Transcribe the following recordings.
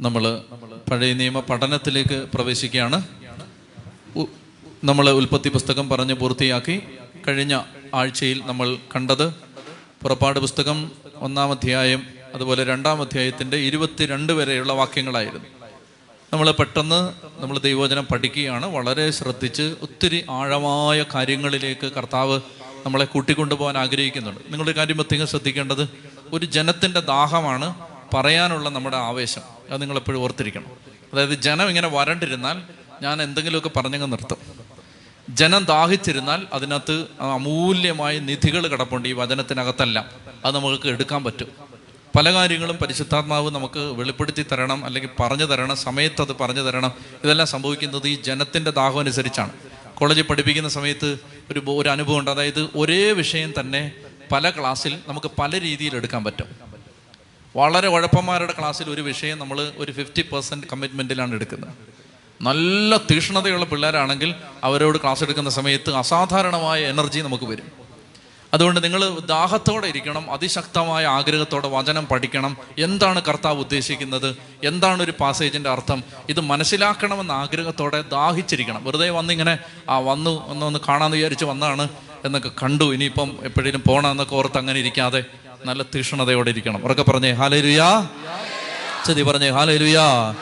നമ്മൾ പഴയ നിയമ പഠനത്തിലേക്ക് പ്രവേശിക്കുകയാണ്. നമ്മൾ ഉൽപ്പത്തി പുസ്തകം പറഞ്ഞ് പൂർത്തിയാക്കി കഴിഞ്ഞ ആഴ്ചയിൽ നമ്മൾ കണ്ടത് പുറപ്പാട് പുസ്തകം ഒന്നാം അധ്യായം അതുപോലെ രണ്ടാം അധ്യായത്തിന്റെ ഇരുപത്തിരണ്ട് വരെയുള്ള വാക്യങ്ങളായിരുന്നു. നമ്മൾ പെട്ടെന്ന് നമ്മൾ ദൈവവചനം പഠിക്കുകയാണ്. വളരെ ശ്രദ്ധിച്ച് ഒത്തിരി ആഴമായ കാര്യങ്ങളിലേക്ക് കർത്താവ് നമ്മളെ കൂട്ടിക്കൊണ്ടുപോകാൻ ആഗ്രഹിക്കുന്നുണ്ട്. നിങ്ങളുടെ കാര്യം പ്രത്യേകം ശ്രദ്ധിക്കേണ്ടത് ഒരു ജനത്തിന്റെ ദാഹമാണ് പറയാനുള്ള നമ്മുടെ ആവേശം. അത് നിങ്ങൾ എപ്പോഴും ഓർത്തിരിക്കണം. അതായത് ജനം ഇങ്ങനെ വരണ്ടിരുന്നാൽ ഞാൻ എന്തെങ്കിലുമൊക്കെ പറഞ്ഞങ്ങ് നിർത്തും. ജനം ദാഹിച്ചിരുന്നാൽ അതിനകത്ത് അമൂല്യമായ നിധികൾ കിടപ്പുണ്ട് ഈ വചനത്തിനകത്തല്ല. അത് നമുക്ക് എടുക്കാൻ പറ്റും. പല കാര്യങ്ങളും പരിശുദ്ധാത്മാവ് നമുക്ക് വെളിപ്പെടുത്തി തരണം അല്ലെങ്കിൽ പറഞ്ഞു തരണം സമയത്ത് അത് പറഞ്ഞു തരണം. ഇതെല്ലാം സംഭവിക്കുന്നത് ഈ ജനത്തിന്റെ ദാഹം അനുസരിച്ചാണ്. കോളേജിൽ പഠിപ്പിക്കുന്ന സമയത്ത് ഒരു ഒരു അനുഭവം ഉണ്ട് അതായത് ഒരേ വിഷയം തന്നെ പല ക്ലാസ്സിൽ നമുക്ക് പല രീതിയിൽ എടുക്കാൻ പറ്റും. വളരെ ഉഴപ്പന്മാരുടെ ക്ലാസ്സിൽ ഒരു വിഷയം നമ്മൾ ഒരു ഫിഫ്റ്റി പെർസെന്റ് കമ്മിറ്റ്മെന്റിലാണ് എടുക്കുന്നത്. നല്ല തീക്ഷ്ണതയുള്ള പിള്ളേരാണെങ്കിൽ അവരോട് ക്ലാസ് എടുക്കുന്ന സമയത്ത് അസാധാരണമായ എനർജി നമുക്ക് വരും. അതുകൊണ്ട് നിങ്ങൾ ദാഹത്തോടെ ഇരിക്കണം അതിശക്തമായ ആഗ്രഹത്തോടെ വചനം പഠിക്കണം. എന്താണ് കർത്താവ് ഉദ്ദേശിക്കുന്നത്? എന്താണ് ഒരു പാസേജിന്റെ അർത്ഥം? ഇത് മനസ്സിലാക്കണമെന്ന ആഗ്രഹത്തോടെ ദാഹിച്ചിരിക്കണം. വെറുതെ വന്നിങ്ങനെ ആ വന്നു ഒന്ന് ഒന്ന് കാണാമെന്ന് വിചാരിച്ച് വന്നാണ് എന്നൊക്കെ കണ്ടു. ഇനിയിപ്പം എപ്പോഴേലും പോകണമെന്നൊക്കെ ഓർത്ത് അങ്ങനെ ഇരിക്കാതെ നല്ല തീഷ്ണതയോടെ ഇരിക്കണം. ഉറക്കെ പറഞ്ഞേ ഹാലേലുയാ. ചെതി പറഞ്ഞേ ഹാലേലുയാ.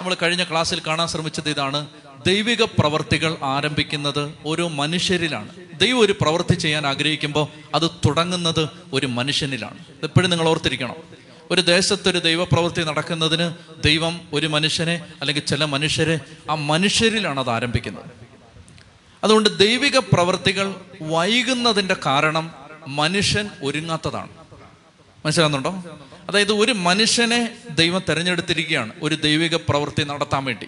നമ്മൾ കഴിഞ്ഞ ക്ലാസ്സിൽ കാണാൻ ശ്രമിച്ചത് ഇതാണ്. ദൈവിക പ്രവർത്തികൾ ആരംഭിക്കുന്നത് ഒരു മനുഷ്യരിലാണ്. ദൈവം ഒരു പ്രവൃത്തി ചെയ്യാൻ ആഗ്രഹിക്കുമ്പോൾ അത് തുടങ്ങുന്നത് ഒരു മനുഷ്യനിലാണ്. എപ്പോഴും നിങ്ങൾ ഓർത്തിരിക്കണം. ഒരു ദേശത്തൊരു ദൈവപ്രവൃത്തി നടക്കുന്നതിന് ദൈവം ഒരു മനുഷ്യനെ അല്ലെങ്കിൽ ചില മനുഷ്യരെ ആ മനുഷ്യരിലാണ് അത് ആരംഭിക്കുന്നത്. അതുകൊണ്ട് ദൈവിക പ്രവൃത്തികൾ വൈകുന്നതിന്റെ കാരണം മനുഷ്യൻ ഒരുങ്ങാത്തതാണ്. മനസ്സിലാകുന്നുണ്ടോ? അതായത് ഒരു മനുഷ്യനെ ദൈവം തിരഞ്ഞെടുത്തിരിക്കുകയാണ്. ഒരു ദൈവിക പ്രവൃത്തി നടത്താൻ വേണ്ടി.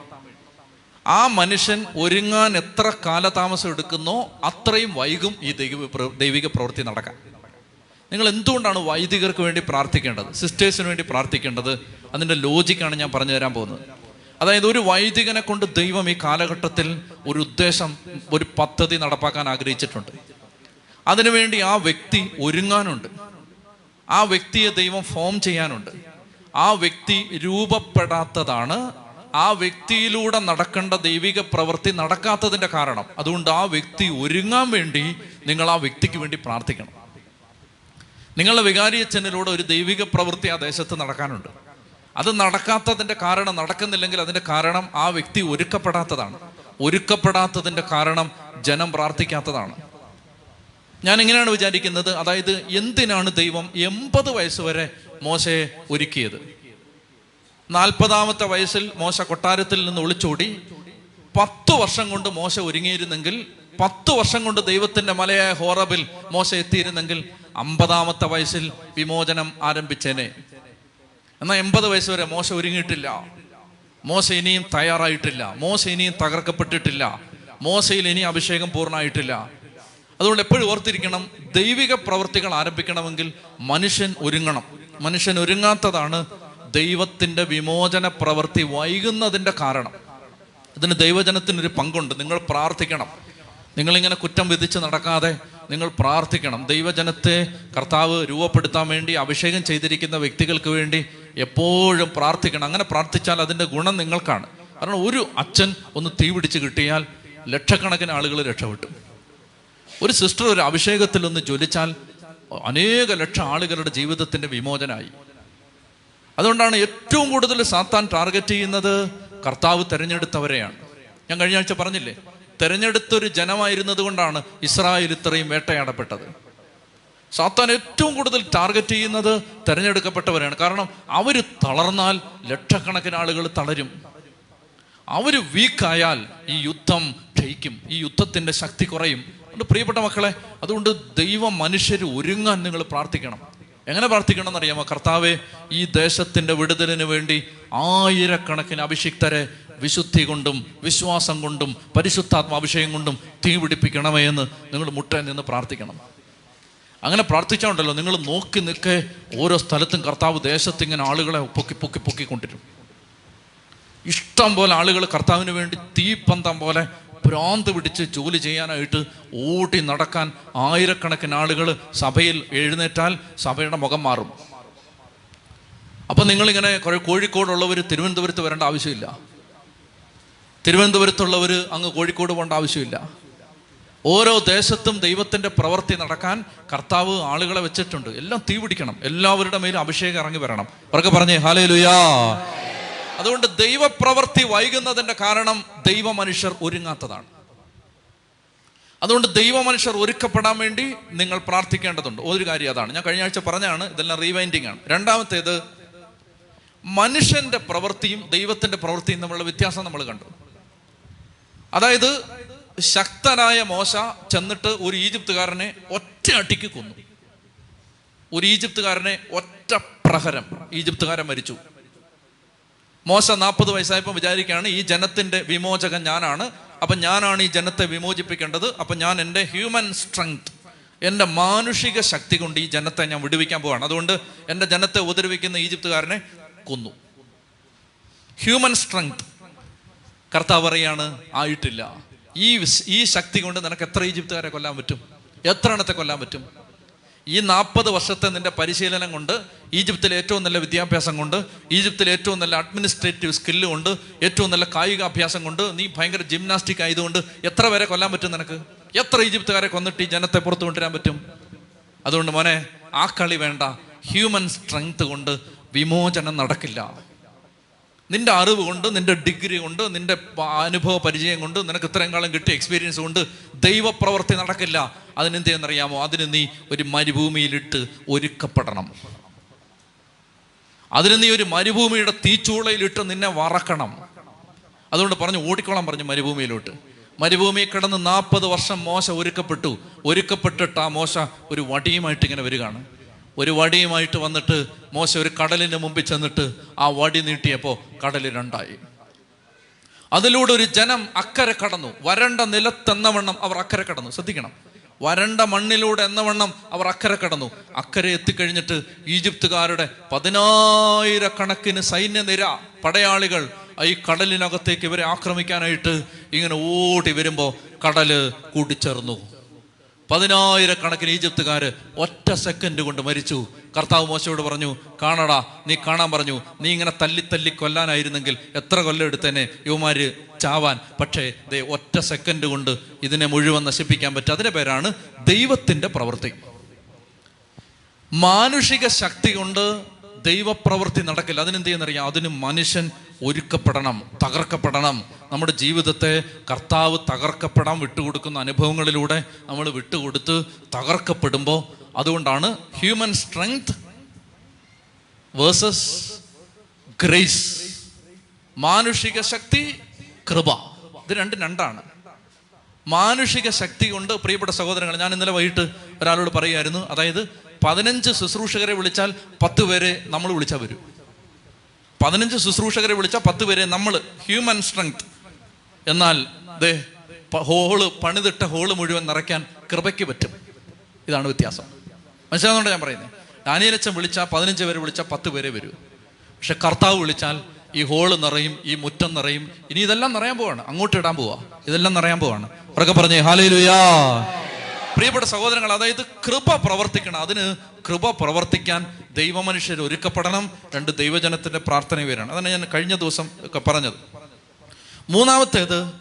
ആ മനുഷ്യൻ ഒരുങ്ങാൻ എത്ര കാലതാമസം എടുക്കുന്നോ അത്രയും വൈകും ഈ ദൈവ ദൈവിക പ്രവൃത്തി നടക്കാൻ. നിങ്ങൾ എന്തുകൊണ്ടാണ് വൈദികർക്ക് വേണ്ടി പ്രാർത്ഥിക്കേണ്ടത്? സിസ്റ്റേഴ്സിന് വേണ്ടി പ്രാർത്ഥിക്കേണ്ടത്? അതിന്റെ ലോജിക്കാണ് ഞാൻ പറഞ്ഞു തരാൻ പോകുന്നത്. അതായത് ഒരു വൈദികനെ കൊണ്ട് ദൈവം ഈ കാലഘട്ടത്തിൽ ഒരു ഉദ്ദേശം ഒരു പദ്ധതി നടപ്പാക്കാൻ ആഗ്രഹിച്ചിട്ടുണ്ട്. അതിനുവേണ്ടി ആ വ്യക്തി ഒരുങ്ങാനുണ്ട്. ആ വ്യക്തിയെ ദൈവം ഫോം ചെയ്യാനുണ്ട്. ആ വ്യക്തി രൂപപ്പെടാത്തതാണ്. ആ വ്യക്തിയിലൂടെ നടക്കേണ്ട ദൈവിക പ്രവൃത്തി നടക്കാത്തതിന്റെ കാരണം. അതുകൊണ്ട് ആ വ്യക്തി ഒരുങ്ങാൻ വേണ്ടി നിങ്ങൾ ആ വ്യക്തിക്ക് വേണ്ടി പ്രാർത്ഥിക്കണം. നിങ്ങളുടെ വികാരിയച്ഛനിലൂടെ ഒരു ദൈവിക പ്രവൃത്തി ആ ദേശത്ത് നടക്കാനുണ്ട്. അത് നടക്കാത്തതിന്റെ കാരണം നടക്കുന്നില്ലെങ്കിൽ അതിന്റെ കാരണം ആ വ്യക്തി ഒരുക്കപ്പെടാത്തതാണ്. ഒരുക്കപ്പെടാത്തതിന്റെ കാരണം ജനം പ്രാർത്ഥിക്കാത്തതാണ്. ഞാൻ എങ്ങനെയാണ് വിചാരിക്കുന്നത്. അതായത് എന്തിനാണ് ദൈവം എൺപത് വയസ്സ് വരെ മോശയെ ഒരുക്കിയത്? നാൽപ്പതാമത്തെ വയസ്സിൽ മോശ കൊട്ടാരത്തിൽ നിന്ന് ഒളിച്ചോടി. പത്ത് വർഷം കൊണ്ട് മോശ ഒരുങ്ങിയിരുന്നെങ്കിൽ പത്ത് വർഷം കൊണ്ട് ദൈവത്തിന്റെ മലയായ ഹോറബിൽ മോശ എത്തിയിരുന്നെങ്കിൽ അമ്പതാമത്തെ വയസ്സിൽ വിമോചനം ആരംഭിച്ചേനെ. എന്നാൽ എൺപത് വയസ്സ് വരെ മോശ ഒരുങ്ങിയിട്ടില്ല. മോശ ഇനിയും തയ്യാറായിട്ടില്ല. മോശ ഇനിയും തകർക്കപ്പെട്ടിട്ടില്ല. മോശയിൽ ഇനി അഭിഷേകം പൂർണമായിട്ടില്ല. അതുകൊണ്ട് എപ്പോഴും ഓർത്തിരിക്കണം ദൈവിക പ്രവർത്തികൾ ആരംഭിക്കണമെങ്കിൽ മനുഷ്യൻ ഒരുങ്ങണം. മനുഷ്യൻ ഒരുങ്ങാത്തതാണ് ദൈവത്തിന്റെ വിമോചന പ്രവൃത്തി വൈകുന്നതിന്റെ കാരണം. ഇതിന് ദൈവജനത്തിനൊരു പങ്കുണ്ട്. നിങ്ങൾ പ്രാർത്ഥിക്കണം. നിങ്ങളിങ്ങനെ കുറ്റം വിധിച്ച് നടക്കാതെ നിങ്ങൾ പ്രാർത്ഥിക്കണം. ദൈവജനത്തെ കർത്താവ് രൂപപ്പെടുത്താൻ വേണ്ടി അഭിഷേകം ചെയ്തിരിക്കുന്ന വ്യക്തികൾക്ക് വേണ്ടി എപ്പോഴും പ്രാർത്ഥിക്കണം. അങ്ങനെ പ്രാർത്ഥിച്ചാൽ അതിന്റെ ഗുണം നിങ്ങൾക്കാണ്. കാരണം ഒരു അച്ഛൻ ഒന്ന് തീ പിടിച്ച് കിട്ടിയാൽ ലക്ഷക്കണക്കിന് ആളുകൾ രക്ഷപ്പെട്ടു. ഒരു സിസ്റ്റർ ഒരു അഭിഷേകത്തിൽ ഒന്ന് ജ്വലിച്ചാൽ അനേക ലക്ഷം ആളുകളുടെ ജീവിതത്തിന്റെ വിമോചനായി. അതുകൊണ്ടാണ് ഏറ്റവും കൂടുതൽ സാത്താൻ ടാർഗറ്റ് ചെയ്യുന്നത് കർത്താവ് തെരഞ്ഞെടുത്തവരെയാണ്. ഞാൻ കഴിഞ്ഞ ആഴ്ച പറഞ്ഞില്ലേ? തെരഞ്ഞെടുത്തൊരു ജനമായിരുന്നത് കൊണ്ടാണ് ഇസ്രായേൽ ഇത്രയും വേട്ടയാടപ്പെട്ടത്. സാത്താൻ ഏറ്റവും കൂടുതൽ ടാർഗറ്റ് ചെയ്യുന്നത് തിരഞ്ഞെടുക്കപ്പെട്ടവരാണ് കാരണം അവർ തളർന്നാൽ ലക്ഷക്കണക്കിന് ആളുകൾ തളരും. അവർ വീക്കായാൽ ഈ യുദ്ധം ക്ഷയിക്കും. ഈ യുദ്ധത്തിന്റെ ശക്തി കുറയും. അതുകൊണ്ട് പ്രിയപ്പെട്ട മക്കളെ അതുകൊണ്ട് ദൈവം മനുഷ്യർ ഒരുങ്ങാൻ നിങ്ങൾ പ്രാർത്ഥിക്കണം. എങ്ങനെ പ്രാർത്ഥിക്കണം എന്നറിയാമോ കർത്താവെ ഈ ദേശത്തിന്റെ വിടുതലിന് വേണ്ടി ആയിരക്കണക്കിന് അഭിഷിക്തരെ വിശുദ്ധി കൊണ്ടും വിശ്വാസം കൊണ്ടും പരിശുദ്ധാത്മ അഭിഷേകം കൊണ്ടും തീ പിടിപ്പിക്കണമേ എന്ന് നിങ്ങൾ മുട്ട നിന്ന് പ്രാർത്ഥിക്കണം. അങ്ങനെ പ്രാർത്ഥിച്ചാണ്ടല്ലോ നിങ്ങൾ നോക്കി നിൽക്കേ ഓരോ സ്ഥലത്തും കർത്താവ് ദേശത്ത് ഇങ്ങനെ ആളുകളെ പൊക്കി പൊക്കി പൊക്കിക്കൊണ്ടിരും. ഇഷ്ടം പോലെ ആളുകൾ കർത്താവിന് വേണ്ടി തീപ്പന്തം പോലെ ഭ്രാന്ത് പിടിച്ച് ജോലി ചെയ്യാനായിട്ട് ഓടി നടക്കാൻ ആയിരക്കണക്കിന് ആളുകൾ സഭയിൽ എഴുന്നേറ്റാൽ സഭയുടെ മുഖം മാറും. അപ്പം നിങ്ങളിങ്ങനെ കുറെ കോഴിക്കോടുള്ളവർ തിരുവനന്തപുരത്ത് വരേണ്ട ആവശ്യമില്ല. തിരുവനന്തപുരത്തുള്ളവർ അങ്ങ് കോഴിക്കോട് പോകേണ്ട ആവശ്യമില്ല. ഓരോ ദേശത്തും ദൈവത്തിന്റെ പ്രവൃത്തി നടക്കാൻ കർത്താവ് ആളുകളെ വെച്ചിട്ടുണ്ട്. എല്ലാം തീ പിടിക്കണം എല്ലാവരുടെ മേലും അഭിഷേകം ഇറങ്ങി വരണം. അവർക്ക് പറഞ്ഞേ ഹാലേ ലുയാ അതുകൊണ്ട് ദൈവപ്രവൃത്തി വൈകുന്നതിന്റെ കാരണം ദൈവ മനുഷ്യർ ഒരുങ്ങാത്തതാണ്. അതുകൊണ്ട് ദൈവ മനുഷ്യർ ഒരുക്കപ്പെടാൻ വേണ്ടി നിങ്ങൾ പ്രാർത്ഥിക്കേണ്ടതുണ്ട്. ഒരു കാര്യം അതാണ്. ഞാൻ കഴിഞ്ഞ ആഴ്ച പറഞ്ഞാണ് ഇതെല്ലാം റീവൈൻഡിങ് ആണ്. രണ്ടാമത്തേത് മനുഷ്യന്റെ പ്രവൃത്തിയും ദൈവത്തിന്റെ പ്രവൃത്തിയും തമ്മിലുള്ള വ്യത്യാസം നമ്മൾ കണ്ടു. അതായത് ശക്തനായ മോശ ചെന്നിട്ട് ഒരു ഈജിപ്തുകാരനെ ഒറ്റ അടിക്ക് കൊന്നു. ഒരു ഈജിപ്തുകാരനെ ഒറ്റ പ്രഹരം ഈജിപ്തുകാരൻ മരിച്ചു. മോശ നാൽപ്പത് വയസ്സായപ്പോൾ വിചാരിക്കുകയാണ് ഈ ജനത്തിന്റെ വിമോചകൻ ഞാനാണ്. അപ്പം ഞാനാണ് ഈ ജനത്തെ വിമോചിപ്പിക്കേണ്ടത്. അപ്പം ഞാൻ എന്റെ ഹ്യൂമൻ സ്ട്രെങ്ത് എന്റെ മാനുഷിക ശക്തി കൊണ്ട് ഈ ജനത്തെ ഞാൻ വിടുവിക്കാൻ പോവാണ്. അതുകൊണ്ട് എന്റെ ജനത്തെ ഉപദ്രവിക്കുന്ന ഈജിപ്തുകാരനെ കൊന്നു. Human strength. കർത്താവ് പറയാണ് ആയിട്ടില്ല. ഈ ഈ ശക്തി കൊണ്ട് നിനക്ക് എത്ര ഈജിപ്തുകാരെ കൊല്ലാൻ പറ്റും? എത്ര എണ്ണത്തെ കൊല്ലാൻ പറ്റും? ഈ നാൽപ്പത് വർഷത്തെ നിന്റെ പരിശീലനം കൊണ്ട് ഈജിപ്തിലെ ഏറ്റവും നല്ല വിദ്യാഭ്യാസം കൊണ്ട് ഈജിപ്തിലെ ഏറ്റവും നല്ല അഡ്മിനിസ്ട്രേറ്റീവ് സ്കില്ല് കൊണ്ട് ഏറ്റവും നല്ല കായികാഭ്യാസം കൊണ്ട് നീ ഭയങ്കര ജിംനാസ്റ്റിക് ആയതുകൊണ്ട് എത്ര പേരെ കൊല്ലാൻ പറ്റും നിനക്ക്? എത്ര ഈജിപ്തുകാരെ കൊന്നിട്ട് ഈ ജനത്തെ പുറത്തു കൊണ്ടുവരാൻ പറ്റും? അതുകൊണ്ട് മോനെ ആ കളി വേണ്ട. ഹ്യൂമൻ സ്ട്രെങ്ത് കൊണ്ട് വിമോചനം നടക്കില്ല. നിന്റെ അറിവ് കൊണ്ട് നിന്റെ ഡിഗ്രി കൊണ്ട് നിന്റെ അനുഭവ പരിചയം കൊണ്ട് നിനക്ക് ഇത്രയും കാലം കിട്ടിയ എക്സ്പീരിയൻസ് കൊണ്ട് ദൈവപ്രവൃത്തി നടക്കില്ല. അതിനെന്തെന്നറിയാമോ അതിന് നീ ഒരു മരുഭൂമിയിലിട്ട് ഒരുക്കപ്പെടണം. അതിന് നീ ഒരു മരുഭൂമിയുടെ തീച്ചൂളയിലിട്ട് നിന്നെ വറക്കണം. അതുകൊണ്ട് പറഞ്ഞു ഓടിക്കോളാൻ പറഞ്ഞു മരുഭൂമിയിലോട്ട്. മരുഭൂമിയിൽ കിടന്ന് നാൽപ്പത് വർഷം മോശ ഒരുക്കപ്പെട്ടു. ഒരുക്കപ്പെട്ടിട്ട് ആ മോശ ഒരു വടിയുമായിട്ട് ഇങ്ങനെ വരികയാണ്. ഒരു വടിയുമായിട്ട് വന്നിട്ട് മോശ ഒരു കടലിന്റെ മുമ്പിൽ ചെന്നിട്ട് ആ വടി നീട്ടിയപ്പോൾ കടൽ രണ്ടായി. അതിലൂടെ ഒരു ജനം അക്കരെ കടന്നു. വരണ്ട നിലത്തെന്നവണ്ണം അവർ അക്കരെ കടന്നു. ശ്രദ്ധിക്കണം. വരണ്ട മണ്ണിലൂടെ എന്നവണ്ണം അവർ അക്കരെ കടന്നു. അക്കരെ എത്തിക്കഴിഞ്ഞിട്ട് ഈജിപ്തുകാരുടെ പതിനായിരക്കണക്കിന് സൈന്യനിര പടയാളികൾ ഈ കടലിനകത്തേക്ക് ഇവരെ ആക്രമിക്കാനായിട്ട് ഇങ്ങനെ ഓടി വരുമ്പോൾ കടൽ കൂട്ടിച്ചേർന്നു. പതിനായിരക്കണക്കിന് ഈജിപ്തുകാര് ഒറ്റ സെക്കൻഡ് കൊണ്ട് മരിച്ചു. കർത്താവ് മോശയോട് പറഞ്ഞു കാണടാ നീ കാണാൻ പറഞ്ഞു. നീ ഇങ്ങനെ തല്ലി തല്ലി കൊല്ലാനായിരുന്നെങ്കിൽ എത്ര കൊല്ലം എടുത്തേനെ? യുവമാര് ചാവാൻ. പക്ഷേ ദേ ഒറ്റ സെക്കൻഡ് കൊണ്ട് ഇതിനെ മുഴുവൻ നശിപ്പിക്കാൻ പറ്റും. അതിന്റെ പേരാണ് ദൈവത്തിന്റെ പ്രവൃത്തി. മാനുഷിക ശക്തി കൊണ്ട് ദൈവപ്രവൃത്തി നടക്കില്ല. അതിനെന്ത് ചെയ്യുന്നറിയാം? അതിന് മനുഷ്യൻ ഒരുക്കപ്പെടണം തകർക്കപ്പെടണം. നമ്മുടെ ജീവിതത്തെ കർത്താവ് തകർക്കപ്പെടാൻ വിട്ടുകൊടുക്കുന്ന അനുഭവങ്ങളിലൂടെ നമ്മൾ വിട്ടുകൊടുത്ത് തകർക്കപ്പെടുമ്പോൾ അതുകൊണ്ടാണ് ഹ്യൂമൻ സ്ട്രെങ്ത് വേഴ്സസ് ഗ്രേസ് മാനുഷിക ശക്തി കൃപ. ഇത് രണ്ട് രണ്ടാണ്. മാനുഷിക ശക്തി കൊണ്ട് പ്രിയപ്പെട്ട സഹോദരങ്ങൾ ഞാൻ ഇന്നലെ വൈകിട്ട് ഒരാളോട് പറയുമായിരുന്നു അതായത് പതിനഞ്ച് ശുശ്രൂഷകരെ വിളിച്ചാൽ പത്ത് പേരെ നമ്മൾ വിളിച്ചാൽ വരും. പതിനഞ്ച് ശുശ്രൂഷകരെ വിളിച്ചാൽ പത്ത് പേരെ നമ്മൾ ഹ്യൂമൻ സ്ട്രെങ്ത് എന്നാൽ ദേ ഹോൾ പണിതിട്ട ഹോൾ മുഴുവൻ നിറയ്ക്കാൻ കൃപയ്ക്ക് പറ്റും. ഇതാണ് വ്യത്യാസം. മനസ്സിലാകുന്നുണ്ട് ഞാൻ പറയുന്നത് ഡാനിയലച്ചൻ വിളിച്ചാൽ പതിനഞ്ച് പേരെ വിളിച്ചാൽ പത്ത് പേരെ വരൂ. പക്ഷെ കർത്താവ് വിളിച്ചാൽ ഈ ഹോൾ നിറയും ഈ മുറ്റം നിറയും ഇനി ഇതെല്ലാം നിറയാൻ പോവാണ്. അങ്ങോട്ട് ഇടാൻ പോവാ. ഇതെല്ലാം നിറയാൻ പോവാണ്. ഉറക്കെ പറഞ്ഞേ ഹാലയിലുയാ പ്രിയപ്പെട്ട സഹോദരങ്ങൾ അതായത് കൃപ പ്രവർത്തിക്കണം. അതിന് കൃപ പ്രവർത്തിക്കാൻ ദൈവമനുഷ്യർ ഒരുക്കപ്പെടണം. രണ്ട് ദൈവജനത്തിന്റെ പ്രാർത്ഥന പേരാണ് അതാണ് ഞാൻ കഴിഞ്ഞ ദിവസം ഒക്കെ പറഞ്ഞത്. മൂന്നാമത്തേത്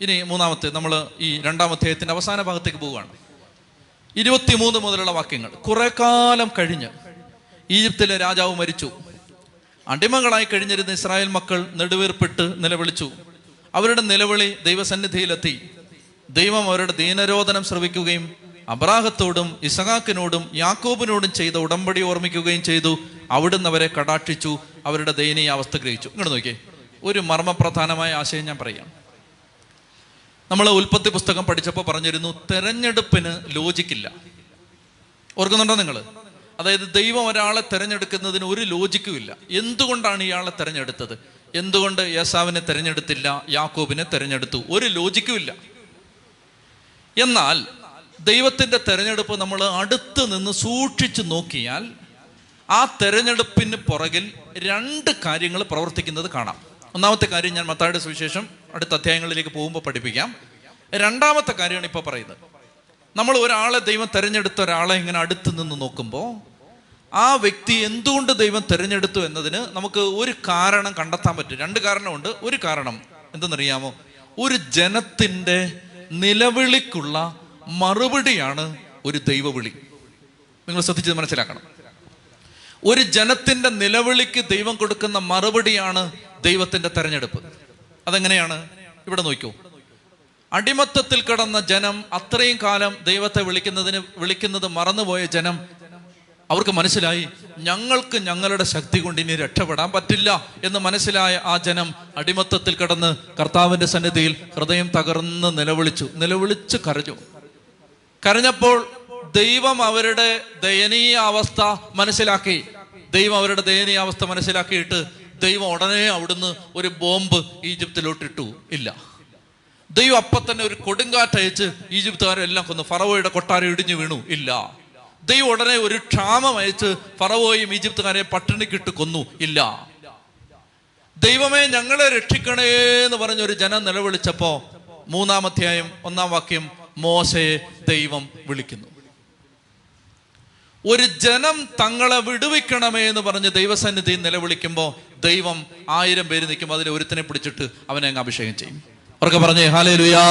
ഇനി മൂന്നാമത്തെ നമ്മൾ ഈ രണ്ടാം അധ്യായത്തിന്റെ അവസാന ഭാഗത്തേക്ക് പോവുകയാണ്. ഇരുപത്തിമൂന്ന് മുതലുള്ള വാക്യങ്ങൾ. കുറെ കാലം കഴിഞ്ഞ് ഈജിപ്തിലെ രാജാവ് മരിച്ചു. അടിമകളായി കഴിഞ്ഞിരുന്ന ഇസ്രായേൽ മക്കൾ നെടുവീർപ്പിട്ട് നിലവിളിച്ചു. അവരുടെ നിലവിളി ദൈവസന്നിധിയിലെത്തി. ദൈവം അവരുടെ ദീനരോധനം ശ്രവിക്കുകയും അബ്രാഹത്തോടും ഇസഹാക്കിനോടും യാക്കോബിനോടും ചെയ്ത ഉടമ്പടി ഓർമ്മിക്കുകയും ചെയ്തു. അവിടുന്ന് അവരെ കടാക്ഷിച്ചു. അവരുടെ ദയനീയ അവസ്ഥ ഗ്രഹിച്ചു. ഇങ്ങോട്ട് നോക്കിയേ. ഒരു മർമ്മപ്രധാനമായ ആശയം ഞാൻ പറയാം. നമ്മൾ ഉൽപ്പത്തി പുസ്തകം പഠിച്ചപ്പോൾ പറഞ്ഞിരുന്നു തെരഞ്ഞെടുപ്പിന് ലോജിക്കില്ല. ഓർക്കുന്നുണ്ടോ നിങ്ങൾ അതായത് ദൈവം ഒരാളെ തിരഞ്ഞെടുക്കുന്നതിന് ഒരു ലോജിക്കും ഇല്ല. എന്തുകൊണ്ടാണ് ഇയാളെ തിരഞ്ഞെടുത്തത്? എന്തുകൊണ്ട് യേസാവിനെ തിരഞ്ഞെടുത്തില്ല യാക്കോബിനെ തിരഞ്ഞെടുത്തു? ഒരു ലോജിക്കും ഇല്ല. എന്നാൽ ദൈവത്തിന്റെ തെരഞ്ഞെടുപ്പ് നമ്മൾ അടുത്ത് നിന്ന് സൂക്ഷിച്ചു നോക്കിയാൽ ആ തെരഞ്ഞെടുപ്പിന് പുറകിൽ രണ്ട് കാര്യങ്ങൾ പ്രവർത്തിക്കുന്നത് കാണാം. ഒന്നാമത്തെ കാര്യം ഞാൻ മത്തായുടെ സുവിശേഷം അടുത്ത അധ്യായങ്ങളിലേക്ക് പോകുമ്പോൾ പഠിപ്പിക്കാം. രണ്ടാമത്തെ കാര്യമാണ് ഇപ്പോൾ പറയുന്നത്. നമ്മൾ ഒരാളെ ദൈവം തിരഞ്ഞെടുത്ത ഒരാളെ ഇങ്ങനെ അടുത്ത് നിന്ന് നോക്കുമ്പോൾ ആ വ്യക്തി എന്തുകൊണ്ട് ദൈവം തിരഞ്ഞെടുത്തു എന്നതിന് നമുക്ക് ഒരു കാരണം കണ്ടെത്താൻ പറ്റും. രണ്ട് കാരണമുണ്ട്. ഒരു കാരണം എന്തെന്നറിയാമോ? ഒരു ജനത്തിന്റെ നിലവിളിക്കുള്ള മറുപടിയാണ് ഒരു ദൈവവിളി. നിങ്ങൾ ശ്രദ്ധിച്ചത് മനസ്സിലാക്കണം. ഒരു ജനത്തിന്റെ നിലവിളിക്ക് ദൈവം കൊടുക്കുന്ന മറുപടിയാണ് ദൈവത്തിന്റെ തെരഞ്ഞെടുപ്പ്. അതെങ്ങനെയാണ്? ഇവിടെ നോക്കൂ. അടിമത്തത്തിൽ കിടന്ന ജനം അത്രയും കാലം ദൈവത്തെ വിളിക്കുന്നതിന് വിളിക്കുന്നത് മറന്നുപോയ ജനം അവർക്ക് മനസ്സിലായി ഞങ്ങൾക്ക് ഞങ്ങളുടെ ശക്തി കൊണ്ട് ഇനി രക്ഷപ്പെടാൻ പറ്റില്ല എന്ന് മനസ്സിലായ ആ ജനം അടിമത്തത്തിൽ കിടന്ന് കർത്താവിന്റെ സന്നിധിയിൽ ഹൃദയം തകർന്ന് നിലവിളിച്ചു. നിലവിളിച്ച് കരഞ്ഞു. കരഞ്ഞപ്പോൾ ദൈവം അവരുടെ ദയനീയ അവസ്ഥ മനസ്സിലാക്കി. ദൈവം അവരുടെ ദയനീയ അവസ്ഥ മനസ്സിലാക്കിയിട്ട് ദൈവം ഉടനെ അവിടുന്ന് ഒരു ബോംബ് ഈജിപ്തിലോട്ടിട്ടു. ഇല്ല. ദൈവം അപ്പൊ തന്നെ ഒരു കൊടുങ്കാറ്റ് അയച്ച് ഈജിപ്തുകാരെല്ലാം കൊന്നു ഫറവോയുടെ കൊട്ടാരം ഇടിഞ്ഞു വീണു. ഇല്ല. ദൈവം ഉടനെ ഒരു ക്ഷാമം അയച്ച് ഫറവോയും ഈജിപ്തുകാരെ പട്ടിണിക്കിട്ട് കൊന്നു. ഇല്ല. ദൈവമേ ഞങ്ങളെ രക്ഷിക്കണേ എന്ന് പറഞ്ഞ ഒരു ജനം നിലവിളിച്ചപ്പോ മൂന്നാം അധ്യായം ഒന്നാം വാക്യം മോശയെ ദൈവം വിളിക്കുന്നു. ഒരു ജനം തങ്ങളെ വിടുവിക്കണമേ എന്ന് പറഞ്ഞ് ദൈവസന്നിധി നിലവിളിക്കുമ്പോൾ ദൈവം ആയിരം പേര് നിൽക്കുമ്പോൾ അതിൽ ഒരുത്തിനെ പിടിച്ചിട്ട് അവനെ അങ്ങ് അഭിഷേകം ചെയ്യും. അവർക്ക് പറഞ്ഞേ ഹാലേ ലുയാ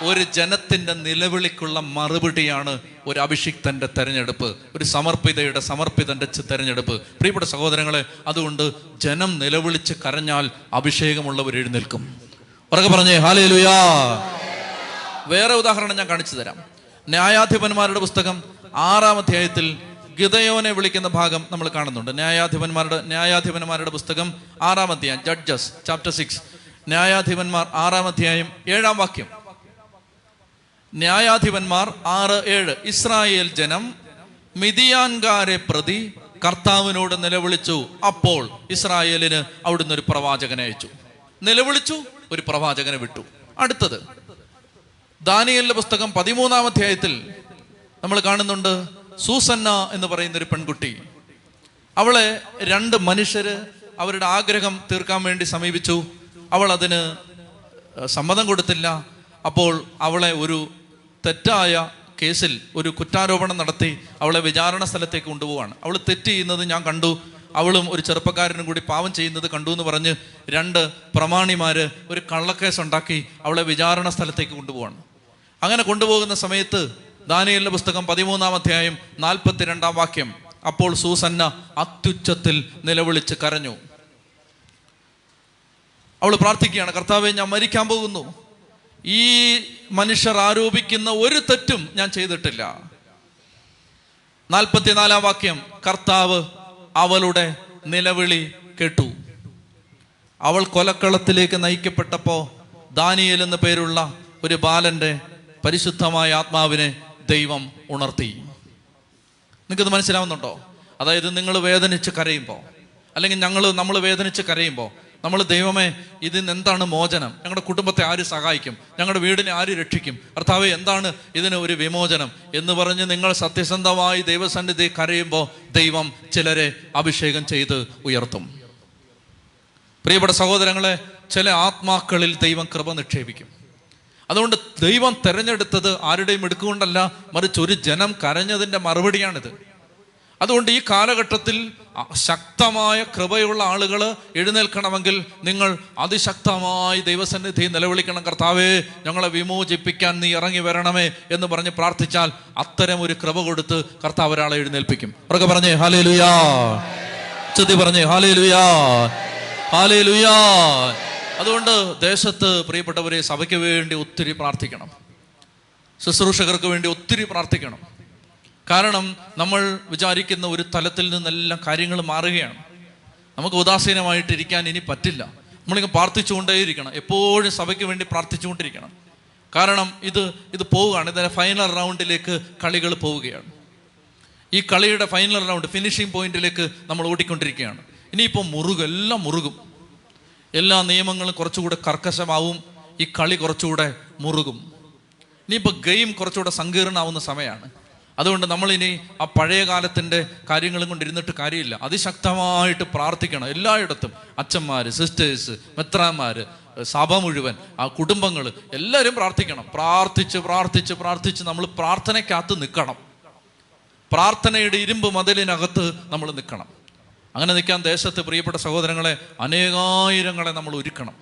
ഒരു ജനത്തിന്റെ നിലവിളിക്കുള്ള മറുപടിയാണ് ഒരു അഭിഷിക്തന്റെ തെരഞ്ഞെടുപ്പ് ഒരു സമർപ്പിതയുടെ സമർപ്പിതന്റെ തെരഞ്ഞെടുപ്പ്. പ്രിയപ്പെട്ട സഹോദരങ്ങളെ അതുകൊണ്ട് ജനം നിലവിളിച്ച് കരഞ്ഞാൽ അഭിഷേകമുള്ളവർ എഴുന്നേൽക്കും. ഉറക്കെ പറഞ്ഞേ ഹാലേ ലുയാ വേറെ ഉദാഹരണം ഞാൻ കാണിച്ചു തരാം. ന്യായാധിപന്മാരുടെ പുസ്തകം ആറാം അധ്യായത്തിൽ ഗിതയോനെ വിളിക്കുന്ന ഭാഗം നമ്മൾ കാണുന്നുണ്ട്. ന്യായാധിപന്മാരുടെ ന്യായാധിപന്മാരുടെ പുസ്തകം ആറാം അധ്യായം ജഡ്ജസ് ചാപ്റ്റർ സിക്സ് ന്യായാധിപന്മാർ ആറാം അധ്യായം ഏഴാം വാക്യം. ന്യായാധിപന്മാർ ആറ് ഏഴ്. ഇസ്രായേൽ ജനം മിതിയാൻകാരെ പ്രതി കർത്താവിനോട് നിലവിളിച്ചു. അപ്പോൾ ഇസ്രായേലിന് അവിടുന്ന് ഒരു പ്രവാചകനെ അയച്ചു. നിലവിളിച്ചു ഒരു പ്രവാചകനെ വിട്ടു. അടുത്തത് ദാനിയലിന്റെ പുസ്തകം പതിമൂന്നാം അധ്യായത്തിൽ നമ്മൾ കാണുന്നുണ്ട് സൂസന്ന എന്ന് പറയുന്ന ഒരു പെൺകുട്ടി. അവളെ രണ്ട് മനുഷ്യര് അവരുടെ ആഗ്രഹം തീർക്കാൻ വേണ്ടി സമീപിച്ചു. അവൾ അതിന് സമ്മതം കൊടുത്തില്ല. അപ്പോൾ അവളെ ഒരു തെറ്റായ കേസിൽ ഒരു കുറ്റാരോപണം നടത്തി അവളെ വിചാരണ സ്ഥലത്തേക്ക് കൊണ്ടുപോവാണ്. അവൾ തെറ്റ് ചെയ്യുന്നത് ഞാൻ കണ്ടു. അവളും ഒരു ചെറുപ്പക്കാരനും കൂടി പാവം ചെയ്യുന്നത് കണ്ടു എന്ന് പറഞ്ഞ് രണ്ട് പ്രമാണിമാര് ഒരു കള്ളക്കേസ് ഉണ്ടാക്കി അവളെ വിചാരണ സ്ഥലത്തേക്ക് കൊണ്ടുപോവാണ്. അങ്ങനെ കൊണ്ടുപോകുന്ന സമയത്ത് ദാനിയലിന്റെ പുസ്തകം പതിമൂന്നാം അധ്യായം നാൽപ്പത്തിരണ്ടാം വാക്യം. അപ്പോൾ സൂസന്ന അത്യുച്ചത്തിൽ നിലവിളിച്ച് കരഞ്ഞു. അവൾ പ്രാർത്ഥിക്കുകയാണ് കർത്താവെ ഞാൻ മരിക്കാൻ പോകുന്നു. ഈ മനുഷ്യർ ആരോപിക്കുന്ന ഒരു തെറ്റും ഞാൻ ചെയ്തിട്ടില്ല. നാൽപ്പത്തിനാലാം വാക്യം കർത്താവ് അവളുടെ നിലവിളി കേട്ടു. അവൾ കൊലക്കളത്തിലേക്ക് നയിക്കപ്പെട്ടപ്പോ ദാനിയൽ എന്ന പേരുള്ള ഒരു ബാലന്റെ പരിശുദ്ധമായ ആത്മാവിനെ ദൈവം ഉണർത്തി. നിങ്ങൾക്കത് മനസ്സിലാവുന്നുണ്ടോ? അതായത് നിങ്ങൾ വേദനിച്ച് കരയുമ്പോൾ അല്ലെങ്കിൽ ഞങ്ങൾ നമ്മൾ വേദനിച്ച് കരയുമ്പോൾ നമ്മൾ ദൈവമേ ഇതിന് എന്താണ് മോചനം? ഞങ്ങളുടെ കുടുംബത്തെ ആര് സഹായിക്കും? ഞങ്ങളുടെ വീടിനെ ആര് രക്ഷിക്കും? കർത്താവ് എന്താണ് ഇതിന് ഒരു വിമോചനം? എന്ന് പറഞ്ഞ് നിങ്ങൾ സത്യസന്ധമായി ദൈവസന്നിധി കരയുമ്പോൾ ദൈവം ചിലരെ അഭിഷേകം ചെയ്ത് ഉയർത്തും. പ്രിയപ്പെട്ട സഹോദരങ്ങളെ ചില ആത്മാക്കളിൽ ദൈവം കൃപ നിക്ഷേപിക്കും. അതുകൊണ്ട് ദൈവം തെരഞ്ഞെടുത്തത് ആരുടെയും എടുക്കുകൊണ്ടല്ല മറിച്ച് ഒരു ജനം കരഞ്ഞതിന്റെ മറുപടിയാണിത്. അതുകൊണ്ട് ഈ കാലഘട്ടത്തിൽ ശക്തമായ കൃപയുള്ള ആളുകൾ എഴുന്നേൽക്കണമെങ്കിൽ നിങ്ങൾ അതിശക്തമായി ദൈവസന്നിധി നിലവിളിക്കണം. കർത്താവേ ഞങ്ങളെ വിമോചിപ്പിക്കാൻ നീ ഇറങ്ങി വരണമേ എന്ന് പറഞ്ഞ് പ്രാർത്ഥിച്ചാൽ അത്തരം ഒരു കൃപ കൊടുത്ത് കർത്താവ് ഒരാളെ എഴുന്നേൽപ്പിക്കും. ഉറക്കെ പറഞ്ഞേ ഹാലേ ലുയാ ചതി പറഞ്ഞേ ഹാലേ ലുയാ ഹാലേ ലുയാ അതുകൊണ്ട് ദേശത്ത് പ്രിയപ്പെട്ടവരെ സഭയ്ക്ക് വേണ്ടി ഒത്തിരി പ്രാർത്ഥിക്കണം. ശുശ്രൂഷകർക്ക് വേണ്ടി ഒത്തിരി പ്രാർത്ഥിക്കണം. കാരണം നമ്മൾ വിചാരിക്കുന്ന ഒരു തലത്തിൽ നിന്നെല്ലാം കാര്യങ്ങൾ മാറുകയാണ്. നമുക്ക് ഉദാസീനമായിട്ടിരിക്കാൻ ഇനി പറ്റില്ല. നമ്മളിങ്ങനെ പ്രാർത്ഥിച്ചുകൊണ്ടേയിരിക്കണം. എപ്പോഴും സഭയ്ക്ക് വേണ്ടി പ്രാർത്ഥിച്ചുകൊണ്ടിരിക്കണം. കാരണം ഇത് ഇത് പോവുകയാണ്. ഇതിന്റെ ഫൈനൽ റൗണ്ടിലേക്ക് കളികൾ പോവുകയാണ്. ഈ കളിയുടെ ഫൈനൽ റൗണ്ട് ഫിനിഷിംഗ് പോയിന്റിലേക്ക് നമ്മൾ ഓടിക്കൊണ്ടിരിക്കുകയാണ്. ഇനിയിപ്പോൾ മുറുകും മുറുകും. എല്ലാ നിയമങ്ങളും കുറച്ചുകൂടെ കർക്കശമാവും. ഈ കളി കുറച്ചുകൂടെ മുറുകും. ഇനിയിപ്പോൾ ഗെയിം കുറച്ചുകൂടെ സങ്കീർണമാവുന്ന സമയമാണ് അതുകൊണ്ട് നമ്മളിനി ആ പഴയ കാലത്തിന്റെ കാര്യങ്ങളും കൊണ്ടിരുന്നിട്ട് കാര്യമില്ല. അതിശക്തമായിട്ട് പ്രാർത്ഥിക്കണം എല്ലായിടത്തും. അച്ഛന്മാർ സിസ്റ്റേഴ്സ് മെത്രാന്മാർ സഭ മുഴുവൻ ആ കുടുംബങ്ങൾ എല്ലാവരും പ്രാർത്ഥിക്കണം. പ്രാർത്ഥിച്ച് പ്രാർത്ഥിച്ച് പ്രാർത്ഥിച്ച് നമ്മൾ പ്രാർത്ഥനയ്ക്കകത്ത് നിൽക്കണം. പ്രാർത്ഥനയുടെ ഇരുമ്പ് മതിലിനകത്ത് നമ്മൾ നിൽക്കണം. അങ്ങനെ നിൽക്കാൻ ദേശത്ത് പ്രിയപ്പെട്ട സഹോദരങ്ങളെ അനേകായിരങ്ങളെ നമ്മൾ ഒരുക്കണം.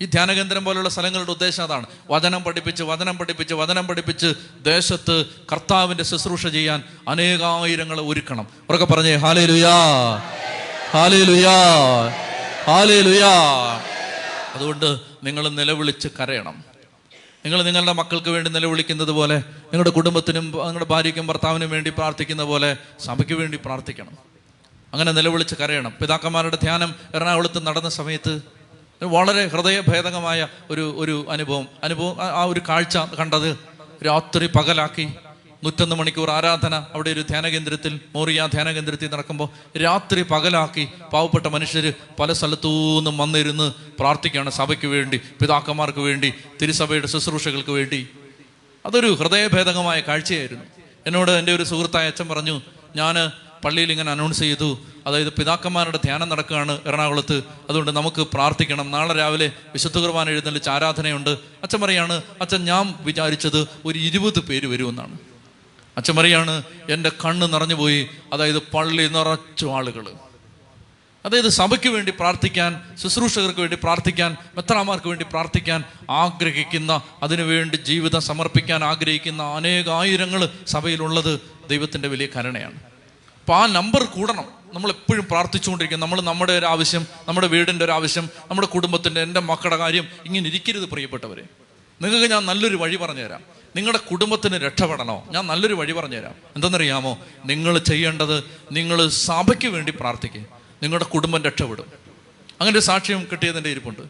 ഈ ധ്യാനകേന്ദ്രം പോലുള്ള സ്ഥലങ്ങളുടെ ഉദ്ദേശം അതാണ്. വചനം പഠിപ്പിച്ച് വചനം പഠിപ്പിച്ച് വചനം പഠിപ്പിച്ച് ദേശത്ത് കർത്താവിന്റെ ശുശ്രൂഷ ചെയ്യാൻ അനേകായിരങ്ങളെ ഒരുക്കണം. ഉറക്കെ പറഞ്ഞേ ഹാലേ ലുയാ ഹാലേ ലുയാ ഹാലേ ലുയാ അതുകൊണ്ട് നിങ്ങൾ നിലവിളിച്ച് കരയണം. നിങ്ങൾ നിങ്ങളുടെ മക്കൾക്ക് വേണ്ടി നിലവിളിക്കുന്നത് പോലെ നിങ്ങളുടെ കുടുംബത്തിനും നിങ്ങളുടെ ഭാര്യയ്ക്കും ഭർത്താവിനും വേണ്ടി പ്രാർത്ഥിക്കുന്ന പോലെ സഭയ്ക്ക് വേണ്ടി പ്രാർത്ഥിക്കണം. അങ്ങനെ നിലവിളിച്ച് കരയണം. പിതാക്കന്മാരുടെ ധ്യാനം എറണാകുളത്ത് നടന്ന സമയത്ത് വളരെ ഹൃദയഭേദകമായ ഒരു ഒരു അനുഭവം. അനുഭവം ആ- ഒരു കാഴ്ച കണ്ടത് രാത്രി പകലാക്കി നൂറ്റൊന്ന് മണിക്കൂർ ആരാധന അവിടെ ഒരു ധ്യാന കേന്ദ്രത്തിൽ മോറിയ ധ്യാന കേന്ദ്രത്തിൽ നടക്കുമ്പോൾ രാത്രി പകലാക്കി പാവപ്പെട്ട മനുഷ്യർ പല സ്ഥലത്തു നിന്നും വന്നിരുന്ന് പ്രാർത്ഥിക്കുകയാണ് സഭയ്ക്ക് വേണ്ടി പിതാക്കന്മാർക്ക് വേണ്ടി തിരുസഭയുടെ ശുശ്രൂഷകൾക്ക് വേണ്ടി. അതൊരു ഹൃദയഭേദകമായ കാഴ്ചയായിരുന്നു. എന്നോട് എന്റെ ഒരു സുഹൃത്തായ അച്ഛൻ പറഞ്ഞു ഞാൻ പള്ളിയിൽ ഇങ്ങനെ അനൗൺസ് ചെയ്തു. അതായത് പിതാക്കന്മാരുടെ ധ്യാനം നടക്കുകയാണ് എറണാകുളത്ത്. അതുകൊണ്ട് നമുക്ക് പ്രാർത്ഥിക്കണം. നാളെ രാവിലെ വിശുദ്ധ കുർബാന എഴുന്നള്ളിച്ച് ആരാധനയുണ്ട്. അച്ഛൻ പറയാണ് അച്ഛൻ ഞാൻ വിചാരിച്ചത് ഒരു ഇരുപത് പേര് വരുമെന്നാണ്. അച്ഛൻ പറയാണ് എന്റെ കണ്ണ് നിറഞ്ഞുപോയി. അതായത് പള്ളി നിറച്ചു ആളുകൾ അതായത് സഭയ്ക്ക് വേണ്ടി പ്രാർത്ഥിക്കാൻ ശുശ്രൂഷകർക്ക് വേണ്ടി പ്രാർത്ഥിക്കാൻ മെത്രാമാർക്ക് വേണ്ടി പ്രാർത്ഥിക്കാൻ ആഗ്രഹിക്കുന്ന അതിനുവേണ്ടി ജീവിതം സമർപ്പിക്കാൻ ആഗ്രഹിക്കുന്ന അനേകായിരങ്ങൾ സഭയിലുള്ളത് ദൈവത്തിന്റെ വലിയ കരുണയാണ്. അപ്പോൾ ആ നമ്പർ കൂടണം. നമ്മൾ എപ്പോഴും പ്രാർത്ഥിച്ചുകൊണ്ടിരിക്കും. നമ്മൾ നമ്മുടെ ഒരു ആവശ്യം നമ്മുടെ വീടിന്റെ ഒരു ആവശ്യം നമ്മുടെ കുടുംബത്തിന്റെ എന്റെ മക്കളുടെ കാര്യം ഇങ്ങനെ ഇരിക്കരുത് പ്രിയപ്പെട്ടവരെ. നിങ്ങൾക്ക് ഞാൻ നല്ലൊരു വഴി പറഞ്ഞുതരാം. നിങ്ങളുടെ കുടുംബത്തിന് രക്ഷപ്പെടണോ? ഞാൻ നല്ലൊരു വഴി പറഞ്ഞുതരാം. എന്തെന്നറിയാമോ? നിങ്ങൾ ചെയ്യേണ്ടത് നിങ്ങൾ സഭയ്ക്ക് വേണ്ടി പ്രാർത്ഥിക്കുക നിങ്ങളുടെ കുടുംബം രക്ഷപ്പെടും. അങ്ങനെ ഒരു സാക്ഷ്യം കിട്ടിയതിന്റെ ഇരിപ്പുണ്ട്.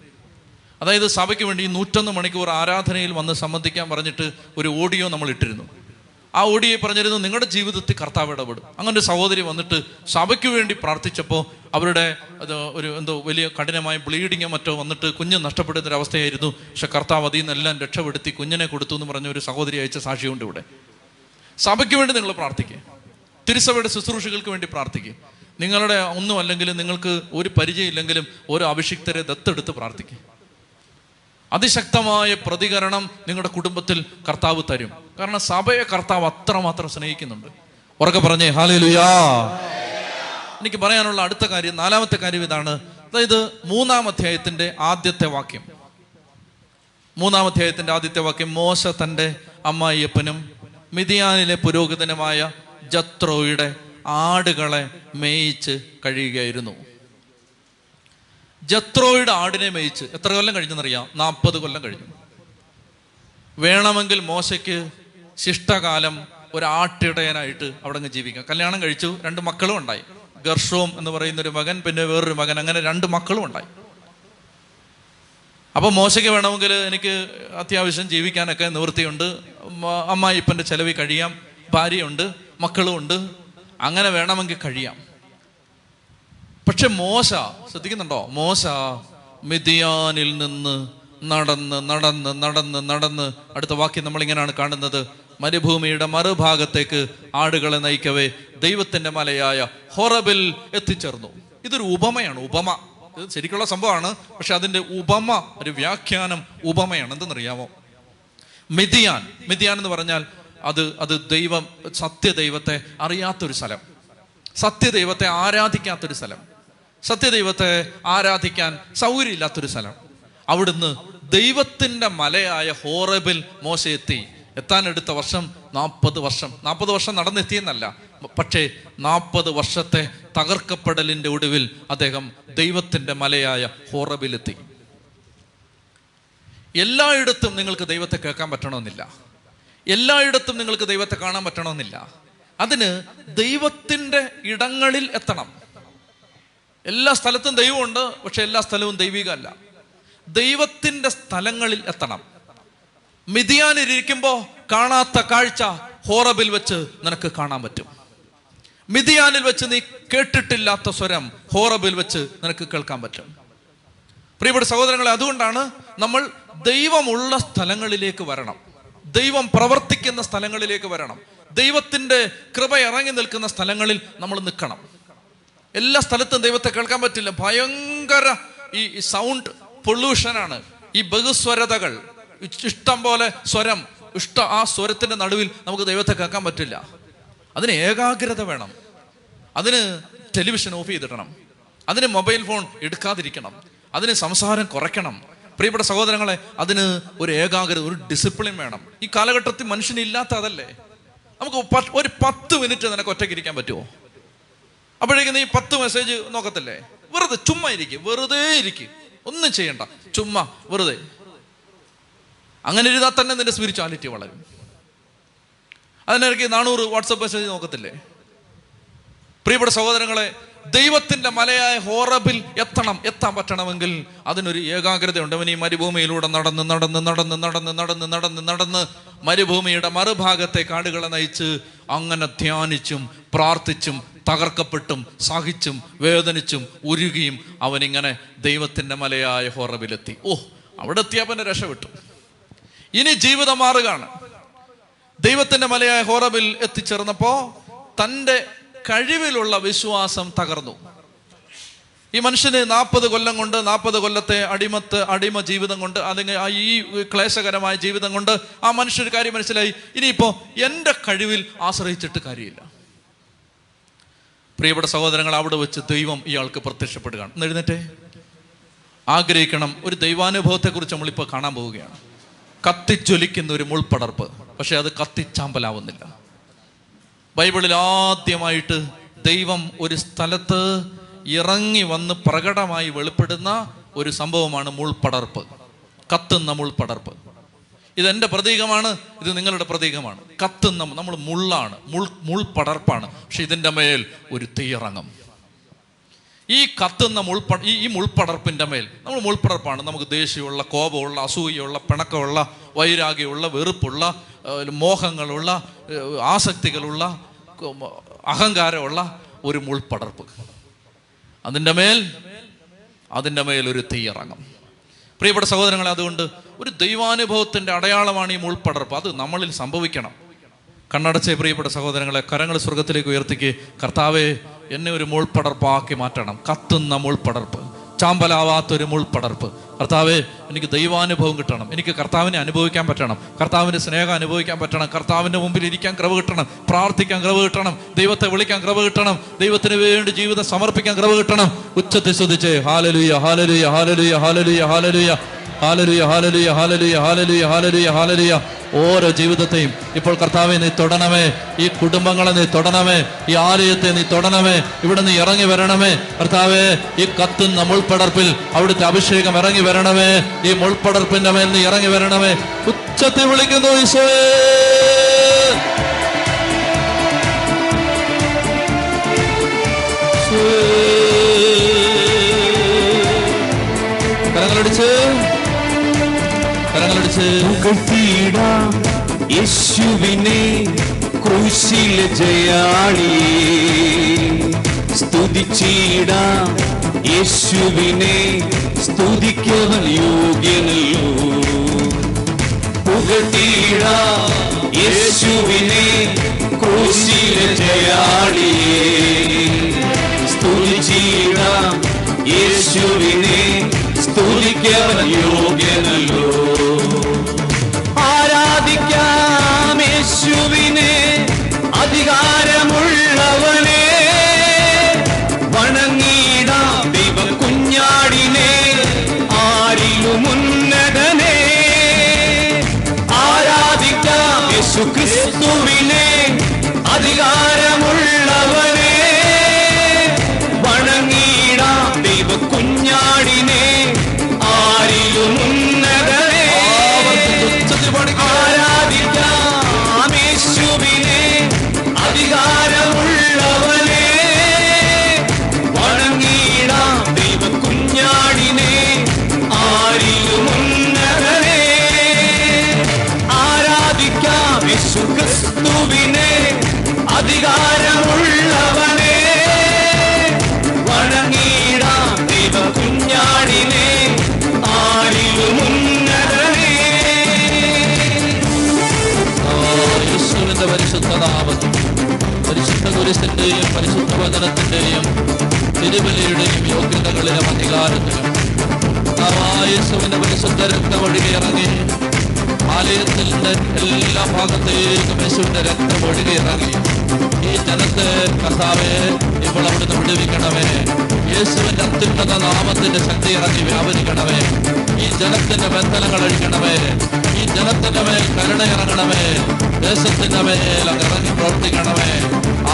അതായത് സഭയ്ക്ക് വേണ്ടി നൂറ്റൊന്ന് മണിക്കൂർ ആരാധനയിൽ വന്ന് സംബന്ധിക്കാൻ പറഞ്ഞിട്ട് ഒരു ഓഡിയോ നമ്മൾ ഇട്ടിരുന്നു. ആ ഓടിയെ പറഞ്ഞിരുന്നു നിങ്ങളുടെ ജീവിതത്തിൽ കർത്താവ് ഇടപെടും. അങ്ങനെ ഒരു സഹോദരി വന്നിട്ട് സഭയ്ക്ക് വേണ്ടി പ്രാർത്ഥിച്ചപ്പോൾ അവരുടെ ഒരു എന്തോ വലിയ കഠിനമായ ബ്ലീഡിങ്ങോ മറ്റോ വന്നിട്ട് കുഞ്ഞ് നഷ്ടപ്പെടുന്ന ഒരവസ്ഥയായിരുന്നു പക്ഷെ കർത്താവ് അതിൽ നിന്നെല്ലാം രക്ഷപ്പെടുത്തി കുഞ്ഞിനെ കൊടുത്തു എന്ന് പറഞ്ഞ ഒരു സഹോദരി അയച്ച സാക്ഷിയുണ്ട് ഇവിടെ. സഭയ്ക്ക് വേണ്ടി നിങ്ങൾ പ്രാർത്ഥിക്കുക തിരുസഭയുടെ ശുശ്രൂഷകൾക്ക് വേണ്ടി പ്രാർത്ഥിക്കുക നിങ്ങളുടെ ഒന്നും അല്ലെങ്കിലും നിങ്ങൾക്ക് ഒരു പരിചയമില്ലെങ്കിലും ഒരു അഭിഷിക്തരെ ദത്തെടുത്ത് പ്രാർത്ഥിക്കുക അതിശക്തമായ പ്രതികരണം നിങ്ങളുടെ കുടുംബത്തിൽ കർത്താവ് തരും. കാരണം സഭയെ കർത്താവ് അത്രമാത്രം സ്നേഹിക്കുന്നുണ്ട്. ഉറക്കെ പറഞ്ഞേ ഹാലേ ലുയാ എനിക്ക് പറയാനുള്ള അടുത്ത കാര്യം നാലാമത്തെ കാര്യം ഇതാണ്. അതായത് മൂന്നാം അധ്യായത്തിന്റെ ആദ്യത്തെ വാക്യം. മൂന്നാം അധ്യായത്തിന്റെ ആദ്യത്തെ വാക്യം മോശ തന്റെ അമ്മായിയപ്പനും മിതിയാനിലെ പുരോഹിതനുമായ ജത്രോയുടെ ആടുകളെ മേയിച്ച് കഴിയുകയായിരുന്നു. ജത്രോയുടെ ആടിനെ മേയിച്ച് എത്ര കൊല്ലം കഴിഞ്ഞെന്നറിയാം? നാൽപ്പത് കൊല്ലം കഴിഞ്ഞു. വേണമെങ്കിൽ മോശയ്ക്ക് ശിഷ്ടകാലം ഒരാട്ടിടയനായിട്ട് അവിടെ ജീവിക്കാം. കല്യാണം കഴിച്ചു രണ്ട് മക്കളും ഉണ്ടായി. ഗർഷോം എന്ന് പറയുന്ന ഒരു മകൻ പിന്നെ വേറൊരു മകൻ അങ്ങനെ രണ്ട് മക്കളും ഉണ്ടായി. അപ്പോൾ മോശയ്ക്ക് വേണമെങ്കിൽ എനിക്ക് അത്യാവശ്യം ജീവിക്കാനൊക്കെ നിവൃത്തിയുണ്ട്. അമ്മായിപ്പന്റെ ചെലവിൽ കഴിയാം. ഭാര്യയുണ്ട് മക്കളും ഉണ്ട് അങ്ങനെ വേണമെങ്കിൽ കഴിയാം. പക്ഷെ മോശ ശ്രദ്ധിക്കുന്നുണ്ടോ? മോശ മിതിയാനിൽ നിന്ന് നടന്ന് നടന്ന് നടന്ന് നടന്ന് അടുത്ത വാക്യം നമ്മൾ ഇങ്ങനെയാണ് കാണുന്നത്. മരുഭൂമിയുടെ മറുഭാഗത്തേക്ക് ആടുകളെ നയിക്കവേ ദൈവത്തിന്റെ മലയായ ഹൊറബിൽ എത്തിച്ചേർന്നു. ഇതൊരു ഉപമയാണ് ഉപമ. ഇത് ശരിക്കുള്ള സംഭവമാണ് പക്ഷെ അതിന്റെ ഉപമ ഒരു വ്യാഖ്യാനം ഉപമയാണ്. എന്തെന്നറിയാമോ? മിതിയാൻ മിതിയാൻ എന്ന് പറഞ്ഞാൽ അത് അത് ദൈവം സത്യദൈവത്തെ അറിയാത്തൊരു സ്ഥലം. സത്യദൈവത്തെ ആരാധിക്കാത്തൊരു സ്ഥലം. സത്യദൈവത്തെ ആരാധിക്കാൻ സൗകര്യമില്ലാത്തൊരു സ്ഥലം. അവിടുന്ന് ദൈവത്തിന്റെ മലയായ ഹോറബിൽ മോശ എത്തി. എത്താനെടുത്ത വർഷം നാൽപ്പത് വർഷം. നാൽപ്പത് വർഷം നടന്നെത്തിയെന്നല്ല. പക്ഷേ നാൽപ്പത് വർഷത്തെ തകർക്കപ്പെടലിന്റെ ഒടുവിൽ അദ്ദേഹം ദൈവത്തിന്റെ മലയായ ഹോറബിലെത്തി. എല്ലായിടത്തും നിങ്ങൾക്ക് ദൈവത്തെ കേൾക്കാൻ പറ്റണമെന്നില്ല. എല്ലായിടത്തും നിങ്ങൾക്ക് ദൈവത്തെ കാണാൻ പറ്റണമെന്നില്ല. അതിന് ദൈവത്തിന്റെ ഇടങ്ങളിൽ എത്തണം. എല്ലാ സ്ഥലത്തും ദൈവമുണ്ട് പക്ഷെ എല്ലാ സ്ഥലവും ദൈവികമല്ല. ദൈവത്തിന്റെ സ്ഥലങ്ങളിൽ എത്തണം. മിതിയാനിരിക്കുമ്പോൾ കാണാത്ത കാഴ്ച ഹോറബിൽ വെച്ച് നിനക്ക് കാണാൻ പറ്റും. മിതിയാനിൽ വെച്ച് നീ കേട്ടിട്ടില്ലാത്ത സ്വരം ഹോറബിൽ വെച്ച് നിനക്ക് കേൾക്കാൻ പറ്റും. പ്രിയപ്പെട്ട സഹോദരങ്ങളെ അതുകൊണ്ടാണ് നമ്മൾ ദൈവമുള്ള സ്ഥലങ്ങളിലേക്ക് വരണം. ദൈവം പ്രവർത്തിക്കുന്ന സ്ഥലങ്ങളിലേക്ക് വരണം. ദൈവത്തിന്റെ കൃപ ഇറങ്ങി നിൽക്കുന്ന സ്ഥലങ്ങളിൽ നമ്മൾ നിൽക്കണം. എല്ലാ സ്ഥലത്തും ദൈവത്തെ കേൾക്കാൻ പറ്റില്ല. ഭയങ്കര ഈ സൗണ്ട് പൊള്യൂഷനാണ് ഈ ബഹുസ്വരതകൾ ഇഷ്ടം പോലെ സ്വരം ഇഷ്ട ആ സ്വരത്തിന്റെ നടുവിൽ നമുക്ക് ദൈവത്തെ കേൾക്കാൻ പറ്റില്ല. അതിന് ഏകാഗ്രത വേണം. അതിന് ടെലിവിഷൻ ഓഫ് ചെയ്തിടണം. അതിന് മൊബൈൽ ഫോൺ എടുക്കാതിരിക്കണം. അതിന് സംസാരം കുറയ്ക്കണം. പ്രിയപ്പെട്ട സഹോദരങ്ങളെ അതിന് ഒരു ഏകാഗ്രത ഒരു ഡിസിപ്ലിൻ വേണം. ഈ കാലഘട്ടത്തിൽ മനുഷ്യനില്ലാത്ത അതല്ലേ നമുക്ക് ഒരു പത്ത് മിനിറ്റ് നിനക്ക് ഒറ്റയ്ക്ക് ഇരിക്കാൻ പറ്റുമോ അപ്പോഴേക്കും നീ പത്ത് മെസ്സേജ് നോക്കത്തില്ലേ? വെറുതെ ചുമ്മാ ഇരിക്കും വെറുതെ ഇരിക്കും. ഒന്നും ചെയ്യണ്ട. ചുമ്മാ വെറുതെ. അങ്ങനെ ഇരുന്നാൽ തന്നെ നിന്റെ സ്പിരിച്വാലിറ്റി വളരും. അതിനിടയ്ക്ക് നാനൂറ് വാട്സപ്പ് മെസ്സേജ് നോക്കത്തില്ലേ? പ്രിയപ്പെട്ട സഹോദരങ്ങളെ ദൈവത്തിന്റെ മലയായ ഹോറബിൽ എത്തണം എത്താൻ പറ്റണമെങ്കിൽ അതിനൊരു ഏകാഗ്രതയുണ്ട്. അവൻ ഈ മരുഭൂമിയിലൂടെ നടന്ന് നടന്ന് നടന്ന് നടന്ന് നടന്ന് നടന്ന് നടന്ന്. മരുഭൂമിയുടെ മറുഭാഗത്തെ കാടുകളെ നയിച്ച് അങ്ങനെ ധ്യാനിച്ചും പ്രാർത്ഥിച്ചും തകർക്കപ്പെട്ടും സഹിച്ചും വേദനിച്ചും ഉരുകിയും അവനിങ്ങനെ ദൈവത്തിന്റെ മലയായ ഹോറബിലെത്തി ഓ അവിടെ എത്തിയപ്പനെ രക്ഷപ്പെട്ടു. ഇനി ജീവിതം മാറുകയാണ്. ദൈവത്തിന്റെ മലയായ ഹോറബിൽ എത്തിച്ചേർന്നപ്പോ തന്റെ കഴിവിലുള്ള വിശ്വാസം തകർന്നു. ഈ മനുഷ്യന് നാൽപ്പത് കൊല്ലം കൊണ്ട് നാൽപ്പത് കൊല്ലത്തെ അടിമത്ത് അടിമ ജീവിതം കൊണ്ട് അല്ലെങ്കിൽ ഈ ക്ലേശകരമായ ജീവിതം കൊണ്ട് ആ മനുഷ്യന് കാര്യം മനസ്സിലായി. ഇനിയിപ്പോൾ എന്റെ കഴിവിൽ ആശ്രയിച്ചിട്ട് കാര്യമില്ല. പ്രിയപ്പെട്ട സഹോദരങ്ങൾ അവിടെ വെച്ച് ദൈവം ഇയാൾക്ക് പ്രത്യക്ഷപ്പെടുകയാണ്. എന്നെഴുന്നേറ്റേ ആഗ്രഹിക്കണം. ഒരു ദൈവാനുഭവത്തെക്കുറിച്ച് നമ്മളിപ്പോൾ കാണാൻ പോവുകയാണ്. കത്തിജ്വലിക്കുന്ന ഒരു മുൾപ്പടർപ്പ്. പക്ഷെ അത് കത്തിച്ചാമ്പലാവുന്നില്ല. ബൈബിളിൽ ആദ്യമായിട്ട് ദൈവം ഒരു സ്ഥലത്ത് ഇറങ്ങി വന്ന് പ്രകടമായി വെളിപ്പെടുന്ന ഒരു സംഭവമാണ് മുൾപ്പടർപ്പ് കത്തുന്ന മുൾപ്പടർപ്പ് ഇതെന്റെ പ്രതീകമാണ് ഇത് നിങ്ങളുടെ പ്രതീകമാണ്. കത്തുന്ന നമ്മൾ മുള്ളാണ് മുൾ മുൾപ്പടർപ്പാണ് പക്ഷെ ഇതിന്റെ മേൽ ഒരു തീയിറങ്ങും. ഈ കത്തുന്ന മുൾപ്പ ഈ ഈ മുൾപ്പടർപ്പിന്റെ മേൽ നമ്മൾ മുൾപ്പടർപ്പാണ് നമുക്ക് ദേഷ്യമുള്ള കോപമുള്ള അസൂയുള്ള പിണക്കമുള്ള വൈരാഗ്യമുള്ള വെറുപ്പുള്ള മോഹങ്ങളുള്ള ആസക്തികളുള്ള അഹങ്കാരമുള്ള ഒരു മുൾപ്പടർപ്പ് അതിന്റെ മേൽ അതിന്റെ മേൽ ഒരു തീ ഇറങ്ങും പ്രിയപ്പെട്ട സഹോദരങ്ങളെ അതുകൊണ്ട് ഒരു ദൈവാനുഭവത്തിന്റെ അടയാളമാണ് ഈ മുൾപ്പടർപ്പ്. അത് നമ്മളിൽ സംഭവിക്കണം. കണ്ണടച്ചേ പ്രിയപ്പെട്ട സഹോദരങ്ങളെ കരങ്ങൾ സ്വർഗത്തിലേക്ക് ഉയർത്തിക്ക്. കർത്താവെ എന്നെ ഒരു മുൾപ്പടർപ്പാക്കി മാറ്റണം. കത്തുന്ന മുൾപ്പടർപ്പ്. ചാമ്പലാവാത്തൊരു മുൾപ്പടർപ്പ്. കർത്താവെ എനിക്ക് ദൈവാനുഭവം കിട്ടണം. എനിക്ക് കർത്താവിനെ അനുഭവിക്കാൻ പറ്റണം. കർത്താവിന്റെ സ്നേഹം അനുഭവിക്കാൻ പറ്റണം. കർത്താവിന്റെ മുമ്പിൽ ഇരിക്കാൻ ക്രവ് കിട്ടണം. പ്രാർത്ഥിക്കാൻ ക്രവ് കിട്ടണം. ദൈവത്തെ വിളിക്കാൻ ക്രവ് കിട്ടണം. ദൈവത്തിന് വേണ്ടി ജീവിതം സമർപ്പിക്കാൻ ക്രവ് കിട്ടണം. ഉച്ചത്തിൽ ശ്രദ്ധിച്ച് ഹാലലുയ ഹാലലുയ ഹാലലുയ ഹാലലുയ ഹാലലുയ ഹാലലുയ ഹാലലുയ ഹാലലുയ ഹാലലുയ ഹാലലുയ ഹാലലുയ. ഓരോ ജീവിതത്തെയും ഇപ്പോൾ കർത്താവെ നീ തൊടണമേ. ഈ കുടുംബങ്ങളെ നീ തൊടണമേ. ഈ ആലയത്തെ നീ തൊടണമേ. ഇവിടെ നീ ഇറങ്ങി വരണമേ. കർത്താവേ ഈ കത്തുന്ന മുൾപ്പടർപ്പിൽ അവിടുത്തെ അഭിഷേകം ഇറങ്ങി വരണമേ. ഈ മുൾപ്പടർപ്പിന്റെ മേൽ നീ ഇറങ്ങി വരണമേ. ഉച്ചത്തിൽ വിളിക്കുന്നു ഈശോയേ. കരങ്ങളടിച്ച്. കരങ്ങളടിച്ച്. പുകഴ്ത്തിയിടാം യേശുവിനെ ക്രൂശിലെ ജയാളിയെ സ്തുതിച്ചിടാം യേശുവിനെ സ്തുതിക്കവൻ യോഗ്യനല്ലോ. പുകട്ടീട യേശുവിനെ ക്രൂശിലെ ജയാളിയെ. സ്തുതിച്ചിടാം യേശുവിനെ സ്തുതിക്കവൻ യോഗ്യനല്ലോ. ആരാധിക്കാം യേശുവിനെ അധികാരമുള്ളവനെ Cristo അധികാരത്തിലും കർത്താവായ യേശുവിന്റെ പരിശുദ്ധ രക്തം ഒഴുകി ഇറങ്ങി ആലയത്തിന്റെ എല്ലാ ഭാഗത്തേക്കും യേശുവിന്റെ രക്തം ഒഴുകി ഇറങ്ങി ഈ ജനത്തെ കർത്താവെ ഇപ്പോൾ അവിടുന്ന് വിടുവിക്കണമേ. യേശുവിന്റെ അത്യുന്നത നാമത്തിന്റെ ശക്തി ഇറങ്ങി വ്യാപരിക്കണമേ. ഈ ജനത്തിന്റെ ബന്ധനങ്ങൾ അഴിക്കണമേ ഈ ജനത്തിന്റെ മേൽ കരുണ ഇറങ്ങണമേ. ദേശത്തിന്റെ മേൽ അത് ഇറങ്ങി പ്രവർത്തിക്കണമേ.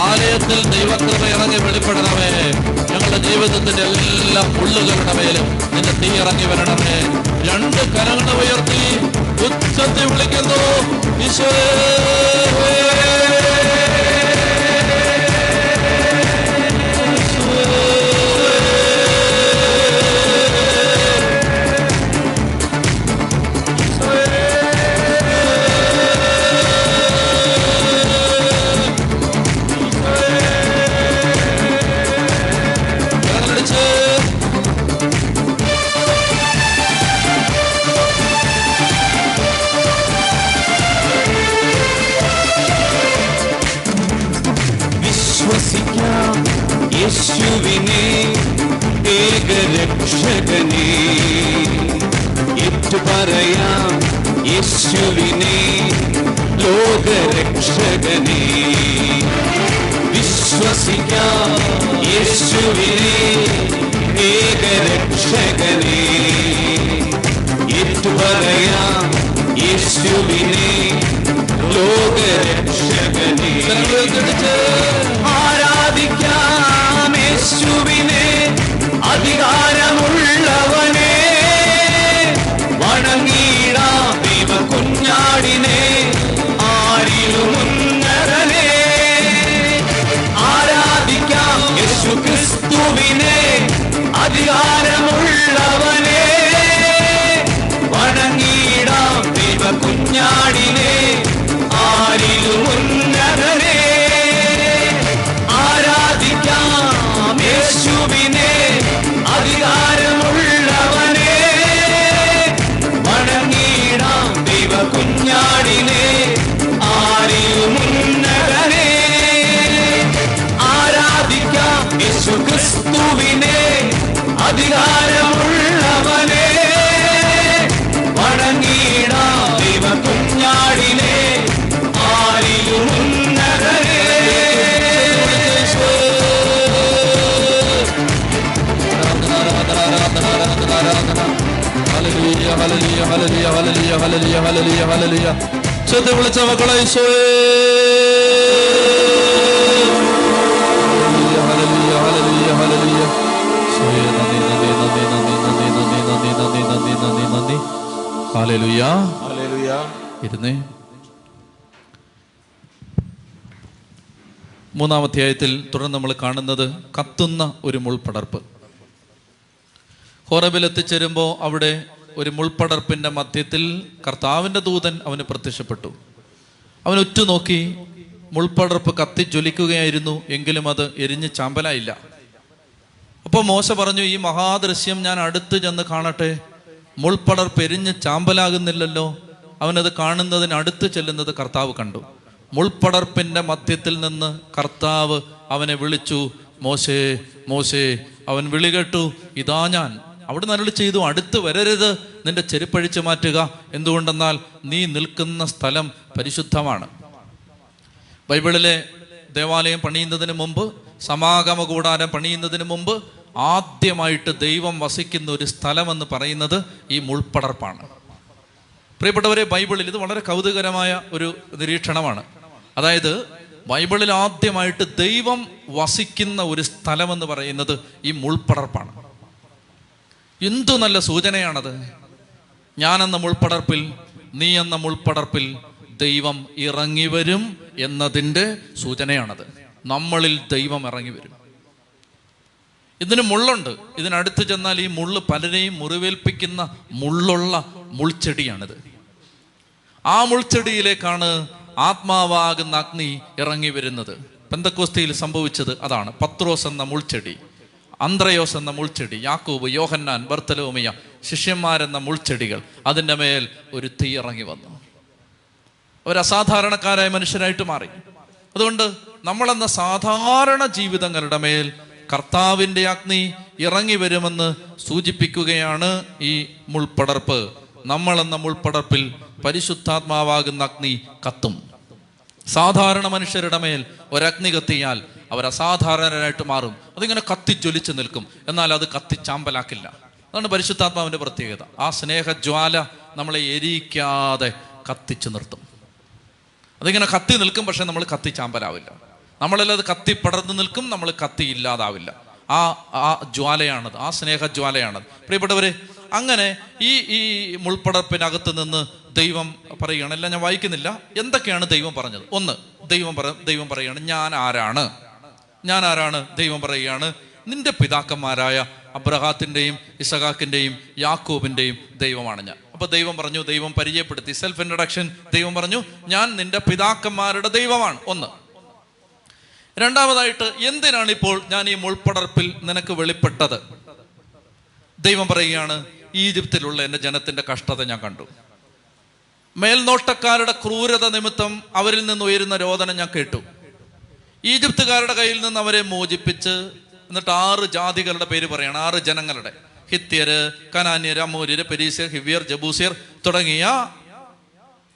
ആലയത്തിൽ ദൈവകൃപ ഇറങ്ങി വെളിപ്പെടണമേ. ഞങ്ങളുടെ ജീവിതത്തിന്റെ എല്ലാ മുള്ളുകളുടെ മേലും നിന്റെ തീ ഇറങ്ങി വരണമേ. രണ്ട് കരങ്ങൾ ഉയർത്തി ഉച്ചത്തിൽ വിളിക്കുന്നു. ഈശോയേ യേശുവിനെ ഏകരക്ഷകനെ ഏറ്റു പറയാം യേശുവിനെ ലോകരക്ഷകനെ വിശ്വസിക്കാം യേശുവിനെ ഏകരക്ഷകനെ ഏറ്റു പറയാം യേശുവിനെ ലോകരക്ഷകനെ ആരാധിക്കാം യേശുവിനെ അധികാരമുള്ള ഹലലിയ ഹലലിയ ഹല്ലേലൂയ ചെന്ന് വിളിച്ച മക്കളെ ഈശോയേ ഹല്ലേലൂയ ഹല്ലേലൂയ ഹല്ലേലൂയ ഈശോയേ നന്ദി നന്ദി നന്ദി നന്ദി നന്ദി നന്ദി നന്ദി നന്ദി നന്ദി നന്ദി നന്ദി ഹല്ലേലൂയ ഇരുന്നേ മൂന്നാം അധ്യായത്തിൽ തുടർന്ന് നമ്മൾ കാണുന്നത് കത്തുന്ന ഒരു മുൾപടർപ്പ് ഹോറബിൽ എത്തിച്ചേരുമ്പോൾ അവിടെ ഒരു മുൾപടർപ്പിന്റെ മധ്യത്തിൽ കർത്താവിന്റെ ദൂതൻ അവന് പ്രത്യക്ഷപ്പെട്ടു. അവൻ ഉറ്റുനോക്കി മുൾപ്പടർപ്പ് കത്തി ജ്വലിക്കുകയായിരുന്നു എങ്കിലും അത് എരിഞ്ഞ് ചാമ്പലായില്ല. അപ്പോൾ മോശ പറഞ്ഞു ഈ മഹാദൃശ്യം ഞാൻ അടുത്ത് ചെന്ന് കാണട്ടെ. മുൾപ്പടർപ്പ് എരിഞ്ഞ് ചാമ്പലാകുന്നില്ലല്ലോ. അവനത് കാണുന്നതിന് അടുത്ത് ചെല്ലുന്നത് കർത്താവ് കണ്ടു. മുൾപടർപ്പിന്റെ മധ്യത്തിൽ നിന്ന് കർത്താവ് അവനെ വിളിച്ചു മോശേ മോശേ അവൻ വിളി കേട്ടു ഇതാ ഞാൻ. അവിടെ നരളി ചെയ്തു അടുത്ത് വരരുത് നിന്റെ ചെരുപ്പഴിച്ചു മാറ്റുക. എന്തുകൊണ്ടെന്നാൽ നീ നിൽക്കുന്ന സ്ഥലം പരിശുദ്ധമാണ്. ബൈബിളിലെ ദേവാലയം പണിയുന്നതിന് മുമ്പ് സമാഗമ കൂടാരം പണിയുന്നതിന് മുമ്പ് ആദ്യമായിട്ട് ദൈവം വസിക്കുന്ന ഒരു സ്ഥലമെന്ന് പറയുന്നത് ഈ മുൾപ്പടർപ്പാണ്. പ്രിയപ്പെട്ടവരെ ബൈബിളിൽ ഇത് വളരെ കൗതുകരമായ ഒരു നിരീക്ഷണമാണ്. അതായത് ബൈബിളിൽ ആദ്യമായിട്ട് ദൈവം വസിക്കുന്ന ഒരു സ്ഥലമെന്ന് പറയുന്നത് ഈ മുൾപ്പടർപ്പാണ്. എന്തു നല്ല സൂചനയാണത്? എന്ന മുൾപ്പടർപ്പിൽ നീ എന്ന മുൾപ്പടർപ്പിൽ ദൈവം ഇറങ്ങി വരും എന്നതിന്റെ സൂചനയാണത്. നമ്മളിൽ ദൈവം ഇറങ്ങി വരും ഇതിന് മുള്ളുണ്ട്. ഇതിനടുത്ത് ചെന്നാൽ ഈ മുള്ള് പലരെയും മുറിവേൽപ്പിക്കുന്ന മുള്ളുള്ള മുൾച്ചെടിയാണിത്. ആ മുൾച്ചെടിയിലേക്കാണ് ആത്മാവാകുന്ന അഗ്നി ഇറങ്ങി വരുന്നത് പെന്തക്കോസ്തിയിൽ സംഭവിച്ചത് അതാണ്. പത്രോസ് എന്ന മുൾച്ചെടി. അന്ത്രയോസ് എന്ന മുൾച്ചെടി യാക്കൂബ് യോഹന്നാൻ ബർത്തലോമിയ ശിഷ്യന്മാരെന്ന മുൾച്ചെടികൾ അതിന്റെ മേൽ ഒരു തീ ഇറങ്ങി വന്നു. അവരസാധാരണക്കാരായ മനുഷ്യരായിട്ട് മാറി. അതുകൊണ്ട് നമ്മളെന്ന സാധാരണ ജീവിതങ്ങളുടെ മേൽ കർത്താവിന്റെ അഗ്നി ഇറങ്ങി വരുമെന്ന് സൂചിപ്പിക്കുകയാണ് ഈ മുൾപ്പടർപ്പ് നമ്മളെന്ന മുൾപ്പടർപ്പിൽ പരിശുദ്ധാത്മാവാകുന്ന അഗ്നി കത്തും. സാധാരണ മനുഷ്യരുടെ മേൽ ഒരഗ്നി കത്തിയാൽ അവർ അസാധാരണരായിട്ട് മാറും. അതിങ്ങനെ കത്തിജ്വലിച്ച് നിൽക്കും. എന്നാൽ അത് കത്തിച്ചാമ്പലാക്കില്ല. അതാണ് പരിശുദ്ധാത്മാവിന്റെ പ്രത്യേകത. ആ സ്നേഹജ്വാല നമ്മളെ എരിക്കാതെ കത്തിച്ചു നിർത്തും. അതിങ്ങനെ കത്തി നിൽക്കും പക്ഷെ നമ്മൾ കത്തിച്ചാമ്പലാവില്ല. നമ്മളല്ലത് കത്തി പടർന്നു നിൽക്കും നമ്മൾ കത്തി ഇല്ലാതാവില്ല ആ ആ ജ്വാലയാണത്. ആ സ്നേഹജ്വാലയാണത്. പ്രിയപ്പെട്ടവരെ അങ്ങനെ ഈ ഈ മുൾപ്പടർപ്പിനകത്ത് നിന്ന് ദൈവം പറയുകയാണ്. അല്ല ഞാൻ വായിക്കുന്നില്ല. എന്തൊക്കെയാണ് ദൈവം പറഞ്ഞത്? ഒന്ന് ദൈവം പറ ദൈവം പറയുകയാണ് ഞാൻ ആരാണ്? ഞാൻ ആരാണ്? ദൈവം പറയുകയാണ് നിന്റെ പിതാക്കന്മാരായ അബ്രഹാത്തിന്റെയും ഇസഹാക്കിന്റെയും യാക്കോബിന്റെയും ദൈവമാണ് ഞാൻ. അപ്പൊ ദൈവം പറഞ്ഞു ദൈവം പരിചയപ്പെടുത്തി. സെൽഫ് ഇൻട്രഡക്ഷൻ ദൈവം പറഞ്ഞു ഞാൻ നിന്റെ പിതാക്കന്മാരുടെ ദൈവമാണ്. ഒന്ന്. രണ്ടാമതായിട്ട് എന്തിനാണ് ഇപ്പോൾ ഞാൻ ഈ മുൾപ്പടർപ്പിൽ നിനക്ക് വെളിപ്പെട്ടത്? ദൈവം പറയുകയാണ് ഈജിപ്തിലുള്ള എന്റെ ജനത്തിന്റെ കഷ്ടത ഞാൻ കണ്ടു. മേൽനോട്ടക്കാരുടെ ക്രൂരത നിമിത്തം അവരിൽ നിന്ന് ഉയരുന്ന രോദനം ഞാൻ കേട്ടു. ഈജിപ്തുകാരുടെ കയ്യിൽ നിന്ന് അവരെ മോചിപ്പിച്ച് എന്നിട്ട് ആറ് ജാതികളുടെ പേര് പറയണം. ആറ് ജനങ്ങളുടെ. ഹിത്യര് കനാന്യര് അമൂര്യര് പെരീസ്യർ ഹിവ്യർ ജബൂസിയർ തുടങ്ങിയ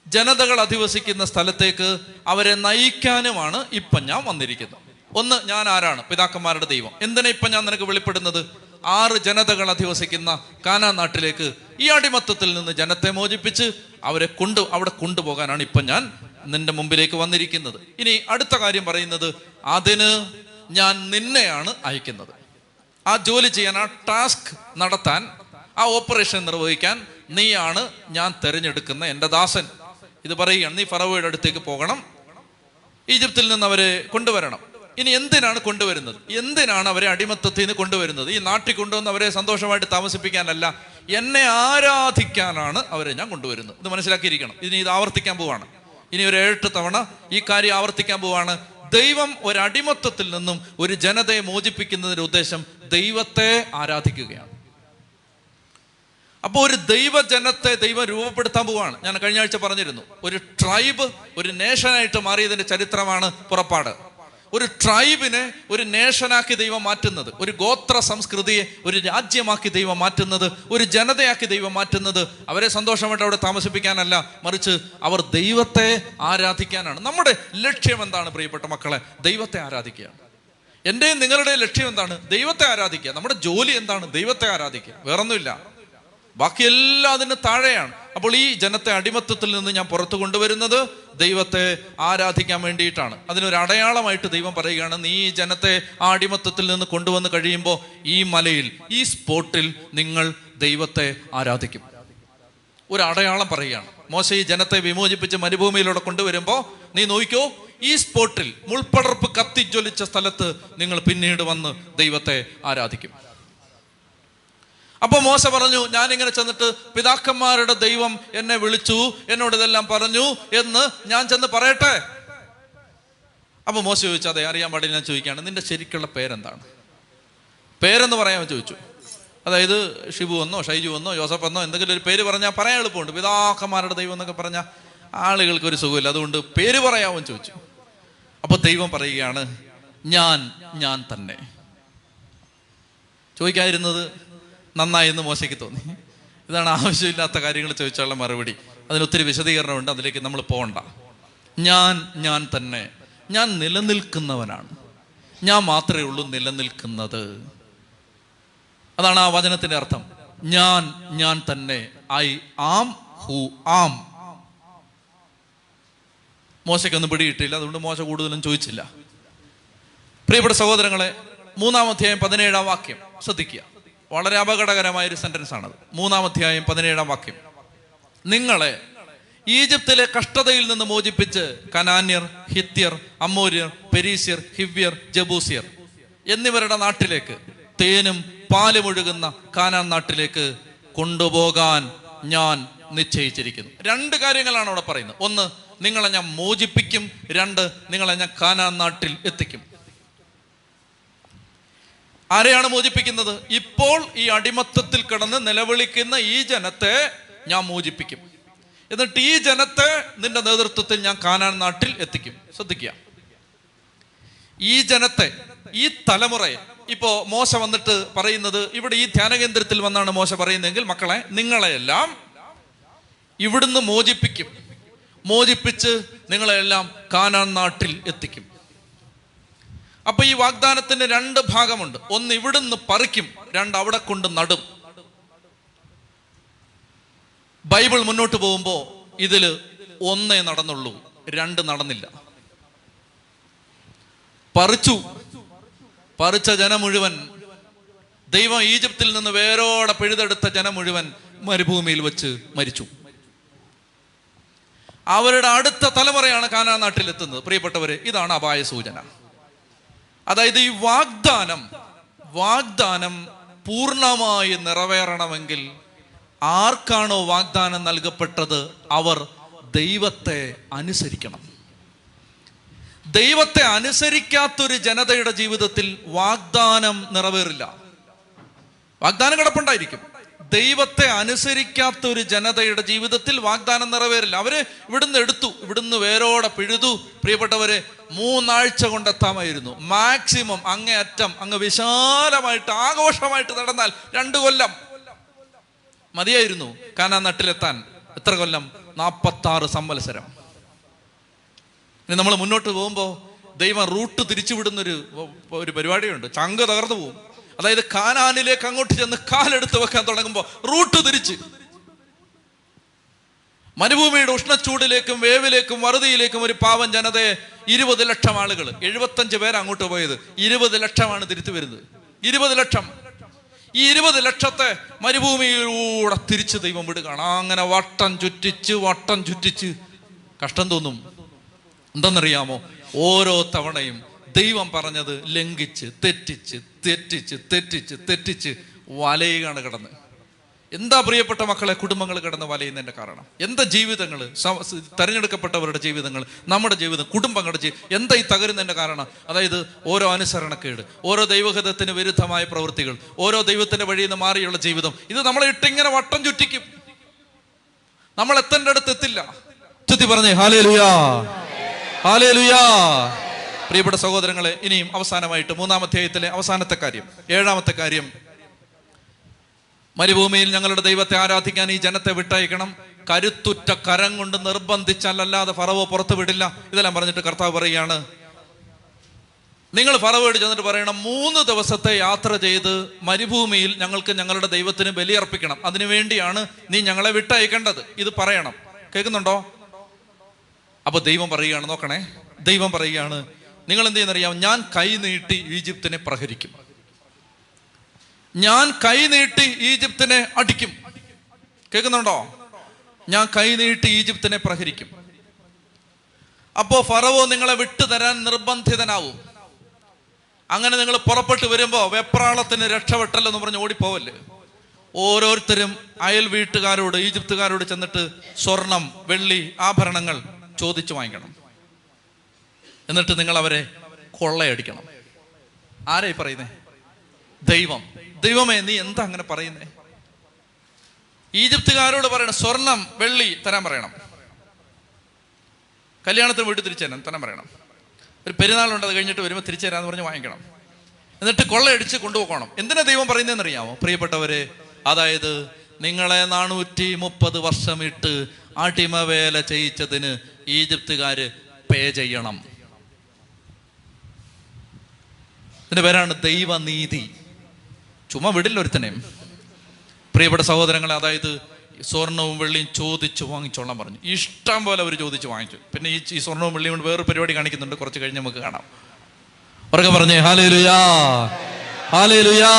ജനതകൾ അധിവസിക്കുന്ന സ്ഥലത്തേക്ക് അവരെ നയിക്കാനുമാണ് ഇപ്പം ഞാൻ വന്നിരിക്കുന്നത്. ഒന്ന് ഞാൻ ആരാണ്? പിതാക്കന്മാരുടെ ദൈവം. എന്തിനാ ഇപ്പം ഞാൻ നിനക്ക് വെളിപ്പെടുന്നത്? ആറ് ജനതകൾ അധിവസിക്കുന്ന കാനാ നാട്ടിലേക്ക് ഈ അടിമത്തത്തിൽ നിന്ന് ജനത്തെ മോചിപ്പിച്ച് അവരെ കൊണ്ട് അവിടെ കൊണ്ടുപോകാനാണ് ഇപ്പം ഞാൻ നിന്റെ മുമ്പിലേക്ക് വന്നിരിക്കുന്നത്. ഇനി അടുത്ത കാര്യം പറയുന്നത് അതിന് ഞാൻ നിന്നെയാണ് അയക്കുന്നത്. ആ ജോലി ചെയ്യാൻ ആ ടാസ്ക് നടത്താൻ ആ ഓപ്പറേഷൻ നിർവഹിക്കാൻ നീയാണ് ഞാൻ തിരഞ്ഞെടുക്കുന്ന എന്റെ ദാസൻ. ഇത് പറയുകയാണ് നീ ഫറവയുടെ അടുത്തേക്ക് പോകണം. ഈജിപ്തിൽ നിന്ന് അവരെ കൊണ്ടുവരണം. ഇനി എന്തിനാണ് കൊണ്ടുവരുന്നത്? എന്തിനാണ് അവരെ അടിമത്തത്തിൽ നിന്ന് കൊണ്ടുവരുന്നത്? ഈ നാട്ടിൽ കൊണ്ടുവന്ന് അവരെ സന്തോഷമായിട്ട് താമസിപ്പിക്കാനല്ല എന്നെ ആരാധിക്കാനാണ് അവരെ ഞാൻ കൊണ്ടുവരുന്നത്. ഇത് മനസ്സിലാക്കിയിരിക്കണം. ഇനി ഇത് ആവർത്തിക്കാൻ പോവാണ്. ഇനി ഒരു ഏഴ് തവണ ഈ കാര്യം ആവർത്തിക്കാൻ പോവാണ്. ദൈവം ഒരടിമത്തത്തിൽ നിന്നും ഒരു ജനതയെ മോചിപ്പിക്കുന്നതിന്റെ ഉദ്ദേശം ദൈവത്തെ ആരാധിക്കുകയാണ്. അപ്പോൾ ഒരു ദൈവജനത്തെ ദൈവം രൂപപ്പെടുത്താൻ പോവാണ്. ഞാൻ കഴിഞ്ഞ ആഴ്ച പറഞ്ഞിരുന്നു ഒരു ട്രൈബ് ഒരു നേഷനായിട്ട് മാറിയതിന്റെ ചരിത്രമാണ് പുറപ്പാട്. ഒരു ട്രൈബിനെ ഒരു നേഷനാക്കി ദൈവം മാറ്റുന്നത് ഒരു ഗോത്ര സംസ്കൃതിയെ ഒരു രാജ്യമാക്കി ദൈവം മാറ്റുന്നത് ഒരു ജനതയാക്കി ദൈവം മാറ്റുന്നത് അവരെ സന്തോഷമായിട്ട് അവിടെ താമസിപ്പിക്കാനല്ല മറിച്ച് അവർ ദൈവത്തെ ആരാധിക്കാനാണ്. നമ്മുടെ ലക്ഷ്യം എന്താണ് പ്രിയപ്പെട്ട മക്കളെ? ദൈവത്തെ ആരാധിക്കുക. എന്റെയും നിങ്ങളുടെയും ലക്ഷ്യം എന്താണ്? ദൈവത്തെ ആരാധിക്കുക. നമ്മുടെ ജോലി എന്താണ്? ദൈവത്തെ ആരാധിക്കുക. വേറൊന്നുമില്ല. ബാക്കിയെല്ലാം അതിന് താഴെയാണ്. അപ്പോൾ ഈ ജനത്തെ അടിമത്തത്തിൽ നിന്ന് ഞാൻ പുറത്തു കൊണ്ടുവരുന്നത് ദൈവത്തെ ആരാധിക്കാൻ വേണ്ടിയിട്ടാണ്. അതിനൊരു അടയാളമായിട്ട് ദൈവം പറയുകയാണ് നീ ഈ ജനത്തെ ആ അടിമത്തത്തിൽ നിന്ന് കൊണ്ടുവന്ന് കഴിയുമ്പോൾ ഈ മലയിൽ ഈ സ്പോട്ടിൽ നിങ്ങൾ ദൈവത്തെ ആരാധിക്കും. ഒരു അടയാളം പറയുകയാണ്. മോശ ഈ ജനത്തെ വിമോചിപ്പിച്ച് മരുഭൂമിയിലൂടെ കൊണ്ടുവരുമ്പോൾ നീ നോക്കിക്കോ ഈ സ്പോട്ടിൽ മുൾപ്പടർപ്പ് കത്തിജ്വലിച്ച സ്ഥലത്ത് നിങ്ങൾ പിന്നീട് വന്ന് ദൈവത്തെ ആരാധിക്കും. അപ്പൊ മോശ പറഞ്ഞു ഞാൻ ഇങ്ങനെ ചെന്നിട്ട് പിതാക്കന്മാരുടെ ദൈവം എന്നെ വിളിച്ചു എന്നോട് ഇതെല്ലാം പറഞ്ഞു എന്ന് ഞാൻ ചെന്ന് പറയട്ടെ? അപ്പോൾ മോശ ചോദിച്ചു അതെ അറിയാൻ പാടില്ല ഞാൻ ചോദിക്കുകയാണ്. നിന്റെ ശരിക്കുള്ള പേരെന്താണ്? പേരെന്ന് പറയാൻ ചോദിച്ചു. അതായത് ഷിബു എന്നോ ഷൈജു എന്നോ ജോസഫ് എന്നോ എന്തെങ്കിലും ഒരു പേര് പറഞ്ഞാൽ പറയാൻ എളുപ്പമുണ്ട്. പിതാക്കന്മാരുടെ ദൈവം എന്നൊക്കെ പറഞ്ഞാൽ ആളുകൾക്ക് ഒരു സുഖമില്ല. അതുകൊണ്ട് പേര് പറയാമോ ചോദിച്ചു. അപ്പോൾ ദൈവം പറയുകയാണ് ഞാൻ ഞാൻ തന്നെ. ചോദിക്കാതിരുന്നത് നന്നായി എന്ന് മോശയ്ക്ക് തോന്നി. ഇതാണ് ആവശ്യമില്ലാത്ത കാര്യങ്ങൾ ചോദിച്ചാലുള്ള മറുപടി. അതിനൊത്തിരി വിശദീകരണമുണ്ട് അതിലേക്ക് നമ്മൾ പോകണ്ട ഞാൻ ഞാൻ തന്നെ. ഞാൻ നിലനിൽക്കുന്നവനാണ്. ഞാൻ മാത്രമേ ഉള്ളൂ നിലനിൽക്കുന്നത്. അതാണ് ആ വചനത്തിന്റെ അർത്ഥം. ഞാൻ ഞാൻ തന്നെ. ഐ ആം ഹു ആം. മോശയ്ക്കൊന്നും പിടിയിട്ടില്ല അതുകൊണ്ട് മോശ കൂടുതലും ചോദിച്ചില്ല. പ്രിയപ്പെട്ട സഹോദരങ്ങളെ മൂന്നാം അധ്യായം പതിനേഴാം വാക്യം. ശ്രദ്ധിക്കുക. വളരെ അപകടകരമായ ഒരു സെന്റൻസ് ആണത്. മൂന്നാം അധ്യായം പതിനേഴാം വാക്യം. നിങ്ങളെ ഈജിപ്തിലെ കഷ്ടതയിൽ നിന്ന് മോചിപ്പിച്ച് കനാന്യർ ഹിത്യർ അമ്മോര്യർ പെരീസ്യർ ഹിവ്യർ ജബൂസിയർ എന്നിവരുടെ നാട്ടിലേക്ക് തേനും പാലും ഒഴുകുന്ന കാനാൻ നാട്ടിലേക്ക് കൊണ്ടുപോകാൻ ഞാൻ നിശ്ചയിച്ചിരിക്കുന്നു. രണ്ട് കാര്യങ്ങളാണ് അവിടെ പറയുന്നത്. ഒന്ന് നിങ്ങളെ ഞാൻ മോചിപ്പിക്കും. രണ്ട് നിങ്ങളെ ഞാൻ കാനാൻ നാട്ടിൽ എത്തിക്കും. ആരെയാണ് മോചിപ്പിക്കുന്നത്? ഇപ്പോൾ ഈ അടിമത്തത്തിൽ കിടന്ന് നിലവിളിക്കുന്ന ഈ ജനത്തെ ഞാൻ മോചിപ്പിക്കും. എന്നിട്ട് ഈ ജനത്തെ നിന്റെ നേതൃത്വത്തിൽ ഞാൻ കാനാൻ നാട്ടിൽ എത്തിക്കും. ശ്രദ്ധിക്കുക. ഈ ജനത്തെ ഈ തലമുറയെ ഇപ്പോ മോശ വന്നിട്ട് പറയുന്നത് ഇവിടെ ഈ ധ്യാന കേന്ദ്രത്തിൽ വന്നാണ് മോശ പറയുന്നതെങ്കിൽ മക്കളെ നിങ്ങളെയെല്ലാം ഇവിടുന്ന് മോചിപ്പിക്കും. മോചിപ്പിച്ച് നിങ്ങളെല്ലാം കാനാൻ നാട്ടിൽ എത്തിക്കും. അപ്പൊ ഈ വാഗ്ദാനത്തിന്റെ രണ്ട് ഭാഗമുണ്ട്. ഒന്ന് ഇവിടുന്ന് പറിക്കും രണ്ട് അവിടെ കൊണ്ട് നടും. ബൈബിൾ മുന്നോട്ട് പോകുമ്പോൾ ഇതിൽ ഒന്നേ നടന്നുള്ളൂ രണ്ട് നടന്നില്ല. പറിച്ചു. പറിച്ച ജനം മുഴുവൻ ദൈവം ഈജിപ്തിൽ നിന്ന് വേരോടെ പിഴുതെടുത്ത ജനം മുഴുവൻ മരുഭൂമിയിൽ വെച്ച് മരിച്ചു. അവരുടെ അടുത്ത തലമുറയാണ് കാനാ നാട്ടിലെത്തുന്നത്. പ്രിയപ്പെട്ടവരെ ഇതാണ് അപായ സൂചന. അതായത് ഈ വാഗ്ദാനം വാഗ്ദാനം പൂർണമായി നിറവേറണമെങ്കിൽ ആർക്കാണോ വാഗ്ദാനം നൽകപ്പെട്ടത്? അവർ ദൈവത്തെ അനുസരിക്കണം. ദൈവത്തെ അനുസരിക്കാത്തൊരു ജനതയുടെ ജീവിതത്തിൽ വാഗ്ദാനം നിറവേറില്ല. വാഗ്ദാനം കിടപ്പുണ്ടായിരിക്കും. ദൈവത്തെ അനുസരിക്കാത്ത ഒരു ജനതയുടെ ജീവിതത്തിൽ വാഗ്ദാനം നിറവേറില്ല. അവർ ഇവിടുന്ന് എടുത്തു ഇവിടുന്ന് വേരോടെ പിഴുതു. പ്രിയപ്പെട്ടവരെ മൂന്നാഴ്ച കൊണ്ടെത്താമായിരുന്നു. മാക്സിമം അങ്ങേ അറ്റം അങ്ങ് വിശാലമായിട്ട് ആഘോഷമായിട്ട് നടന്നാൽ രണ്ട് കൊല്ലം. മതിയായിരുന്നു. കാനാ നാട്ടിലെത്താൻ എത്ര കൊല്ലം? നാപ്പത്തി ആറ് സംവത്സരം. ഇനി നമ്മൾ മുന്നോട്ട് പോകുമ്പോൾ ദൈവം റൂട്ട് തിരിച്ചുവിടുന്നൊരു ഒരു പരിപാടിയുണ്ട്. ചങ്ക് തകർന്നു പോകും അതായത് കാനാനിലേക്ക് അങ്ങോട്ട് ചെന്ന് കാലെടുത്ത് വെക്കാൻ തുടങ്ങുമ്പോൾ റൂട്ട് തിരിച്ച്. മരുഭൂമിയുടെ ഉഷ്ണച്ചൂടിലേക്കും വേവിലേക്കും വറുതിയിലേക്കും ഒരു പാവം ജനതയെ ഇരുപത് ലക്ഷം ആളുകൾ എഴുപത്തഞ്ച് പേര് അങ്ങോട്ട് പോയത്. ഇരുപത് ലക്ഷമാണ് തിരിച്ചു വരുന്നത്. ഇരുപത് ലക്ഷം. ഈ ഇരുപത് ലക്ഷത്തെ മരുഭൂമിയിലൂടെ തിരിച്ച് ദൈവം വിടുകയാണ്. അങ്ങനെ വട്ടം ചുറ്റിച്ച് വട്ടം ചുറ്റിച്ച് കഷ്ടം തോന്നും. എന്തെന്നറിയാമോ? ഓരോ തവണയും ദൈവം പറഞ്ഞത് ലംഘിച്ച് തെറ്റിച്ച് തെറ്റിച്ച് തെറ്റിച്ച് തെറ്റിച്ച് വലയുകയാണ് കിടന്ന്. എന്താ പ്രിയപ്പെട്ട മക്കളെ കുടുംബങ്ങൾ കിടന്ന് വലയുന്നതിന്റെ കാരണം? എന്താ ജീവിതങ്ങൾ തെരഞ്ഞെടുക്കപ്പെട്ടവരുടെ ജീവിതങ്ങൾ നമ്മുടെ ജീവിതം കുടുംബങ്ങളുടെ ജീവിതം എന്താ ഈ തകരുന്നതിന്റെ കാരണം? അതായത് ഓരോ അനുസരണക്കേട് ഓരോ ദൈവഹിതത്തിന് വിരുദ്ധമായ പ്രവൃത്തികൾ ഓരോ ദൈവത്തിന്റെ വഴിയിൽ നിന്ന് മാറിയുള്ള ജീവിതം. ഇത് നമ്മളെ ഇട്ടിങ്ങനെ വട്ടം ചുറ്റിക്കും. നമ്മൾ എത്തേണ്ട അടുത്ത് എത്തില്ല. ചുറ്റി പറഞ്ഞേ ഹാലേ ലുയാ ഹാലേ ലുയാ പ്രിയപ്പെട്ട സഹോദരങ്ങളെ ഇനിയും അവസാനമായിട്ട് മൂന്നാം അധ്യായത്തിലെ അവസാനത്തെ കാര്യം ഏഴാമത്തെ കാര്യം മരുഭൂമിയിൽ ഞങ്ങളുടെ ദൈവത്തെ ആരാധിക്കാൻ ഈ ജനത്തെ വിട്ടയക്കണം. കരുത്തുറ്റ കരം കൊണ്ട് നിർബന്ധിച്ചാലല്ലാതെ ഫറവോ പുറത്തു വിടില്ല. ഇതെല്ലാം പറഞ്ഞിട്ട് കർത്താവ് പറയുകയാണ്. നിങ്ങൾ ഫറവോട് ചെന്നിട്ട് പറയണം മൂന്ന് ദിവസത്തെ യാത്ര ചെയ്ത് മരുഭൂമിയിൽ ഞങ്ങൾക്ക് ഞങ്ങളുടെ ദൈവത്തിന് ബലിയർപ്പിക്കണം. അതിനു വേണ്ടിയാണ് നീ ഞങ്ങളെ വിട്ടയക്കേണ്ടത്. ഇത് പറയണം. കേൾക്കുന്നുണ്ടോ? അപ്പൊ ദൈവം പറയുകയാണ് നോക്കണേ. ദൈവം പറയുകയാണ് നിങ്ങൾ എന്ത് ചെയ്യുന്നറിയാം ഞാൻ കൈ നീട്ടി ഈജിപ്തിനെ പ്രഹരിക്കും. ഞാൻ കൈ നീട്ടി ഈജിപ്തിനെ അടിക്കും. കേൾക്കുന്നുണ്ടോ? ഞാൻ കൈ നീട്ടി ഈജിപ്തിനെ പ്രഹരിക്കും. അപ്പോ ഫറവോ നിങ്ങളെ വിട്ടുതരാൻ നിർബന്ധിതനാവും. അങ്ങനെ നിങ്ങൾ പുറപ്പെട്ടു വരുമ്പോ വെപ്രാളത്തിന് എന്ന് പറഞ്ഞ് ഓടിപ്പോവല്ലേ? ഓരോരുത്തരും അയൽ വീട്ടുകാരോട് ഈജിപ്തുകാരോട് ചെന്നിട്ട് സ്വർണം വെള്ളി ആഭരണങ്ങൾ ചോദിച്ചു വാങ്ങിക്കണം. എന്നിട്ട് നിങ്ങൾ അവരെ കൊള്ളയടിക്കണം. ആരായി പറയുന്നേ? ദൈവം. ദൈവമേ നീ എന്താ അങ്ങനെ പറയുന്നേ? ഈജിപ്തുകാരോട് പറയണം സ്വർണം വെള്ളി തരാൻ പറയണം. കല്യാണത്തിന് വീട്ടിൽ തിരിച്ചു തരാൻ തരാൻ പറയണം. ഒരു പെരുന്നാളുണ്ട് അത് കഴിഞ്ഞിട്ട് വരുമ്പോൾ തിരിച്ചു തരാന്ന് പറഞ്ഞ് വാങ്ങിക്കണം. എന്നിട്ട് കൊള്ളയടിച്ച് കൊണ്ടുപോകണം. എന്തിനാ ദൈവം പറയുന്നതെന്ന് അറിയാമോ പ്രിയപ്പെട്ടവരെ അതായത് നിങ്ങളെ നാനൂറ്റി മുപ്പത് വർഷം ഇട്ട് അടിമവേല ചെയ്യിച്ചതിന് ഈജിപ്തുകാര് പേ ചെയ്യണം. ഇതിന്റെ പേരാണ് ദൈവനീതി. ചുമ്മാ വിടില്ല ഒരുത്തനെയും പ്രിയപ്പെട്ട സഹോദരങ്ങളെ അതായത് സ്വർണവും വെള്ളിയും ചോദിച്ചു വാങ്ങിച്ചോളാൻ പറഞ്ഞു. ഇഷ്ടം പോലെ അവർ ചോദിച്ച് വാങ്ങിച്ചു. പിന്നെ ഈ ഈ സ്വർണവും വെള്ളിയും കൊണ്ട് വേറൊരു പരിപാടി കാണിക്കുന്നുണ്ട്. കുറച്ച് കഴിഞ്ഞ് നമുക്ക് കാണാം. ഉറക്കെ പറഞ്ഞേ ഹാലേ ലുയാ ഹാലേ ലുയാ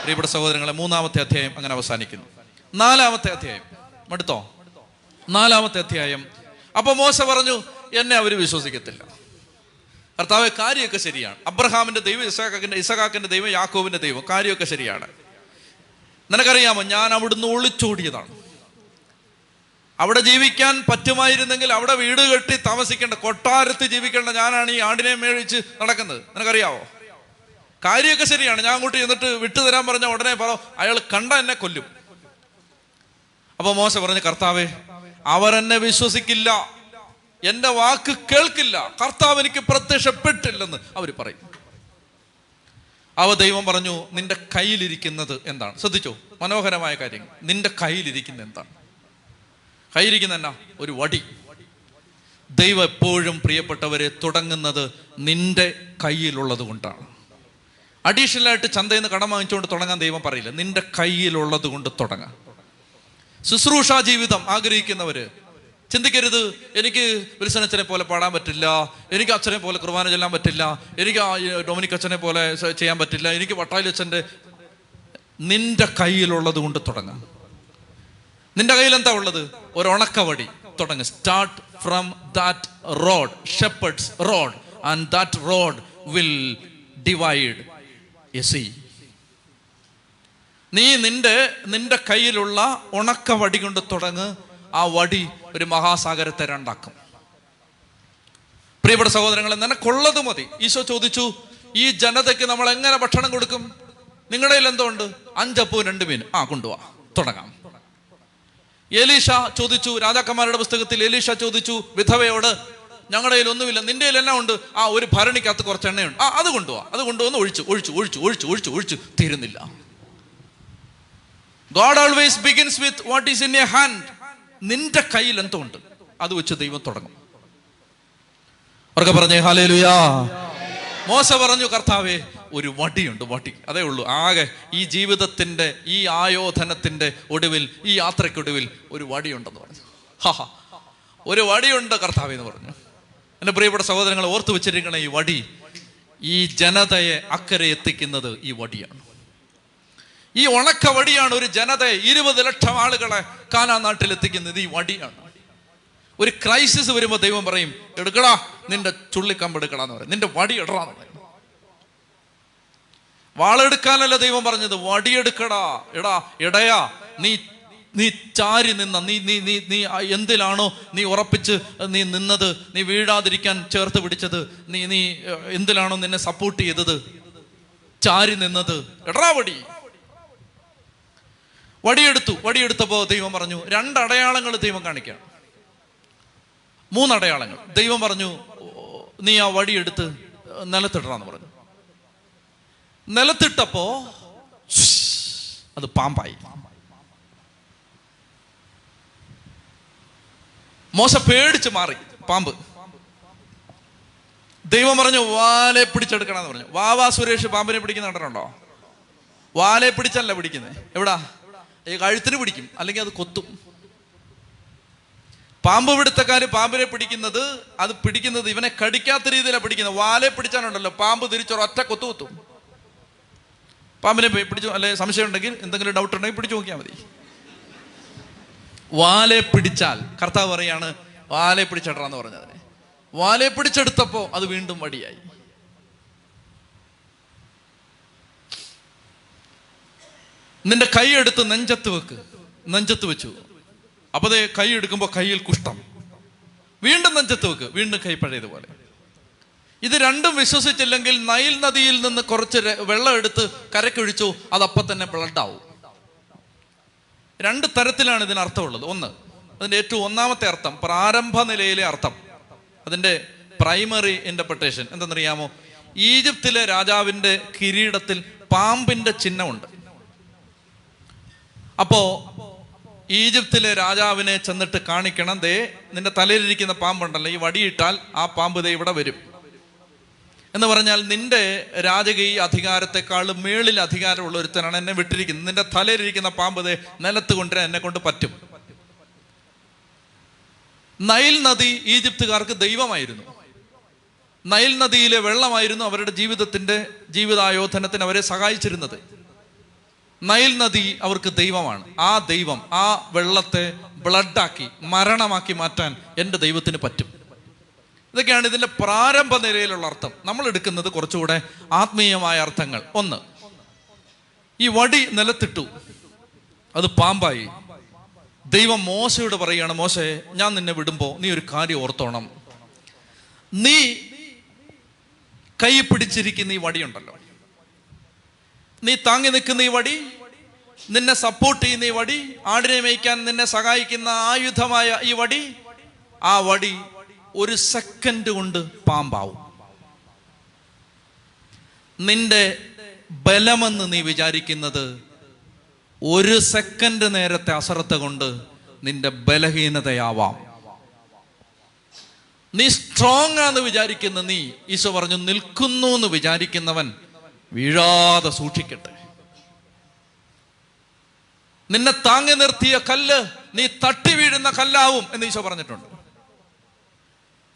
പ്രിയപ്പെട്ട സഹോദരങ്ങളെ മൂന്നാമത്തെ അധ്യായം അങ്ങനെ അവസാനിക്കുന്നു. നാലാമത്തെ അധ്യായം. മടുത്തോ? നാലാമത്തെ അധ്യായം. അപ്പൊ മോശ പറഞ്ഞു എന്നെ അവർ വിശ്വസിക്കത്തില്ല. കർത്താവ് കാര്യമൊക്കെ ശരിയാണ്. അബ്രഹാമിന്റെ ദൈവം ഇസഹാക്കിന്റെ ഇസഹാക്കിന്റെ ദൈവം യാക്കോവിന്റെ ദൈവം കാര്യമൊക്കെ ശരിയാണ്. നിനക്കറിയാമോ ഞാൻ അവിടുന്ന് ഒളിച്ചോടിയതാണ്. അവിടെ ജീവിക്കാൻ പറ്റുമായിരുന്നെങ്കിൽ അവിടെ വീട് കെട്ടി താമസിക്കേണ്ട കൊട്ടാരത്ത് ജീവിക്കേണ്ട ഞാനാണ് ഈ ആടിനെ മേഴിച്ച് നടക്കുന്നത്. നിനക്കറിയാവോ? കാര്യമൊക്കെ ശരിയാണ്. ഞാൻ അങ്ങോട്ട് ചെന്നിട്ട് വിട്ടുതരാൻ പറഞ്ഞ ഉടനെ പറ അയാൾ കണ്ട എന്നെ കൊല്ലും. അപ്പൊ മോശ പറഞ്ഞു കർത്താവേ അവരെന്നെ വിശ്വസിക്കില്ല. എന്റെ വാക്ക് കേൾക്കില്ല. കർത്താവ് എനിക്ക് പ്രത്യക്ഷപ്പെട്ടില്ലെന്ന് അവർ പറയും. അവ ദൈവം പറഞ്ഞു നിന്റെ കയ്യിലിരിക്കുന്നത് എന്താണ്? ശ്രദ്ധിച്ചോ? മനോഹരമായ കാര്യങ്ങൾ. നിന്റെ കയ്യിലിരിക്കുന്ന എന്താണ്? കയ്യിരിക്കുന്ന എന്നാ? ഒരു വടി. ദൈവം എപ്പോഴും പ്രിയപ്പെട്ടവരെ തുടങ്ങുന്നത് നിന്റെ കയ്യിലുള്ളത് കൊണ്ടാണ്. അഡീഷണൽ ആയിട്ട് ചന്തയിൽ നിന്ന് കടം വാങ്ങിച്ചുകൊണ്ട് തുടങ്ങാൻ ദൈവം പറയില്ല. നിന്റെ കയ്യിലുള്ളത് കൊണ്ട് തുടങ്ങാം. ശുശ്രൂഷ ജീവിതം ആഗ്രഹിക്കുന്നവര് ചിന്തിക്കരുത്. എനിക്ക് വിൽസനച്ചനെ പോലെ പാടാൻ പറ്റില്ല. എനിക്ക് അച്ഛനെ പോലെ കുർബാന ചെല്ലാൻ പറ്റില്ല. എനിക്ക് ഡൊമിനിക് അച്ഛനെ പോലെ ചെയ്യാൻ പറ്റില്ല. എനിക്ക് വട്ടായി അച്ഛന്റെ നിന്റെ കയ്യിലുള്ളത് കൊണ്ട് തുടങ്ങാം. നിന്റെ കയ്യിൽ എന്താ ഉള്ളത്? ഒരു ഉണക്കവടി തുടങ്ങ്. Start from that rod shepherd's rod and that rod will divide a sea നീ നിന്റെ നിന്റെ കയ്യിലുള്ള ഉണക്കവടി കൊണ്ട് തുടങ്ങ്. ആ വടി ഒരു മഹാസാഗരത്തെ രണ്ടാക്കും. പ്രിയപ്പെട്ട സഹോദരങ്ങളെ നിനക്കുള്ളത് മതി. ഈശോ ചോദിച്ചു ഈ ജനതയ്ക്ക് നമ്മൾ എങ്ങനെ ഭക്ഷണം കൊടുക്കും? നിങ്ങളുടെ കയ്യിൽ എന്തോ ഉണ്ട് അഞ്ചപ്പവും രണ്ട് മീൻ. ആ കൊണ്ടുപോവാ തുടങ്ങാം. എലീഷ ചോദിച്ചു രാജാക്കന്മാരുടെ പുസ്തകത്തിൽ എലീഷ ചോദിച്ചു വിധവയോട് ഞങ്ങളുടെ കയ്യിൽ ഒന്നുമില്ല നിന്റെ കയ്യിൽ എന്നാ ഉണ്ട്? ആ ഒരു ഭരണിക്കകത്ത് കുറച്ച് എണ്ണയുണ്ട്. ആ അത് കൊണ്ടുപോവാ അത് കൊണ്ടുവന്ന് ഒഴിച്ചു ഒഴിച്ചു ഒഴിച്ചു ഒഴിച്ചു ഒഴിച്ചു ഒഴിച്ചു. തീരുന്നില്ല. God always begins with what is in a hand നിന്റെ കയ്യിൽ എന്തോ ഉണ്ട് അത് വെച്ച് ദൈവം തുടങ്ങും. അവർക്ക് പറഞ്ഞേ ഹാലേലുയാ മോശ പറഞ്ഞു കർത്താവേ ഒരു വടിയുണ്ട് വടി. അതേ ഉള്ളൂ. ആകെ ഈ ജീവിതത്തിന്റെ ഈ ആയോധനത്തിന്റെ ഒടുവിൽ ഈ യാത്രയ്ക്കൊടുവിൽ ഒരു വടിയുണ്ടെന്ന് പറഞ്ഞു. ഹാ ഒരു വടിയുണ്ട് കർത്താവേ എന്ന് പറഞ്ഞു. എന്റെ പ്രിയപ്പെട്ട സഹോദരങ്ങൾ ഓർത്തു വെച്ചിരിക്കണ ഈ വടി ഈ ജനതയെ അക്കരെ എത്തിക്കുന്നത് ഈ വടിയാണ്. ഈ ഉണക്ക വടിയാണ് ഒരു ജനതയെ ഇരുപത് ലക്ഷം ആളുകളെ കാനാ നാട്ടിൽ എത്തിക്കുന്നത് ഈ വടിയാണ്. ഒരു ക്രൈസിസ് വരുമ്പോൾ ദൈവം പറയും എടുക്കടാ നിന്റെ ചുള്ളിക്കമ്പ് എടുക്കടാന്ന് പറയും. നിന്റെ വടി ഇടറാന്ന് പറയും. വാളെടുക്കാനല്ല ദൈവം പറഞ്ഞത് വടിയെടുക്കടാ എടാ ഇടയാ. നീ നീ ചാരി നിന്ന നീ നീ നീ നീ എന്തിലാണോ നീ ഉറപ്പിച്ച് നീ നിന്നത് നീ വീഴാതിരിക്കാൻ ചേർത്ത് പിടിച്ചത് നീ നീ എന്തിലാണോ നിന്നെ സപ്പോർട്ട് ചെയ്തത്? ചാരി നിന്നത്. എടാ വടി. വടിയെടുത്തു. വടിയെടുത്തപ്പോ ദൈവം പറഞ്ഞു രണ്ടടയാളങ്ങൾ ദൈവം കാണിക്കാം. മൂന്നടയാളങ്ങൾ. ദൈവം പറഞ്ഞു നീ ആ വടിയെടുത്ത് നിലത്തിടണമെന്ന് പറഞ്ഞു. നിലത്തിട്ടപ്പോ അത് പാമ്പായി. മോശ പേടിച്ച് മാറി പാമ്പ്. ദൈവം പറഞ്ഞു വാലെ പിടിച്ചെടുക്കണമെന്ന് പറഞ്ഞു. വാവാ സുരേഷ് പാമ്പിനെ പിടിക്കുന്ന കണ്ടിട്ടുണ്ടോ? വാലെ പിടിച്ചല്ല പിടിക്കുന്നത് എവിടാ? ഈ കഴുത്തിന് പിടിക്കും. അല്ലെങ്കിൽ അത് കൊത്തും. പാമ്പ് പിടുത്തക്കാർ പാമ്പിനെ പിടിക്കുന്നത് അത് പിടിക്കുന്നത് ഇവനെ കടിക്കാത്ത രീതിയിലാണ് പിടിക്കുന്നത്. വാലെ പിടിച്ചാലുണ്ടല്ലോ പാമ്പ് തിരിച്ചൊരൊറ്റ കൊത്തു കൊത്തും. പാമ്പിനെ പിടിച്ചു അല്ലെ സംശയം ഉണ്ടെങ്കിൽ എന്തെങ്കിലും ഡൗട്ട് ഉണ്ടെങ്കിൽ പിടിച്ചു നോക്കിയാൽ മതി. വാലെ പിടിച്ചാൽ കർത്താവ് പറയാണ് വാലെ പിടിച്ചെടാന്ന് പറഞ്ഞതിനെ വാലെ പിടിച്ചെടുത്തപ്പോൾ അത് വീണ്ടും വടിയായി. നിന്റെ കൈ എടുത്ത് നെഞ്ചത്ത് വെക്ക്. നെഞ്ചത്ത് വെച്ചു. അപ്പൊ ദേ കൈ എടുക്കുമ്പോൾ കയ്യിൽ കുഷ്ഠം. വീണ്ടും നെഞ്ചത്ത് വെക്ക്. വീണ്ടും കൈ പഴയതുപോലെ. ഇത് രണ്ടും വിശ്വസിച്ചില്ലെങ്കിൽ നൈൽ നദിയിൽ നിന്ന് കുറച്ച് വെള്ളം എടുത്ത് കരക്കൊഴിച്ചു അതപ്പം തന്നെ ബ്ലഡ് ആവും. രണ്ട് തരത്തിലാണ് ഇതിന് അർത്ഥമുള്ളത്. ഒന്ന് അതിന്റെ ഏറ്റവും ഒന്നാമത്തെ അർത്ഥം പ്രാരംഭ നിലയിലെ അർത്ഥം. അതിന്റെ പ്രൈമറി ഇന്റർപ്രിട്ടേഷൻ എന്തെന്നറിയാമോ? ഈജിപ്തിലെ രാജാവിന്റെ കിരീടത്തിൽ പാമ്പിന്റെ ചിഹ്നമുണ്ട്. അപ്പോ ഈജിപ്തിലെ രാജാവിനെ ചെന്നിട്ട് കാണിക്കണം. ദേ നിന്റെ തലയിലിരിക്കുന്ന പാമ്പുണ്ടല്ലോ ഈ വടിയിട്ടാൽ ആ പാമ്പ് ദേ ഇവിടെ വരും. എന്ന് പറഞ്ഞാൽ നിന്റെ രാജകീയ അധികാരത്തെക്കാൾ മേളിൽ അധികാരമുള്ള ഒരുത്തനാണ് എന്നെ വിട്ടിരിക്കുന്നത്. നിന്റെ തലയിലിരിക്കുന്ന പാമ്പ് ദേ നിലത്ത് കൊണ്ടുവരാൻ എന്നെ കൊണ്ട് പറ്റും. നൈൽ നദി ഈജിപ്തുകാർക്ക് ദൈവമായിരുന്നു. നൈൽ നദിയിലെ വെള്ളമായിരുന്നു അവരുടെ ജീവിതത്തിന്റെ ജീവിതായോധനത്തിന് അവരെ സഹായിച്ചിരുന്നത്. നൈൽ നദി അവർക്ക് ദൈവമാണ്. ആ ദൈവം ആ വെള്ളത്തെ ബ്ലഡാക്കി മരണമാക്കി മാറ്റാൻ എന്റെ ദൈവത്തിന് പറ്റും. ഇതൊക്കെയാണ് ഇതിന്റെ പ്രാരംഭ നിലയിലുള്ള അർത്ഥം. നമ്മൾ എടുക്കുന്നത് കുറച്ചുകൂടെ ആത്മീയമായ അർത്ഥങ്ങൾ. ഒന്ന് ഈ വടി നിലത്തിട്ടു. അത് പാമ്പായി. ദൈവം മോശയോട് പറയുകയാണ് മോശെ ഞാൻ നിന്നെ വിടുമ്പോൾ നീ ഒരു കാര്യം ഓർത്തോണം. നീ കൈ പിടിച്ചിരിക്കുന്ന ഈ വടിയുണ്ടല്ലോ. നീ താങ്ങി നിൽക്കുന്ന ഈ വടി നിന്നെ സപ്പോർട്ട് ചെയ്യുന്ന ഈ വടി ആടിനെ മേയ്ക്കാൻ നിന്നെ സഹായിക്കുന്ന ആയുധമായ ഈ വടി ആ വടി ഒരു സെക്കൻഡ് കൊണ്ട് പാമ്പാവും. നിന്റെ ബലമെന്ന് നീ വിചാരിക്കുന്നത് ഒരു സെക്കൻഡ് നേരത്തെ അസറത്ത് കൊണ്ട് നിന്റെ ബലഹീനതയാവാം. നീ സ്ട്രോങ് ആണെന്ന് വിചാരിക്കുന്ന നീ ഈശോ പറഞ്ഞു നിൽക്കുന്നു എന്ന് വിചാരിക്കുന്നവൻ വീഴാതെ സൂക്ഷിക്കട്ടെ. നിന്നെ താങ്ങി നിർത്തിയ കല്ല് നീ തട്ടി വീഴുന്ന കല്ലാവും എന്ന് ഈശോ പറഞ്ഞിട്ടുണ്ട്.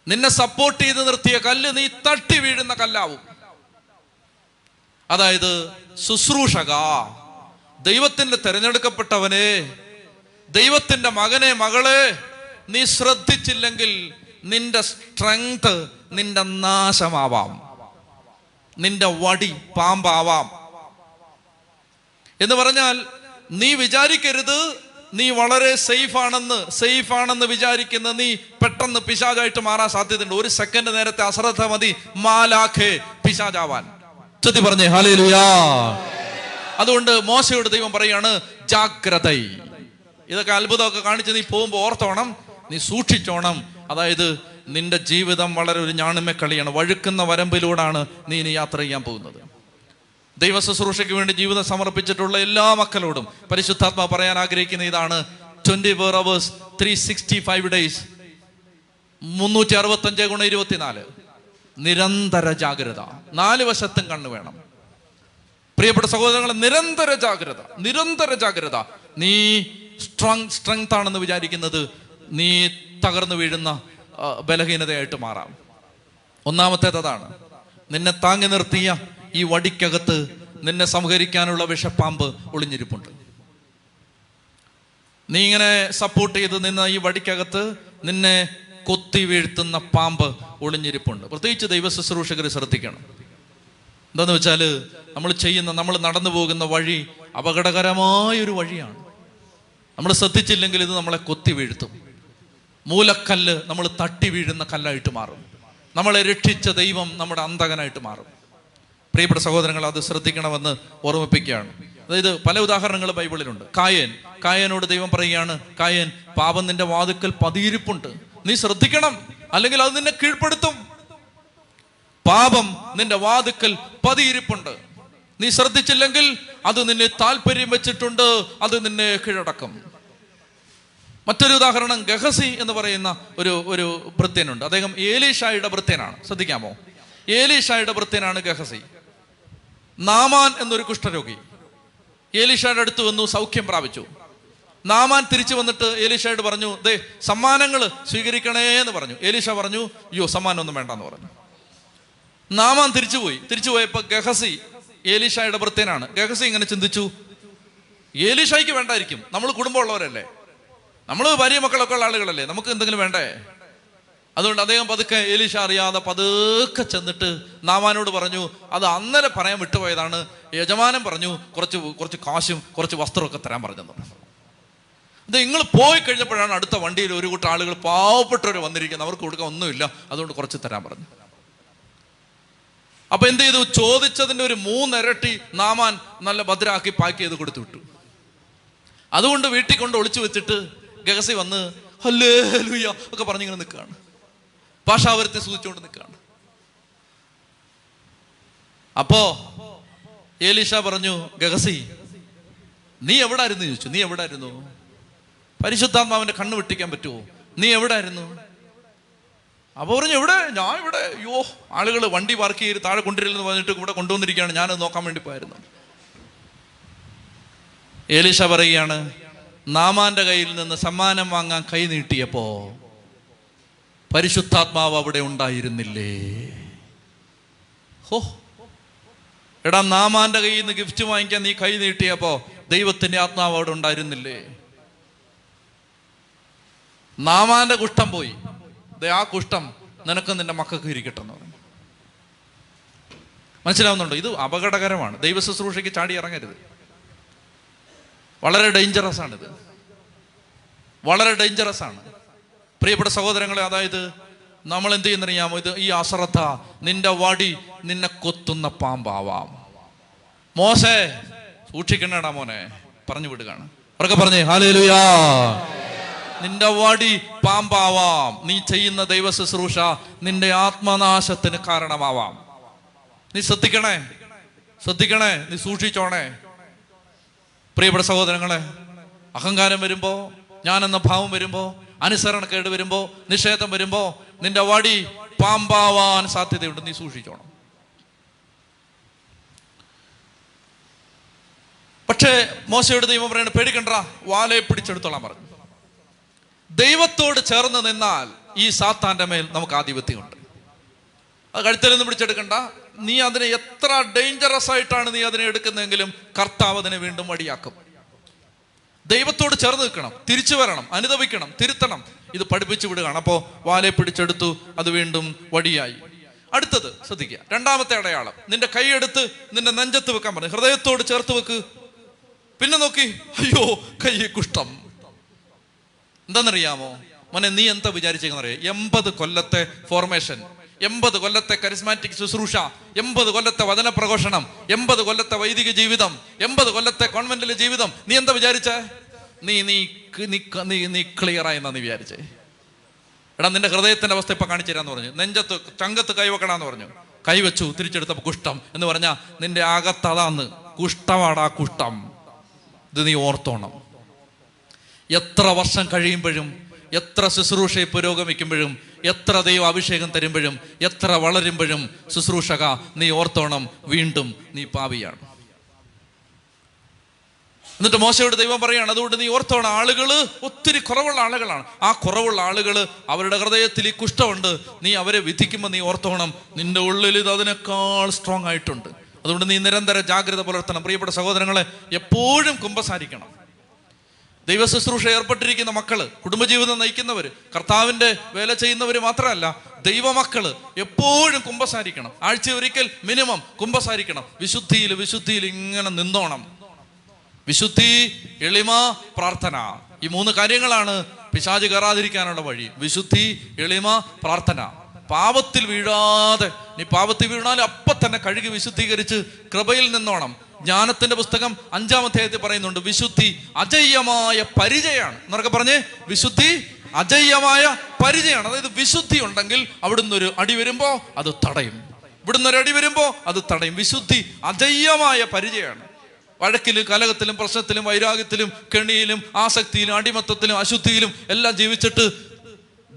നിന്നെ സപ്പോർട്ട് ചെയ്ത് നിർത്തിയ കല്ല് നീ തട്ടി വീഴുന്ന കല്ലാവും. അതായത് ശുശ്രൂഷക ദൈവത്തിന്റെ തെരഞ്ഞെടുക്കപ്പെട്ടവനെ ദൈവത്തിന്റെ മകനെ മകളെ നീ ശ്രദ്ധിച്ചില്ലെങ്കിൽ നിന്റെ സ്ട്രെങ്ത് നിന്റെ നാശമാവാം. നിന്റെ വടി പാമ്പാവാം. എന്ന് പറഞ്ഞാൽ നീ വിചാരിക്കരുത് നീ വളരെ സേഫ് ആണെന്ന് സേഫ് ആണെന്ന് വിചാരിക്കുന്ന നീ പെട്ടെന്ന് പിശാജായിട്ട് മാറാൻ സാധ്യതയുണ്ട്. ഒരു സെക്കൻഡ് നേരത്തെ അശ്രദ്ധ മതി. മാലാഖേ പിശാജാവാൻ ചൊത്തി പറഞ്ഞേ ഹാലേലുയാ അതുകൊണ്ട് മോശയുടെ ദൈവം പറയാണ് ജാഗ്രത. ഇതൊക്കെ അത്ഭുതമൊക്കെ കാണിച്ച് നീ പോകുമ്പോൾ ഓർത്തോണം നീ സൂക്ഷിച്ചോണം. അതായത് നിന്റെ ജീവിതം വളരെ ഒരു ഞാണിമ വഴുക്കുന്ന വരമ്പിലൂടാണ് നീ ഇനി യാത്ര ചെയ്യാൻ പോകുന്നത്. ദൈവ ശുശ്രൂഷയ്ക്ക് വേണ്ടി ജീവിതം സമർപ്പിച്ചിട്ടുള്ള എല്ലാ മക്കളോടും പരിശുദ്ധാത്മ പറയാൻ ആഗ്രഹിക്കുന്ന ഇതാണ് twenty four hours three sixty five days മുന്നൂറ്റി അറുപത്തഞ്ച് ഗുണ ഇരുപത്തിനാല്. നിരന്തര ജാഗ്രത. നാല് വശത്തും കണ്ണു വേണം. പ്രിയപ്പെട്ട സഹോദരങ്ങളെ നിരന്തര ജാഗ്രത നിരന്തര ജാഗ്രത. നീ സ്ട്രോങ് സ്ട്രെങ്ത് ആണെന്ന് വിചാരിക്കുന്നത് നീ തകർന്നു വീഴുന്ന ബലഹീനതയായിട്ട് മാറാം. ഒന്നാമത്തേത് അതാണ് നിന്നെ താങ്ങി നിർത്തിയ ഈ വടിക്കകത്ത് നിന്നെ സംഹരിക്കാനുള്ള വിഷപ്പാമ്പ് ഒളിഞ്ഞിരിപ്പുണ്ട്. നീ ഇങ്ങനെ സപ്പോർട്ട് ചെയ്ത് നിന്ന ഈ വടിക്കകത്ത് നിന്നെ കൊത്തി വീഴ്ത്തുന്ന പാമ്പ് ഒളിഞ്ഞിരിപ്പുണ്ട്. പ്രത്യേകിച്ച് ദൈവ ശുശ്രൂഷകർ ശ്രദ്ധിക്കണം. എന്താന്ന് വെച്ചാൽ നമ്മൾ ചെയ്യുന്ന നമ്മൾ നടന്നു പോകുന്ന വഴി അപകടകരമായൊരു വഴിയാണ്. നമ്മൾ ശ്രദ്ധിച്ചില്ലെങ്കിൽ ഇത് നമ്മളെ കൊത്തി വീഴ്ത്തും. മൂലക്കല്ല് നമ്മൾ തട്ടി വീഴുന്ന കല്ലായിട്ട് മാറും. നമ്മളെ രക്ഷിച്ച ദൈവം നമ്മുടെ അന്തകനായിട്ട് മാറും. പ്രിയപ്പെട്ട സഹോദരങ്ങൾ അത് ശ്രദ്ധിക്കണമെന്ന് ഓർമ്മിപ്പിക്കുകയാണ്. അതായത് പല ഉദാഹരണങ്ങൾ ബൈബിളിലുണ്ട്. കായൻ കായനോട് ദൈവം പറയുകയാണ് കായൻ പാപം നിന്റെ വാതുക്കൽ പതിയിരിപ്പുണ്ട്. നീ ശ്രദ്ധിക്കണം അല്ലെങ്കിൽ അത് നിന്നെ കീഴ്പ്പെടുത്തും. പാപം നിന്റെ വാതുക്കൽ പതിയിരിപ്പുണ്ട്. നീ ശ്രദ്ധിച്ചില്ലെങ്കിൽ അത് നിന്നെ താല്പര്യം വെച്ചിട്ടുണ്ട് അത് നിന്നെ കീഴടക്കും. മറ്റൊരു ഉദാഹരണം ഗഹസി എന്ന് പറയുന്ന ഒരു ഒരു ഭൃത്യനുണ്ട് അദ്ദേഹം ഏലീഷായുടെ ഭൃത്യനാണ് ശ്രദ്ധിക്കാമോ? ഏലീഷായുടെ ഭൃത്യനാണ് ഗഹസി. നാമാൻ എന്നൊരു കുഷ്ഠരോഗി. ഏലീഷയുടെ അടുത്ത് വന്നു സൗഖ്യം പ്രാപിച്ചു. നാമാൻ തിരിച്ചു വന്നിട്ട് ഏലീഷയോട് പറഞ്ഞു ദേ സമ്മാനങ്ങൾ സ്വീകരിക്കണേ എന്ന് പറഞ്ഞു. ഏലീഷ പറഞ്ഞു അയ്യോ സമ്മാനമൊന്നും വേണ്ടെന്ന് പറഞ്ഞു. നാമാൻ തിരിച്ചുപോയി തിരിച്ചു പോയപ്പോൾ ഗഹസി ഏലീഷയുടെ ഭൃത്യനാണ് ഗഹസി ഇങ്ങനെ ചിന്തിച്ചു ഏലീഷയ്ക്ക് വേണ്ടായിരിക്കും. നമ്മൾ കുടുംബമുള്ളവരല്ലേ? നമ്മൾ ഭാര്യ മക്കളൊക്കെ ഉള്ള ആളുകളല്ലേ? നമുക്ക് എന്തെങ്കിലും വേണ്ടേ? അതുകൊണ്ട് അദ്ദേഹം പതുക്കെ ഏലീഷ അറിയാതെ പതുക്കെ ചെന്നിട്ട് നാമാനോട് പറഞ്ഞു അത് അന്നലെ പറയാൻ വിട്ടുപോയതാണ്. യജമാനൻ പറഞ്ഞു കുറച്ച് കുറച്ച് കാശും കുറച്ച് വസ്ത്രമൊക്കെ തരാൻ പറഞ്ഞെന്ന്. ഇത് നിങ്ങൾ പോയി കഴിഞ്ഞപ്പോഴാണ് അടുത്ത വണ്ടിയിൽ ഒരു കൂട്ടം ആളുകൾ പാവപ്പെട്ടവർ വന്നിരിക്കുന്നത്. അവർക്ക് കൊടുക്കാൻ ഒന്നുമില്ല. അതുകൊണ്ട് കുറച്ച് തരാൻ പറഞ്ഞു. അപ്പൊ എന്ത് ചെയ്തു? ചോദിച്ചതിന്റെ ഒരു മൂന്നിരട്ടി നാമാൻ നല്ല ഭദ്രാക്കി പാക്ക് ചെയ്ത് കൊടുത്തു വിട്ടു. അതുകൊണ്ട് വീട്ടിൽ കൊണ്ട് ഒളിച്ചു വെച്ചിട്ട് ഗഹസി വന്ന് ഹല്ലേ ഒക്കെ പറഞ്ഞിങ്ങനെ നിൽക്കുകയാണ് ഭാഷാവരത്തെ സൂചിച്ചുകൊണ്ട് നിൽക്കുകയാണ് അപ്പോ ഏലീഷ പറഞ്ഞു ഗഹസി നീ എവിടെ ആയിരുന്നു ചോദിച്ചു. നീ എവിടെ ആയിരുന്നു പരിശുദ്ധാത്മാവിന്റെ കണ്ണ് വെട്ടിക്കാൻ പറ്റുമോ നീ എവിടെ ആയിരുന്നു അപ്പൊ പറഞ്ഞു എവിടെ? ഞാൻ ഇവിടെ അയ്യോ ആളുകൾ വണ്ടി പാർക്ക് ചെയ്ത് താഴെ കൊണ്ടുവരില്ലെന്ന് പറഞ്ഞിട്ട് ഇവിടെ കൊണ്ടുവന്നിരിക്കുകയാണ്. ഞാനത് നോക്കാൻ വേണ്ടി പോയായിരുന്നു. ഏലീഷ പറയുകയാണ് നാമാന്റെ കയ്യിൽ നിന്ന് സമ്മാനം വാങ്ങാൻ കൈ നീട്ടിയപ്പോൾ പരിശുദ്ധാത്മാവ് അവിടെ ഉണ്ടായിരുന്നില്ലേ? ഹോ. എടാ നാമാന്റെ കയ്യിൽ നിന്ന് ഗിഫ്റ്റ് വാങ്ങിക്കാൻ നീ കൈ നീട്ടിയപ്പോ ദൈവത്തിന്റെ ആത്മാവ് അവിടെ ഉണ്ടായിരുന്നില്ലേ? നാമാന്റെ കുഷ്ഠം പോയി. ആ കുഷ്ഠം നിനക്ക് നിന്റെ മക്കൾക്ക് ഇരിക്കട്ടെ എന്ന് പറഞ്ഞു. മനസ്സിലാവുന്നുണ്ടോ? ഇത് അപകടകരമാണ്. ദൈവ ശുശ്രൂഷയ്ക്ക് ചാടി ഇറങ്ങരുത്. വളരെ ഡേഞ്ചറസ് ആണിത്. വളരെ ഡേഞ്ചറസ് ആണ്. പ്രിയപ്പെട്ട സഹോദരങ്ങളെ അതായത് നമ്മൾ എന്ത് ചെയ്യുന്നറിയാമോ? ഇത് ഈ അശ്രദ്ധ നിന്റെ വടി നിന്നെ കൊത്തുന്ന പാമ്പാവാം. മോശേ സൂക്ഷിക്കണേടാ മോനെ. പറഞ്ഞു വിടുകയാണ്. അവരൊക്കെ പറഞ്ഞേ ഹാലേലുയാ നിന്റെ വടി പാമ്പാവാം. നീ ചെയ്യുന്ന ദൈവ ശുശ്രൂഷ നിന്റെ ആത്മനാശത്തിന് കാരണമാവാം. നീ ശ്രദ്ധിക്കണേ. ശ്രദ്ധിക്കണേ. നീ സൂക്ഷിച്ചോണേ. പ്രിയപ്പെട്ട സഹോദരങ്ങളെ അഹങ്കാരം വരുമ്പോ ഞാൻ എന്ന ഭാവം വരുമ്പോ അനുസരണക്കേട് വരുമ്പോ നിഷേധം വരുമ്പോ നിന്റെ വടി പാമ്പാവാൻ സാധ്യതയുണ്ട്. നീ സൂക്ഷിച്ചോണം. പക്ഷേ മോശയുടെ ദൈവം പറയണ പേടിക്കണ്ട വാലയെ പിടിച്ചെടുത്തോളാൻ പറഞ്ഞു. ദൈവത്തോട് ചേർന്ന് നിന്നാൽ ഈ സാത്താന്റെ മേൽ നമുക്ക് ആധിപത്യമുണ്ട്. അത് കഴുത്തിൽ നിന്ന് പിടിച്ചെടുക്കണ്ട നീ അതിനെ എത്ര ഡേഞ്ചറസ് ആയിട്ടാണ് നീ അതിനെ എടുക്കുന്നതെങ്കിലും കർത്താവ് അതിനെ വീണ്ടും വടിയാക്കും ദൈവത്തോട് ചേർന്ന് നിൽക്കണം തിരിച്ചു വരണം അനുദവിക്കണം തിരുത്തണം. ഇത് പഠിപ്പിച്ചു വിടുകയാണ്. അപ്പോൾ വാലെ പിടിച്ചെടുത്തു അത് വീണ്ടും വടിയായി. അടുത്തത് ശ്രദ്ധിക്കുക. രണ്ടാമത്തെ അടയാളം. നിന്റെ കൈയെടുത്ത് നിന്റെ നെഞ്ചത്ത് വെക്കാൻ പറഞ്ഞു. ഹൃദയത്തോട് ചേർത്ത് വെക്ക്. പിന്നെ നോക്കി അയ്യോ കൈ കുഷ്ടം എന്താണെന്നറിയാമോ? മോനെ നീ എന്താ വിചാരിച്ചെന്നറിയാം എൺപത് കൊല്ലത്തെ ഫോർമേഷൻ എൺപത് കൊല്ലത്തെ കരിസ്മാറ്റിക് ശുശ്രൂഷ എൺപത് കൊല്ലത്തെ വചന പ്രഘോഷണം എൺപത് കൊല്ലത്തെ വൈദിക ജീവിതം എൺപത് കൊല്ലത്തെ കോൺവെന്റിലെ ജീവിതം. നീ എന്താ വിചാരിച്ചേ? നീ നീ നീ നീ ക്ലിയർ ആയെന്നാ നീ വിചാരിച്ചേ. എടാ നിന്റെ ഹൃദയത്തിന്റെ അവസ്ഥ ഇപ്പൊ കാണിച്ചു തരാന്ന് പറഞ്ഞു. നെഞ്ചത്ത് ചങ്കത്ത് കൈവെക്കണമെന്ന് പറഞ്ഞു. കൈവച്ചു തിരിച്ചെടുത്തപ്പോ കുഷ്ടം എന്ന് പറഞ്ഞാ നിന്റെ അകത്തതാന്ന്. കുഷ്ഠമാടാ കുഷ്ഠം. ഇത് നീ ഓർത്തോണം. എത്ര വർഷം കഴിയുമ്പോഴും എത്ര ശുശ്രൂഷയെ പുരോഗമിക്കുമ്പോഴും എത്ര ദൈവ അഭിഷേകം തരുമ്പോഴും എത്ര വളരുമ്പോഴും ശുശ്രൂഷക നീ ഓർത്തോണം വീണ്ടും നീ പാവിയാണ് എന്നിട്ട് മോശയോട് ദൈവം പറയാണ് അതുകൊണ്ട് നീ ഓർത്തോണം ആളുകൾ ഒത്തിരി കുറവുള്ള ആളുകളാണ്. ആ കുറവുള്ള ആളുകൾ അവരുടെ ഹൃദയത്തിൽ ഈ കുഷ്ഠമുണ്ട്. നീ അവരെ വിധിക്കുമ്പോൾ നീ ഓർത്തോണം. നിന്റെ ഉള്ളിൽ ഇത് അതിനേക്കാൾ സ്ട്രോങ് ആയിട്ടുണ്ട്. അതുകൊണ്ട് നീ നിരന്തര ജാഗ്രത പുലർത്തണം. പ്രിയപ്പെട്ട സഹോദരങ്ങളെ എപ്പോഴും കുമ്പസാരിക്കണം. ദൈവ ശുശ്രൂഷ ഏർപ്പെട്ടിരിക്കുന്ന മക്കൾ കുടുംബജീവിതം നയിക്കുന്നവര് കർത്താവിന്റെ വേല ചെയ്യുന്നവര് മാത്രമല്ല ദൈവമക്കൾ എപ്പോഴും കുമ്പസാരിക്കണം. ആഴ്ച ഒരിക്കൽ മിനിമം കുമ്പസാരിക്കണം. വിശുദ്ധിയിൽ വിശുദ്ധിയിൽ ഇങ്ങനെ നിന്നോണം. വിശുദ്ധി എളിമ പ്രാർത്ഥന. ഈ മൂന്ന് കാര്യങ്ങളാണ് പിശാച് കയറാതിരിക്കാനുള്ള വഴി. വിശുദ്ധി എളിമ പ്രാർത്ഥന. പാപത്തിൽ വീഴാതെ നീ പാപത്തിൽ വീണാൽ അപ്പൊ തന്നെ കഴുകി വിശുദ്ധീകരിച്ച് കൃപയിൽ നിന്നോണം. ജ്ഞാനത്തിന്റെ പുസ്തകം അഞ്ചാം അധ്യായത്തിൽ പറയുന്നുണ്ട് വിശുദ്ധി അജയ്യമായ പരിചയമാണ് എന്നൊക്കെ പറഞ്ഞേ വിശുദ്ധി അജയ്യമായ പരിചയമാണ് അതായത് വിശുദ്ധി ഉണ്ടെങ്കിൽ അവിടുന്ന് ഒരു അടി വരുമ്പോ അത് തടയും. ഇവിടുന്ന് ഒരു അടി വരുമ്പോ അത് തടയും. വിശുദ്ധി അജയ്യമായ പരിചയമാണ് വഴക്കിലും കലകത്തിലും പ്രശ്നത്തിലും വൈരാഗ്യത്തിലും കെണിയിലും ആസക്തിയിലും അടിമത്തത്തിലും അശുദ്ധിയിലും എല്ലാം ജീവിച്ചിട്ട്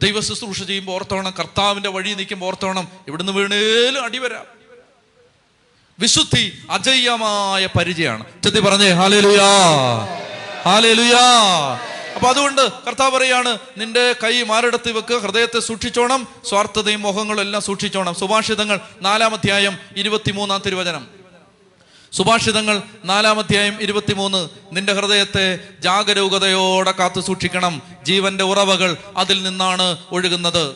ദൈവ ശുശ്രൂഷ ചെയ്യുമ്പോൾ ഓർത്തോണം കർത്താവിന്റെ വഴി നിൽക്കുമ്പോൾ ഓർത്തോണം ഇവിടുന്ന് വീണേലും അടി വരാം. വിശുദ്ധി അജയ്യമായ പരിചയമാണ്. ചെത്തി പറഞ്ഞേ ഹാലേലുയാ ഹാലേലുയാ. അപ്പൊ അതുകൊണ്ട് കർത്താവ് പറയാണ് നിന്റെ കൈ മാറിടത്ത് വെക്ക് ഹൃദയത്തെ സൂക്ഷിച്ചോണം സ്വാർത്ഥതയും മോഹങ്ങളും എല്ലാം സൂക്ഷിച്ചോണം. സുഭാഷിതങ്ങൾ നാലാം അധ്യായം ഇരുപത്തിമൂന്നാം തിരുവചനം. സുഭാഷിതങ്ങൾ നാലാമധ്യായം ഇരുപത്തിമൂന്ന്. നിന്റെ ഹൃദയത്തെ ജാഗരൂകതയോടെ കാത്തു സൂക്ഷിക്കണം. ജീവന്റെ ഉറവകൾ അതിൽ നിന്നാണ് ഒഴുകുന്നത്.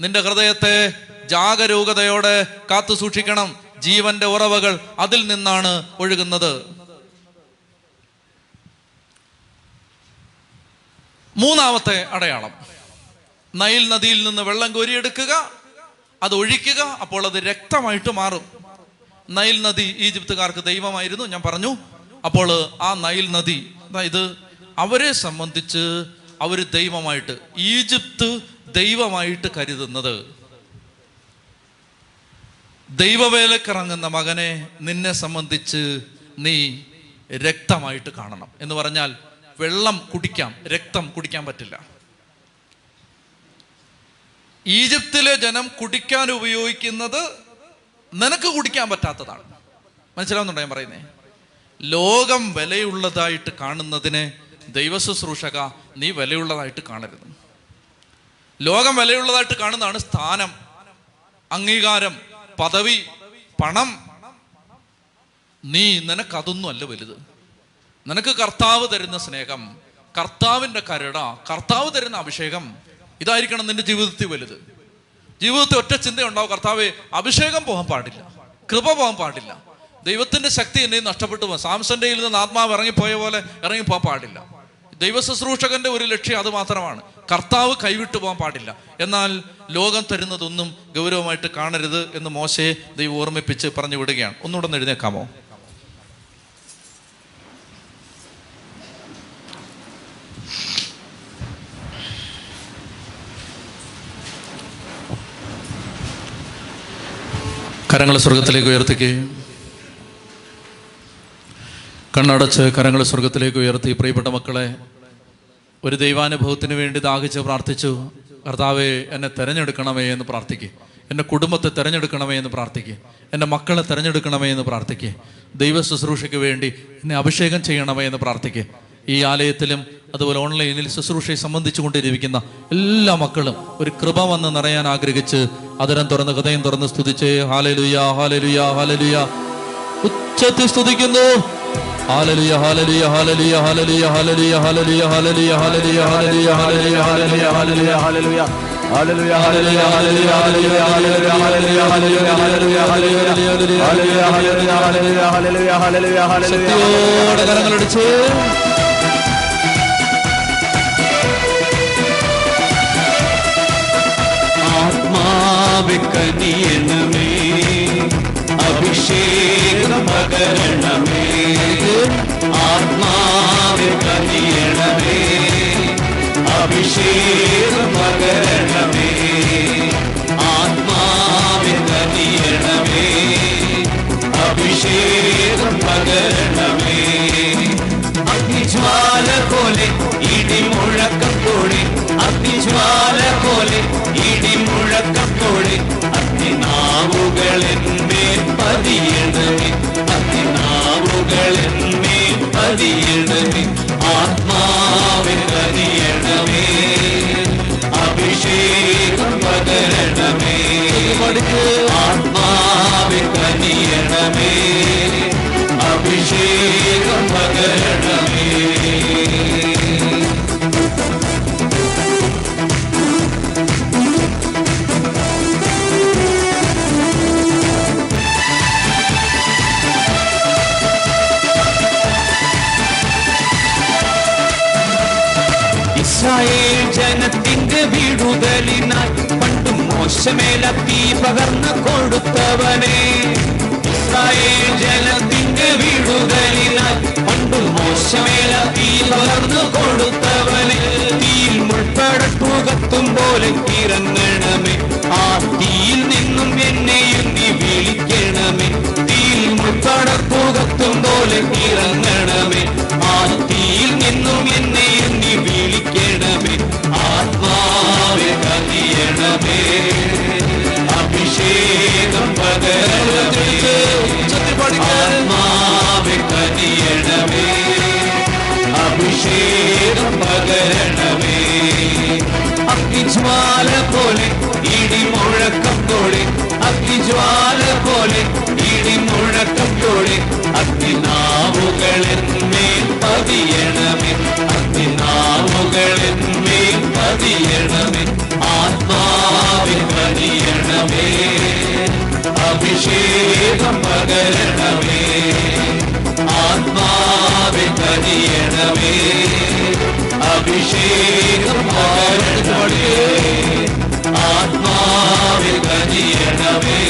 നിന്റെ ഹൃദയത്തെ ജാഗരൂകതയോടെ കാത്തു സൂക്ഷിക്കണം. ജീവന്റെ ഉറവകൾ അതിൽ നിന്നാണ് ഒഴുകുന്നത്. മൂന്നാമത്തെ അടയാളം. നൈൽ നദിയിൽ നിന്ന് വെള്ളം കോരിയെടുക്കുക അത് ഒഴിക്കുക അപ്പോൾ അത് രക്തമായിട്ട് മാറും. നൈൽ നദി ഈജിപ്തുകാർക്ക് ദൈവമായിരുന്നു ഞാൻ പറഞ്ഞു. അപ്പോൾ ആ നൈൽ നദി അതായത് അവരെ സംബന്ധിച്ച് അവർ ദൈവമായിട്ട് ഈജിപ്ത് ദൈവമായിട്ട് കരുതുന്നത്. ദൈവവേലക്കിറങ്ങുന്ന മകനെ നിന്നെ സംബന്ധിച്ച് നീ രക്തമായിട്ട് കാണണം. എന്ന് പറഞ്ഞാൽ വെള്ളം കുടിക്കാം രക്തം കുടിക്കാൻ പറ്റില്ല. ഈജിപ്തിലെ ജനം കുടിക്കാൻ ഉപയോഗിക്കുന്നത് നിനക്ക് കുടിക്കാൻ പറ്റാത്തതാണ്. മനസ്സിലാവുന്നുണ്ടോ ഞാൻ പറയുന്നേ? ലോകം വിലയുള്ളതായിട്ട് കാണുന്നതിനെ ദൈവശുശ്രൂഷക നീ വിലയുള്ളതായിട്ട് കാണരുത്. ലോകം വിലയുള്ളതായിട്ട് കാണുന്നതാണ് സ്ഥാനം അംഗീകാരം പദവി പണം. നീ നിനക്കതൊന്നും അല്ല വലുത്. നിനക്ക് കർത്താവ് തരുന്ന സ്നേഹം കർത്താവിന്റെ കരട കർത്താവ് തരുന്ന അഭിഷേകം ഇതായിരിക്കണം നിന്റെ ജീവിതത്തിൽ വലുത്. ജീവിതത്തിൽ ഒറ്റ ചിന്ത ഉണ്ടാവും കർത്താവെ അഭിഷേകം പോകാൻ പാടില്ല കൃപ പോകാൻ പാടില്ല ദൈവത്തിന്റെ ശക്തി എന്നെ നഷ്ടപ്പെട്ടു പോകും സാംസന്റെയിൽ നിന്ന് ആത്മാവ് ഇറങ്ങിപ്പോയ പോലെ ഇറങ്ങിപ്പോകാൻ പാടില്ല ദൈവ ശുശ്രൂഷകന്റെ ഒരു ലക്ഷ്യം അത് മാത്രമാണ് കർത്താവ് കൈവിട്ടു പോകാൻ പാടില്ല എന്നാൽ ലോകം തരുന്നതൊന്നും ഗൗരവമായിട്ട് കാണരുത് എന്ന് മോശയെ ദൈവം ഓർമ്മിപ്പിച്ച് പറഞ്ഞു വിടുകയാണ്. ഒന്നുകൂടെ എഴുന്നേക്കാമോ? കരങ്ങൾ സ്വർഗത്തിലേക്ക് ഉയർത്തിക്കേ. കണ്ണടച്ച് കരങ്ങൾ സ്വർഗത്തിലേക്ക് ഉയർത്തി. പ്രിയപ്പെട്ട മക്കളെ ഒരു ദൈവാനുഭവത്തിന് വേണ്ടി ദാഹിച്ച് പ്രാർത്ഥിച്ചു. കർത്താവെ എന്നെ തിരഞ്ഞെടുക്കണമേ എന്ന് പ്രാർത്ഥിക്കുക എന്റെ കുടുംബത്തെ തിരഞ്ഞെടുക്കണമേ എന്ന് പ്രാർത്ഥിക്കുക എന്റെ മക്കളെ തിരഞ്ഞെടുക്കണമേ എന്ന് പ്രാർത്ഥിക്കുക ദൈവ ശുശ്രൂഷയ്ക്ക് വേണ്ടി എന്നെ അഭിഷേകം ചെയ്യണമേ എന്ന് പ്രാർത്ഥിക്കുക ഈ ആലയത്തിലും അതുപോലെ ഓൺലൈനിൽ ശുശ്രൂഷയെ സംബന്ധിച്ചു കൊണ്ടിരിക്കുന്ന എല്ലാ മക്കളും ഒരു കൃപ വന്ന് നിറയാൻ ആഗ്രഹിച്ച് അതരം തുറന്ന് ഹൃദയം തുറന്ന് സ്തുതിച്ച് ഹാലലുയ ഹാലലുയ ഹാലലുയ ഉച്ചത്തിൽ സ്തുതിക്കുന്നു ഹാലലുയ ഹാലലുയ ഹാലലുയ ഹാലലുയ ഹാലലുയ ഹാലലുയ ഹാലലുയ ഹാലലുയ ഹാലലുയ ഹാലലുയ ഹാലലുയ ഹാലലുയ Hallelujah, hallelujah, hallelujah, പൊതിയണമേ അഭിഷേകമകരണമേ ആത്മാവിൽ കനിയണമേ. അഭിഷേകമകരണമേ ആത്മാവിൽ കനിയണമേ. അഭിഷേകം പകരണമേ. അഗ്നിജ്വാല പോലെ ഇടിമുഴക്കം പോലെ അഗ്നിജ്വാല പോലെ ഇടിമു പതിയോടെ അതിനാവുകളെന്നേ പതിയണമേ അതിനാവുകളെന്നേ പതിയണമേ ആത്മാവിൻ പതിയണമേ അഭിഷേകം പകരണമേ. ആത്മാവിൻ പനിയണമേ അഭിഷേകം പകരണമേ. വിടുതലിനായി പണ്ടും മോശമേല തീ പകർന്നു കൊടുത്തവനെ. ഇസ്രായേൽ ജനത്തിന്റെ വിടുതലിനായി പണ്ടും മോശമേല തീ പകർന്നു കൊടുത്തവനെ. തീയിൽ മുൾപ്പടട്ടുകത്തും പോലെ ഇറങ്ങണമേ ആ തീയിൽ നിന്നും എന്നെയും നീ വിളിക്കണമേ. തീയിൽ മുൾപ്പടട്ടുകത്തും പോലെ ഇറങ്ങണമേ ആ തീയിൽ നിന്നും എന്നെയും നീ വിളിക്കണമേ. ആത്മാവെ കനിയണമേ അഭിഷേകം പകരണമേ. ആത്മാവെ കനിയണമേ അഭിഷേകം പകരണമേ. അഗ്നിജ്വാല പോലെ ഇടിമുഴക്കം പോലെ അഗ്നിജ്വാല പോലെ ഇടിമുഴക്കം പോലെ അഗ്നിനാവുകളെന്മേൽ പതിയണമേ. പ്രതിയണമേ ആത്മാവിൻ പ്രതിയണമേ അഭിഷേകം പകരണമേ. ആത്മാവിൻ പ്രതിയണമേ അഭിഷേകം പകരണമേ. ആത്മാവിൻ പ്രതിയണമേ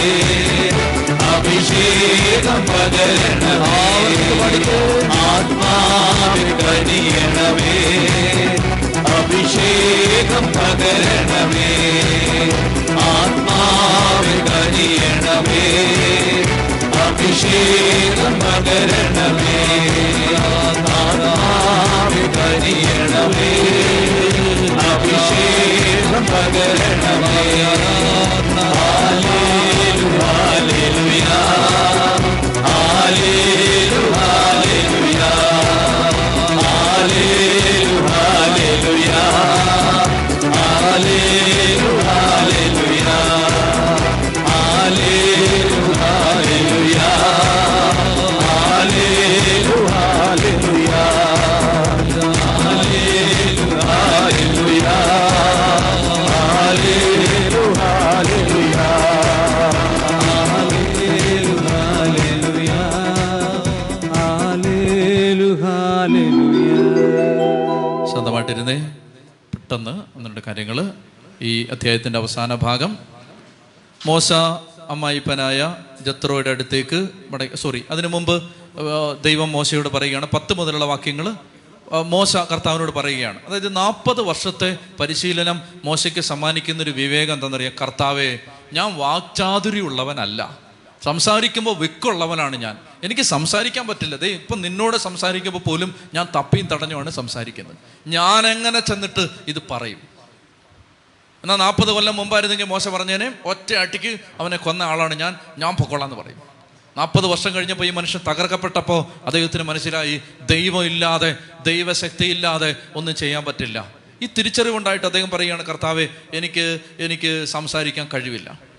അഭിഷേകം പകരണമേ. ആത്മാവിൻ പ്രതിയണമേ അഭിഷേകം പകരണമേ ആത്മാവിൽ കനിയണമേ. അഭിഷേകം പകരണമേ ആത്മാവിൽ കനിയണമേ. അഭിഷേകം പകരണമേ ആത്മാലേ ആലേ പെട്ടെന്ന് ഒന്ന് കാര്യങ്ങൾ ഈ അധ്യായത്തിന്റെ അവസാന ഭാഗം. മോശ അമ്മായിപ്പനായ ജത്രോയുടെ അടുത്തേക്ക് മട സോറി അതിനു മുമ്പ് ദൈവം മോശയോട് പറയുകയാണ് പത്ത് മുതലുള്ള വാക്യങ്ങൾ മോശ കർത്താവിനോട് പറയുകയാണ്. അതായത് നാൽപ്പത് വർഷത്തെ പരിശീലനം മോശയ്ക്ക് സമ്മാനിക്കുന്നൊരു വിവേകം എന്താണെന്നറിയാം? കർത്താവെ ഞാൻ വാക്ചാതുര്യമുള്ളവനല്ല. സംസാരിക്കുമ്പോൾ വെക്കുള്ളവനാണ് ഞാൻ. എനിക്ക് സംസാരിക്കാൻ പറ്റില്ല. ദേ ഇപ്പം നിന്നോട് സംസാരിക്കുമ്പോൾ പോലും ഞാൻ തപ്പിയും തടഞ്ഞുമാണ് സംസാരിക്കുന്നത്. ഞാൻ എങ്ങനെ ചെന്നിട്ട് ഇത് പറയും? എന്നാൽ നാൽപ്പത് കൊല്ലം മുമ്പായിരുന്നെങ്കിൽ മോശ പറഞ്ഞേനെ ഒറ്റ അട്ടിക്ക് അവനെ കൊന്ന ആളാണ് ഞാൻ ഞാൻ പൊക്കോളാന്ന് പറയും. നാൽപ്പത് വർഷം കഴിഞ്ഞപ്പോൾ ഈ മനുഷ്യൻ തകർക്കപ്പെട്ടപ്പോൾ അദ്ദേഹത്തിന് മനസ്സിലായി ദൈവം ഇല്ലാതെ ദൈവശക്തി ഇല്ലാതെ ഒന്നും ചെയ്യാൻ പറ്റില്ല. ഈ തിരിച്ചറിവുണ്ടായിട്ട് അദ്ദേഹം പറയുകയാണ് കർത്താവെ എനിക്ക് എനിക്ക് സംസാരിക്കാൻ കഴിവില്ല.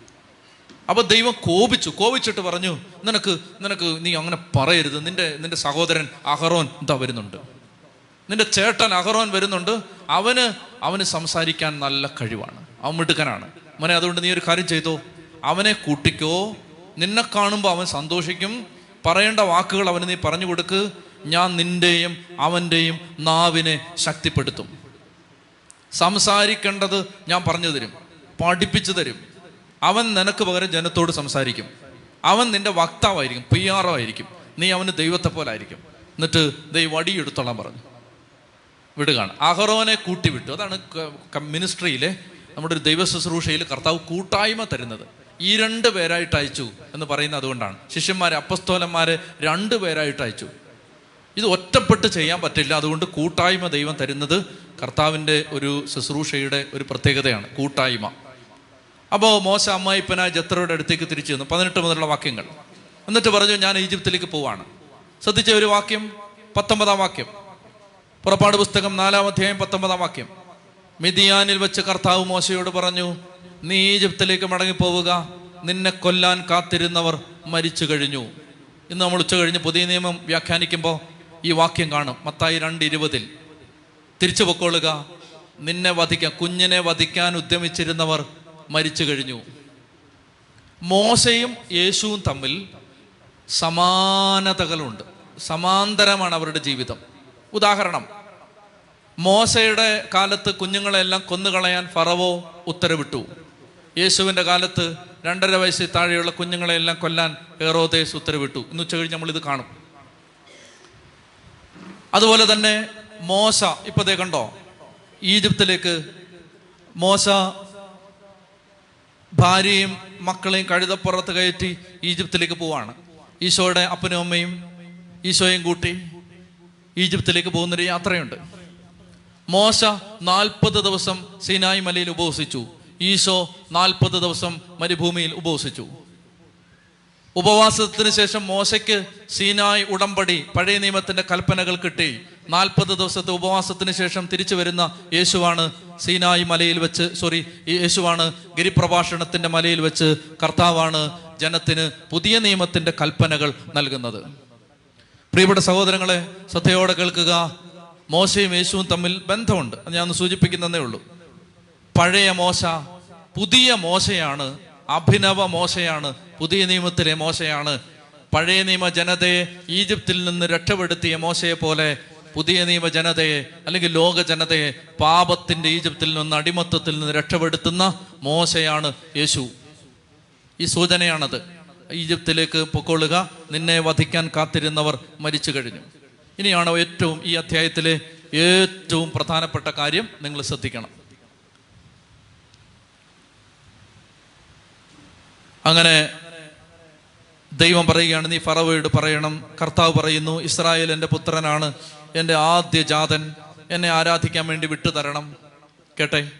അപ്പോൾ ദൈവം കോപിച്ചു കോപിച്ചിട്ട് പറഞ്ഞു നിനക്ക് നിനക്ക് നീ അങ്ങനെ പറയരുത്. നിന്റെ നിന്റെ സഹോദരൻ അഹറോൻ എന്താ വരുന്നുണ്ട്. നിന്റെ ചേട്ടൻ അഹറോൻ വരുന്നുണ്ട്. അവന് അവന് സംസാരിക്കാൻ നല്ല കഴിവാണ്. അവൻ മിടുക്കനാണ്. മോനെ അതുകൊണ്ട് നീ ഒരു കാര്യം ചെയ്തോ? അവനെ കൂട്ടിക്കോ. നിന്നെ കാണുമ്പോൾ അവൻ സന്തോഷിക്കും. പറയേണ്ട വാക്കുകൾ അവന് നീ പറഞ്ഞു കൊടുക്ക്. ഞാൻ നിന്റെയും അവന്റെയും നാവിനെ ശക്തിപ്പെടുത്തും. സംസാരിക്കേണ്ടത് ഞാൻ പറഞ്ഞു തരും. പഠിപ്പിച്ചു തരും. അവൻ നിനക്ക് പകരം ജനത്തോട് സംസാരിക്കും. അവൻ നിന്റെ വക്താവായിരിക്കും പി ആയിരിക്കും. നീ അവന് ദൈവത്തെ പോലെ ആയിരിക്കും എന്നിട്ട് ദൈവ വടിയെടുത്തോളാൻ പറഞ്ഞു. വിടുകയാണ്. അഹറോനെ കൂട്ടിവിട്ടു. അതാണ് മിനിസ്ട്രിയിലെ നമ്മുടെ ഒരു ദൈവ ശുശ്രൂഷയിൽ കർത്താവ് കൂട്ടായ്മ തരുന്നത്. ഈ രണ്ട് പേരായിട്ട് അയച്ചു എന്ന് പറയുന്നത് അതുകൊണ്ടാണ്. ശിഷ്യന്മാരെ അപ്പസ്തോലന്മാരെ രണ്ട് പേരായിട്ട് അയച്ചു. ഇത് ഒറ്റപ്പെട്ട് ചെയ്യാൻ പറ്റില്ല. അതുകൊണ്ട് കൂട്ടായ്മ ദൈവം തരുന്നത് കർത്താവിന്റെ ഒരു ശുശ്രൂഷയുടെ ഒരു പ്രത്യേകതയാണ്. കൂട്ടായ്മ. അപ്പോൾ മോശ അമ്മായിപ്പനായ ജത്രയുടെ അടുത്തേക്ക് തിരിച്ചു ചെന്നു. പതിനെട്ട് മുതലുള്ള വാക്യങ്ങൾ. എന്നിട്ട് പറഞ്ഞു ഞാൻ ഈജിപ്തിലേക്ക് പോവാണ്. ശ്രദ്ധിച്ച ഒരു വാക്യം? പത്തൊമ്പതാം വാക്യം. പുറപ്പാട് പുസ്തകം നാലാം അധ്യായം പത്തൊമ്പതാം വാക്യം. മിതിയാനിൽ വെച്ച് കർത്താവ് മോശയോട് പറഞ്ഞു നീ ഈജിപ്തിലേക്ക് മടങ്ങിപ്പോവുക. നിന്നെ കൊല്ലാൻ കാത്തിരുന്നവർ മരിച്ചു കഴിഞ്ഞു. ഇന്ന് നമ്മൾ ഉച്ച കഴിഞ്ഞ് പുതിയ നിയമം വ്യാഖ്യാനിക്കുമ്പോൾ ഈ വാക്യം കാണും. മത്തായി രണ്ട് ഇരുപതിൽ തിരിച്ചു പൊക്കോളുക. നിന്നെ വധിക്കാൻ കുഞ്ഞിനെ വധിക്കാൻ ഉദ്യമിച്ചിരുന്നവർ മരിച്ചു കഴിഞ്ഞു. മോശയും യേശുവും തമ്മിൽ സമാനതകളുണ്ട്. സമാന്തരമാണ് അവരുടെ ജീവിതം. ഉദാഹരണം മോശയുടെ കാലത്ത് കുഞ്ഞുങ്ങളെല്ലാം കൊന്നുകളയാൻ ഫറവോ ഉത്തരവിട്ടു. യേശുവിന്റെ കാലത്ത് രണ്ടര വയസ്സിൽ താഴെയുള്ള കുഞ്ഞുങ്ങളെല്ലാം കൊല്ലാൻ ഏറോദേശ് ഉത്തരവിട്ടു. ഇന്ന് ഉച്ച കഴിഞ്ഞ് നമ്മളിത് കാണും. അതുപോലെ തന്നെ മോശ ഇപ്പൊ ദേ കണ്ടോ ഈജിപ്തിലേക്ക്. മോശ ഭാര്യയും മക്കളെയും കഴുതപ്പുറത്ത് കയറ്റി ഈജിപ്തിലേക്ക് പോവാണ്. ഈശോയുടെ അപ്പനും അമ്മയും ഈശോയും കൂട്ടി ഈജിപ്തിലേക്ക് പോകുന്നൊരു യാത്രയുണ്ട്. മോശ നാൽപ്പത് ദിവസം സീനായി മലയിൽ ഉപവസിച്ചു. ഈശോ നാൽപ്പത് ദിവസം മരുഭൂമിയിൽ ഉപവസിച്ചു. ഉപവാസത്തിന് ശേഷം മോശയ്ക്ക് സീനായ് ഉടമ്പടി പഴയ നിയമത്തിന്റെ കൽപ്പനകൾ കിട്ടി. നാൽപ്പത് ദിവസത്തെ ഉപവാസത്തിന് ശേഷം തിരിച്ചു വരുന്ന യേശുവാണ് സീനായി മലയിൽ വെച്ച് സോറി യേശുവാണ് ഗിരിപ്രഭാഷണത്തിന്റെ മലയിൽ വെച്ച് കർത്താവാണ് ജനത്തിന് പുതിയ നിയമത്തിന്റെ കൽപ്പനകൾ നൽകുന്നത്. പ്രിയപ്പെട്ട സഹോദരങ്ങളെ ശ്രദ്ധയോടെ കേൾക്കുക. മോശയും യേശുവും തമ്മിൽ ബന്ധമുണ്ട്. ഞാൻ ഒന്ന് സൂചിപ്പിക്കുന്നതേ ഉള്ളൂ. പഴയ മോശ പുതിയ മോശയാണ് അഭിനവ മോശയാണ് പുതിയ നിയമത്തിലെ മോശയാണ്. പഴയ നിയമ ജനതയെ ഈജിപ്തിൽ നിന്ന് രക്ഷപ്പെടുത്തിയ മോശയെ പോലെ പുതിയ നിയമ ജനതയെ അല്ലെങ്കിൽ ലോക ജനതയെ പാപത്തിന്റെ ഈജിപ്തിൽ നിന്ന് അടിമത്തത്തിൽ നിന്ന് രക്ഷപ്പെടുത്തുന്ന മോശയാണ് യേശു. ഈ സൂചനയാണത്. ഈജിപ്തിലേക്ക് പൊക്കോളുക നിന്നെ വധിക്കാൻ കാത്തിരുന്നവർ മരിച്ചു കഴിഞ്ഞു. ഇനിയാണ് ഏറ്റവും ഈ അധ്യായത്തിലെ ഏറ്റവും പ്രധാനപ്പെട്ട കാര്യം? നിങ്ങൾ ശ്രദ്ധിക്കണം. അങ്ങനെ ദൈവം പറയുകയാണ് നീ ഫറവയോട് പറയണം. കർത്താവ് പറയുന്നു ഇസ്രായേൽ എന്റെ പുത്രനാണ്. എന്റെ ആദ്യ ജാതൻ എന്നെ ആരാധിക്കാൻ വേണ്ടി വിട്ടു തരണം കേട്ടെ?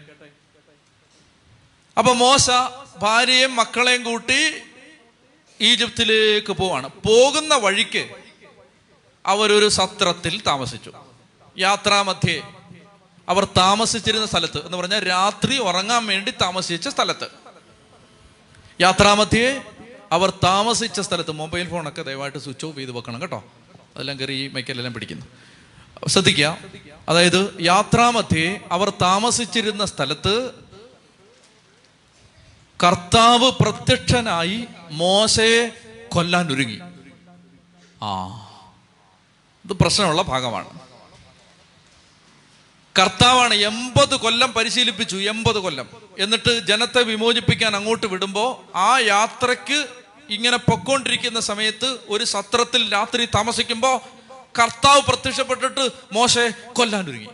അപ്പൊ മോശ ഭാര്യയും മക്കളെയും കൂട്ടി ഈജിപ്തിലേക്ക് പോവാണ്. പോകുന്ന വഴിക്ക് അവരൊരു സത്രത്തിൽ താമസിച്ചു. യാത്രാമധ്യേ അവർ താമസിച്ചിരുന്ന സ്ഥലത്ത് എന്ന് പറഞ്ഞാൽ രാത്രി ഉറങ്ങാൻ വേണ്ടി താമസിച്ച സ്ഥലത്ത്. യാത്രാമധ്യേ അവർ താമസിച്ച സ്ഥലത്ത് മൊബൈൽ ഫോണൊക്കെ ദയവായിട്ട് സ്വിച്ച് ഓഫ് ചെയ്ത് വെക്കണം കേട്ടോ. അതെല്ലാം കയറി ഈ മൈക്കലെല്ലാം പിടിക്കുന്നു. ശ്രദ്ധിക്കുക. അതായത് യാത്രാമധ്യേ അവർ താമസിച്ചിരുന്ന സ്ഥലത്ത് കർത്താവ് പ്രത്യക്ഷനായി മോശയെ കൊല്ലാൻ ഒരുങ്ങി. ആ ഇത് പ്രശ്നമുള്ള ഭാഗമാണ്. കർത്താവാണ് എൺപത് കൊല്ലം പരിശീലിപ്പിച്ചു എൺപത് കൊല്ലം. എന്നിട്ട് ജനത്തെ വിമോചിപ്പിക്കാൻ അങ്ങോട്ട് വിടുമ്പോൾ ആ യാത്രയ്ക്ക് ഇങ്ങനെ പൊക്കോണ്ടിരിക്കുന്ന സമയത്ത് ഒരു സത്രത്തിൽ രാത്രി താമസിക്കുമ്പോൾ കർത്താവ് പ്രത്യക്ഷപ്പെട്ടിട്ട് മോശെ കൊല്ലാനൊരുങ്ങി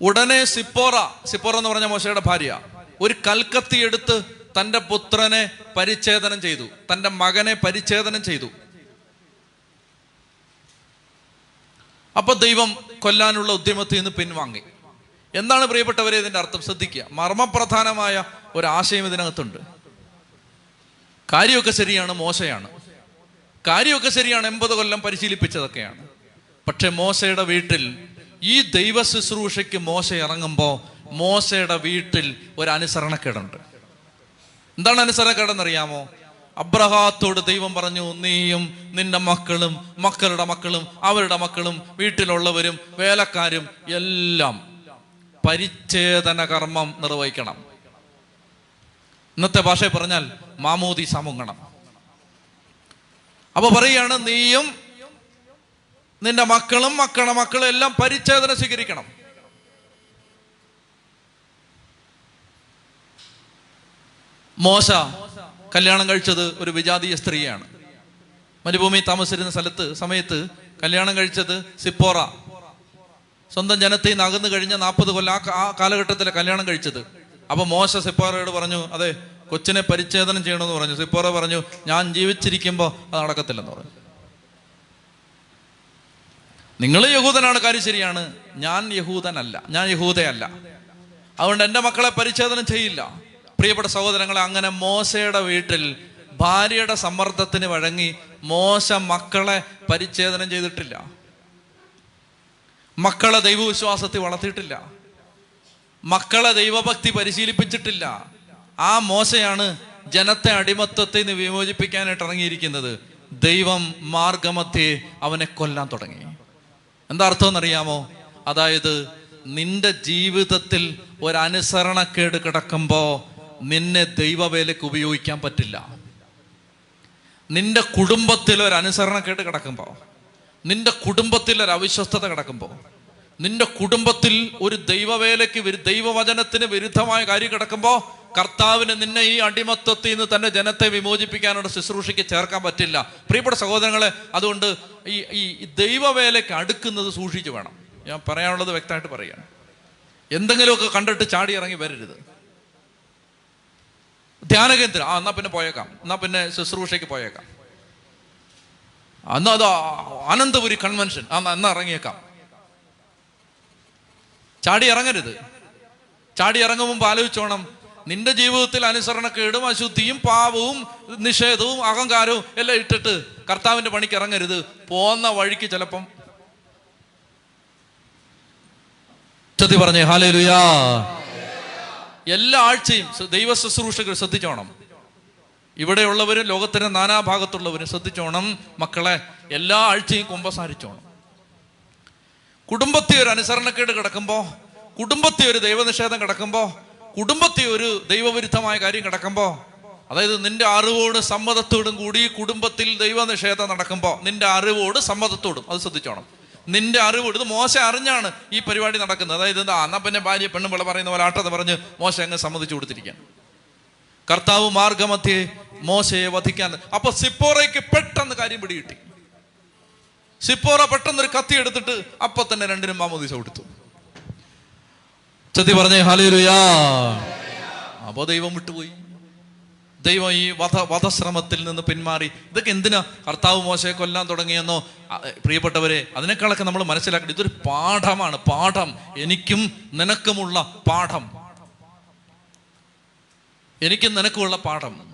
ഉടനെ സിപ്പോറ സിപ്പോറ എന്ന് പറഞ്ഞ മോശയുടെ ഭാര്യ ഒരു കൽക്കത്തി എടുത്ത് തന്റെ പുത്രനെ പരിച്ഛേദനം ചെയ്തു തന്റെ മകനെ പരിച്ഛേദനം ചെയ്തു. അപ്പൊ ദൈവം കൊല്ലാനുള്ള ഉദ്യമത്തിൽ നിന്ന് പിൻവാങ്ങി. എന്താണ് പ്രിയപ്പെട്ടവരെ ഇതിന്റെ അർത്ഥം? ശ്രദ്ധിക്കുക. മർമ്മപ്രധാനമായ ഒരു ആശയം ഇതിനകത്തുണ്ട്. കാര്യമൊക്കെ ശരിയാണ് മോശയാണ്. കാര്യമൊക്കെ ശരിയാണ് എൺപത് കൊല്ലം പരിശീലിപ്പിച്ചതൊക്കെയാണ്. പക്ഷെ മോശയുടെ വീട്ടിൽ ഈ ദൈവ ശുശ്രൂഷയ്ക്ക് മോശ ഇറങ്ങുമ്പോൾ മോശയുടെ വീട്ടിൽ ഒരു അനുസരണക്കേടുണ്ട്. എന്താണ് അനുസരണക്കേടെന്നറിയാമോ? അബ്രഹാത്തോട് ദൈവം പറഞ്ഞു നീയും നിന്റെ മക്കളും മക്കളുടെ മക്കളും അവരുടെ മക്കളും വീട്ടിലുള്ളവരും വേലക്കാരും എല്ലാം പരിച്ഛേദന കർമ്മം നിർവഹിക്കണം. ഇന്നത്തെ ഭാഷയിൽ പറഞ്ഞാൽ മാമോദി മുങ്ങണം. അപ്പൊ പറയാണ് നീയും നിന്റെ മക്കളും മക്കളുടെ മക്കളും എല്ലാം പരിച്ഛേദന സ്വീകരിക്കണം. മോശ കല്യാണം കഴിച്ചത് ഒരു വിജാതീയ സ്ത്രീയാണ്. മരുഭൂമി താമസിച്ചിരുന്ന സ്ഥലത്ത് സമയത്ത് കല്യാണം കഴിച്ചത് സിപ്പോറ. സ്വന്തം ജനത്തിൽ നിന്ന് അകന്നു കഴിഞ്ഞ നാൽപ്പത് കൊല്ലം ആ കാലഘട്ടത്തിലെ കല്യാണം കഴിച്ചത്. അപ്പൊ മോശ സിപ്പോറയോട് പറഞ്ഞു അതെ കൊച്ചിനെ പരിച്ഛേദനം ചെയ്യണമെന്ന് പറഞ്ഞു. സിപ്പോറ പറഞ്ഞു ഞാൻ ജീവിച്ചിരിക്കുമ്പോൾ അത് നടക്കത്തില്ലെന്ന് പറഞ്ഞു. നിങ്ങൾ യഹൂദനാണ് കാര്യം ശരിയാണ്. ഞാൻ യഹൂദനല്ല. ഞാൻ യഹൂദയല്ല. അതുകൊണ്ട് എന്റെ മക്കളെ പരിച്ഛേദനം ചെയ്യില്ല. പ്രിയപ്പെട്ട സഹോദരങ്ങളെ അങ്ങനെ മോശയുടെ വീട്ടിൽ ഭാര്യയുടെ സമ്മർദ്ദത്തിന് വഴങ്ങി മോശ മക്കളെ പരിച്ഛേദനം ചെയ്തിട്ടില്ല. മക്കളെ ദൈവവിശ്വാസത്തിൽ വളർത്തിയിട്ടില്ല. മക്കളെ ദൈവഭക്തി പരിശീലിപ്പിച്ചിട്ടില്ല. ആ മോശയാണ് ജനത്തെ അടിമത്വത്തിൽ നിന്ന് വിമോചിപ്പിക്കാനായിട്ട് ഇറങ്ങിയിരിക്കുന്നത്. ദൈവം മാർഗമധ്യേ അവനെ കൊല്ലാൻ തുടങ്ങി. എന്താ അർത്ഥം എന്നറിയാമോ? അതായത് നിന്റെ ജീവിതത്തിൽ ഒരനുസരണക്കേട് അനുസരണക്കേട് കിടക്കുമ്പോ നിന്നെ ദൈവവേലയ്ക്ക് ഉപയോഗിക്കാൻ പറ്റില്ല. നിന്റെ കുടുംബത്തിൽ ഒരു അനുസരണക്കേട് കിടക്കുമ്പോ നിന്റെ കുടുംബത്തിൽ ഒരു അവിശ്വസ്തത കിടക്കുമ്പോ നിന്റെ കുടുംബത്തിൽ ഒരു ദൈവവേലയ്ക്ക് ദൈവവചനത്തിന് വിരുദ്ധമായ കാര്യം കിടക്കുമ്പോ കർത്താവിന് നിന്നെ ഈ അടിമത്വത്തിൽ നിന്ന് തന്റെ ജനത്തെ വിമോചിപ്പിക്കാനുള്ള ശുശ്രൂഷയ്ക്ക് ചേർക്കാൻ പറ്റില്ല. പ്രിയപ്പെട്ട സഹോദരങ്ങളെ അതുകൊണ്ട് ഈ ഈ ദൈവവേലയ്ക്ക് അടുക്കുന്നത് സൂക്ഷിച്ചു വേണം. ഞാൻ പറയാനുള്ളത് വ്യക്തമായിട്ട് പറയുകയാണ്. എന്തെങ്കിലുമൊക്കെ കണ്ടിട്ട് ചാടി ഇറങ്ങി വരരുത്. ധ്യാനകേന്ദ്രം ആ എന്നാ പിന്നെ പോയേക്കാം. എന്നാ പിന്നെ ശുശ്രൂഷയ്ക്ക് പോയേക്കാം. അന്നാ അത് അനന്തപുരി കൺവെൻഷൻ ആ എന്നാ ഇറങ്ങിയേക്കാം. ചാടി ഇറങ്ങരുത്. ചാടി ഇറങ്ങും മുമ്പ് ആലോചിച്ചോണം. നിന്റെ ജീവിതത്തിൽ അനുസരണക്കേടും അശുദ്ധിയും പാപവും നിഷേധവും അഹങ്കാരവും എല്ലാം ഇട്ടിട്ട് കർത്താവിന്റെ പണിക്ക് ഇറങ്ങരുത്. പോന്ന വഴിക്ക് ചിലപ്പം. ചത്തി പറഞ്ഞേ ഹാലേലുയാ എല്ലാ ആഴ്ചയും ദൈവ ശുശ്രൂഷകൾ ശ്രദ്ധിച്ചോണം. ഇവിടെയുള്ളവരും ലോകത്തിന്റെ നാനാഭാഗത്തുള്ളവരും ശ്രദ്ധിച്ചോണം. മക്കളെ എല്ലാ ആഴ്ചയും കുമ്പസാരിച്ചോണം. കുടുംബത്തെ ഒരു അനുസരണക്കേട് കിടക്കുമ്പോ കുടുംബത്തെ ഒരു ദൈവനിഷേധം കിടക്കുമ്പോ കുടുംബത്തിൽ ഒരു ദൈവവിരുദ്ധമായ കാര്യം കിടക്കുമ്പോൾ അതായത് നിന്റെ അറിവോട് സമ്മതത്തോടും കൂടി കുടുംബത്തിൽ ദൈവനിഷേധം നടക്കുമ്പോൾ നിന്റെ അറിവോട് സമ്മതത്തോടും അത് ശ്രദ്ധിച്ചോണം. നിന്റെ അറിവോട് ഇത് മോശ അറിഞ്ഞാണ് ഈ പരിപാടി നടക്കുന്നത്. അതായത് എന്താ എന്നാ പിന്നെ ഭാര്യ പെണ്ണും പിള്ള പറയുന്ന പോലെ ആട്ടെന്ന് പറഞ്ഞ് മോശ അങ്ങ് സമ്മതിച്ചു കൊടുത്തിരിക്കാൻ കർത്താവ് മാർഗമധ്യേ മോശയെ വധിക്കാൻ അപ്പൊ സിപ്പോറയ്ക്ക് പെട്ടെന്ന് കാര്യം പിടികിട്ടി. സിപ്പോറ പെട്ടെന്ന് ഒരു കത്തി എടുത്തിട്ട് അപ്പൊ തന്നെ രണ്ടിനും മാമോദീസ കൊടുത്തു. ചത്തി പറഞ്ഞേ ഹാലേലുയാ അപ്പോ ദൈവം വിട്ടുപോയി. ദൈവം ഈ വധ വധശ്രമത്തിൽ നിന്ന് പിന്മാറി. ഇതൊക്കെ എന്തിനാ? കർത്താവ് മോശയെ കൊല്ലാൻ തുടങ്ങിയെന്നോ? പ്രിയപ്പെട്ടവരെ അതിനേക്കാളൊക്കെ നമ്മൾ മനസ്സിലാക്കണം ഇതൊരു പാഠമാണ്. പാഠം എനിക്കും നിനക്കുമുള്ള പാഠം. എനിക്കും നിനക്കുമുള്ള പാഠം.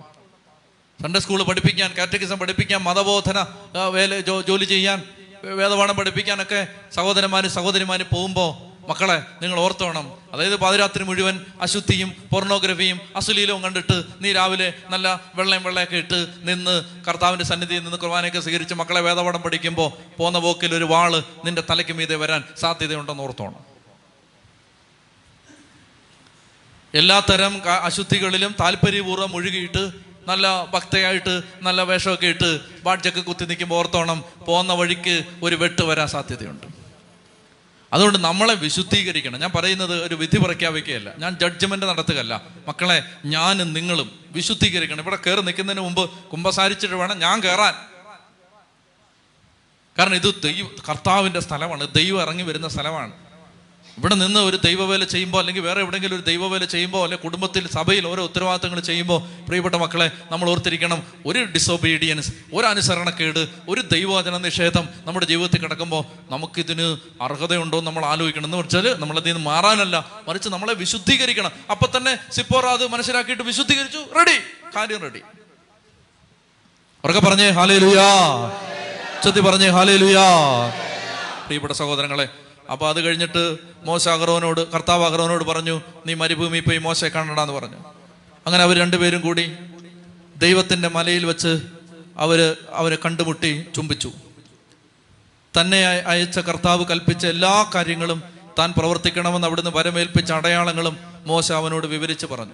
സൺഡേ സ്കൂൾ പഠിപ്പിക്കാൻ കാറ്റഗിസം പഠിപ്പിക്കാൻ മതബോധന വേല ജോലി ചെയ്യാൻ വേദപാഠം പഠിപ്പിക്കാനൊക്കെ സഹോദരന്മാരും സഹോദരിമാരും പോകുമ്പോൾ മക്കളെ നിങ്ങൾ ഓർത്തോണം. അതായത് പാതിരാത്രി മുഴുവൻ അശുദ്ധിയും പോർണോഗ്രഫിയും അശ്ലീലവും കണ്ടിട്ട് നീ രാവിലെ നല്ല വെള്ളയും വെള്ളയൊക്കെ ഇട്ട് നിന്ന് കർത്താവിന്റെ സന്നിധിയിൽ നിന്ന് കുർബാനയൊക്കെ സ്വീകരിച്ച് മക്കളെ വേദപാഠം പഠിക്കുമ്പോൾ പോന്ന പോക്കിൽ ഒരു വാൾ നിന്റെ തലയ്ക്ക് മീതെ വരാൻ സാധ്യതയുണ്ടെന്ന് ഓർത്തോണം. എല്ലാത്തരം അശുദ്ധികളിലും താല്പര്യപൂർവം മുഴുകിയിട്ട് നല്ല ഭക്തയായിട്ട് നല്ല വേഷമൊക്കെ ഇട്ട് ബാഡ്ജൊക്കെ കുത്തി നിൽക്കുമ്പോൾ ഓർത്തോണം പോകുന്ന വഴിക്ക് ഒരു വെട്ട് വരാൻ സാധ്യതയുണ്ട്. അതുകൊണ്ട് നമ്മളെ വിശുദ്ധീകരിക്കണം. ഞാൻ പറയുന്നത് ഒരു വിധി പ്രഖ്യാപിക്കുകയല്ല. ഞാൻ ജഡ്ജ്മെന്റ് നടത്തുകയല്ല. മക്കളെ ഞാനും നിങ്ങളും വിശുദ്ധീകരിക്കണം. ഇവിടെ കയറി നിൽക്കുന്നതിന് മുമ്പ് കുമ്പസാരിച്ചിട്ട് വേണം ഞാൻ കയറാൻ കാരണം ഇത് ദൈവ കർത്താവിന്റെ സ്ഥലമാണ്. ദൈവം ഇറങ്ങി വരുന്ന സ്ഥലമാണ്. ഇവിടെ നിന്ന് ഒരു ദൈവവേല ചെയ്യുമ്പോൾ അല്ലെങ്കിൽ വേറെ എവിടെയെങ്കിലും ഒരു ദൈവവേല ചെയ്യുമ്പോൾ അല്ലെങ്കിൽ കുടുംബത്തിൽ സഭയിൽ ഓരോ ഉത്തരവാദിത്തങ്ങൾ ചെയ്യുമ്പോൾ പ്രിയപ്പെട്ട മക്കളെ നമ്മൾ ഓർത്തിരിക്കണം ഒരു ഡിസൊബീഡിയൻസ് ഒരു അനുസരണക്കേട് ഒരു ദൈവവചന നിഷേധം നമ്മുടെ ജീവിതത്തിൽ കിടക്കുമ്പോൾ നമുക്കിതിന് അർഹതയുണ്ടോ നമ്മൾ ആലോചിക്കണം. എന്ന് വെച്ചാൽ നമ്മളതിൽ നിന്ന് മാറാനല്ല മറിച്ച് നമ്മളെ വിശുദ്ധീകരിക്കണം. അപ്പൊ തന്നെ സിപ്പോറ അത് മനസ്സിലാക്കിയിട്ട് വിശുദ്ധീകരിച്ചു. റെഡി കാര്യം റെഡി ഉറക്കെ പറഞ്ഞേ ഹാലേ ലുയാ ഉച്ചത്തി പറഞ്ഞേ ഹാലേ ലുയാ പ്രിയപ്പെട്ട സഹോദരങ്ങളെ അപ്പൊ അത് കഴിഞ്ഞിട്ട് മോശ അഹ്റോനോട് കർത്താവ് അഹ്റോനോട് പറഞ്ഞു നീ മരുഭൂമി പോയി മോശയെ എന്ന് പറഞ്ഞു. അങ്ങനെ അവർ രണ്ടുപേരും കൂടി ദൈവത്തിന്റെ മലയിൽ വെച്ച് അവർ അവരെ കണ്ടുമുട്ടി ചുംബിച്ചു. തന്നെ അയച്ച കർത്താവ് കൽപ്പിച്ച എല്ലാ കാര്യങ്ങളും താൻ പ്രവർത്തിക്കണമെന്ന് അവിടുന്ന് വരമേൽപ്പിച്ച അടയാളങ്ങളും മോശ അവനോട് വിവരിച്ച് പറഞ്ഞു.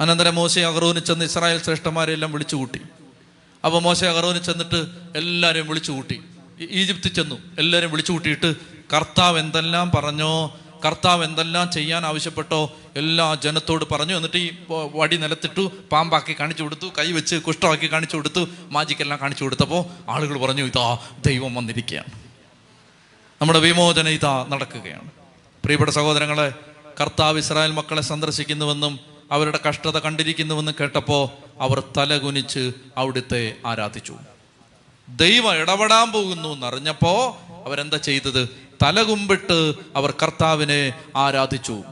അനന്തരം മോശ അഹ്റോന് ചെന്ന് ഇസ്രായേൽ ശ്രേഷ്ഠന്മാരെല്ലാം വിളിച്ചു കൂട്ടി അപ്പോൾ മോശ അഹ്റോന് ചെന്നിട്ട് എല്ലാവരെയും വിളിച്ചു കൂട്ടി ഈ- ഈജിപ്തിൽ ചെന്നു. എല്ലാവരും വിളിച്ചു കൂട്ടിയിട്ട് കർത്താവ് എന്തെല്ലാം പറഞ്ഞോ? കർത്താവ് എന്തെല്ലാം ചെയ്യാൻ ആവശ്യപ്പെട്ടോ? എല്ലാ ജനത്തോട് പറഞ്ഞു. എന്നിട്ട് ഈ വടി നിലത്തിട്ടു പാമ്പാക്കി കാണിച്ചു കൊടുത്തു കൈ വെച്ച് കുഷ്ഠമാക്കി കാണിച്ചു കൊടുത്തു മാജിക്കെല്ലാം കാണിച്ചു കൊടുത്തപ്പോൾ ആളുകൾ പറഞ്ഞു ഇതാ ദൈവം വന്നിരിക്കുകയാണ്. നമ്മുടെ വിമോചന ഇതാ നടക്കുകയാണ്. പ്രിയപ്പെട്ട സഹോദരങ്ങളെ കർത്താവ് ഇസ്രായേൽ മക്കളെ സന്ദർശിക്കുന്നുവെന്നും അവരുടെ കഷ്ടത കണ്ടിരിക്കുന്നുവെന്നും കേട്ടപ്പോൾ അവർ തലകുനിച്ച് അവിടുത്തെ ആരാധിച്ചു. ദൈവം ഇടപെടാൻ പോകുന്നു എന്നറിഞ്ഞപ്പോ അവരെന്താ ചെയ്തത്? തലകുമ്പിട്ട് അവർ കർത്താവിനെ ആരാധിച്ചു.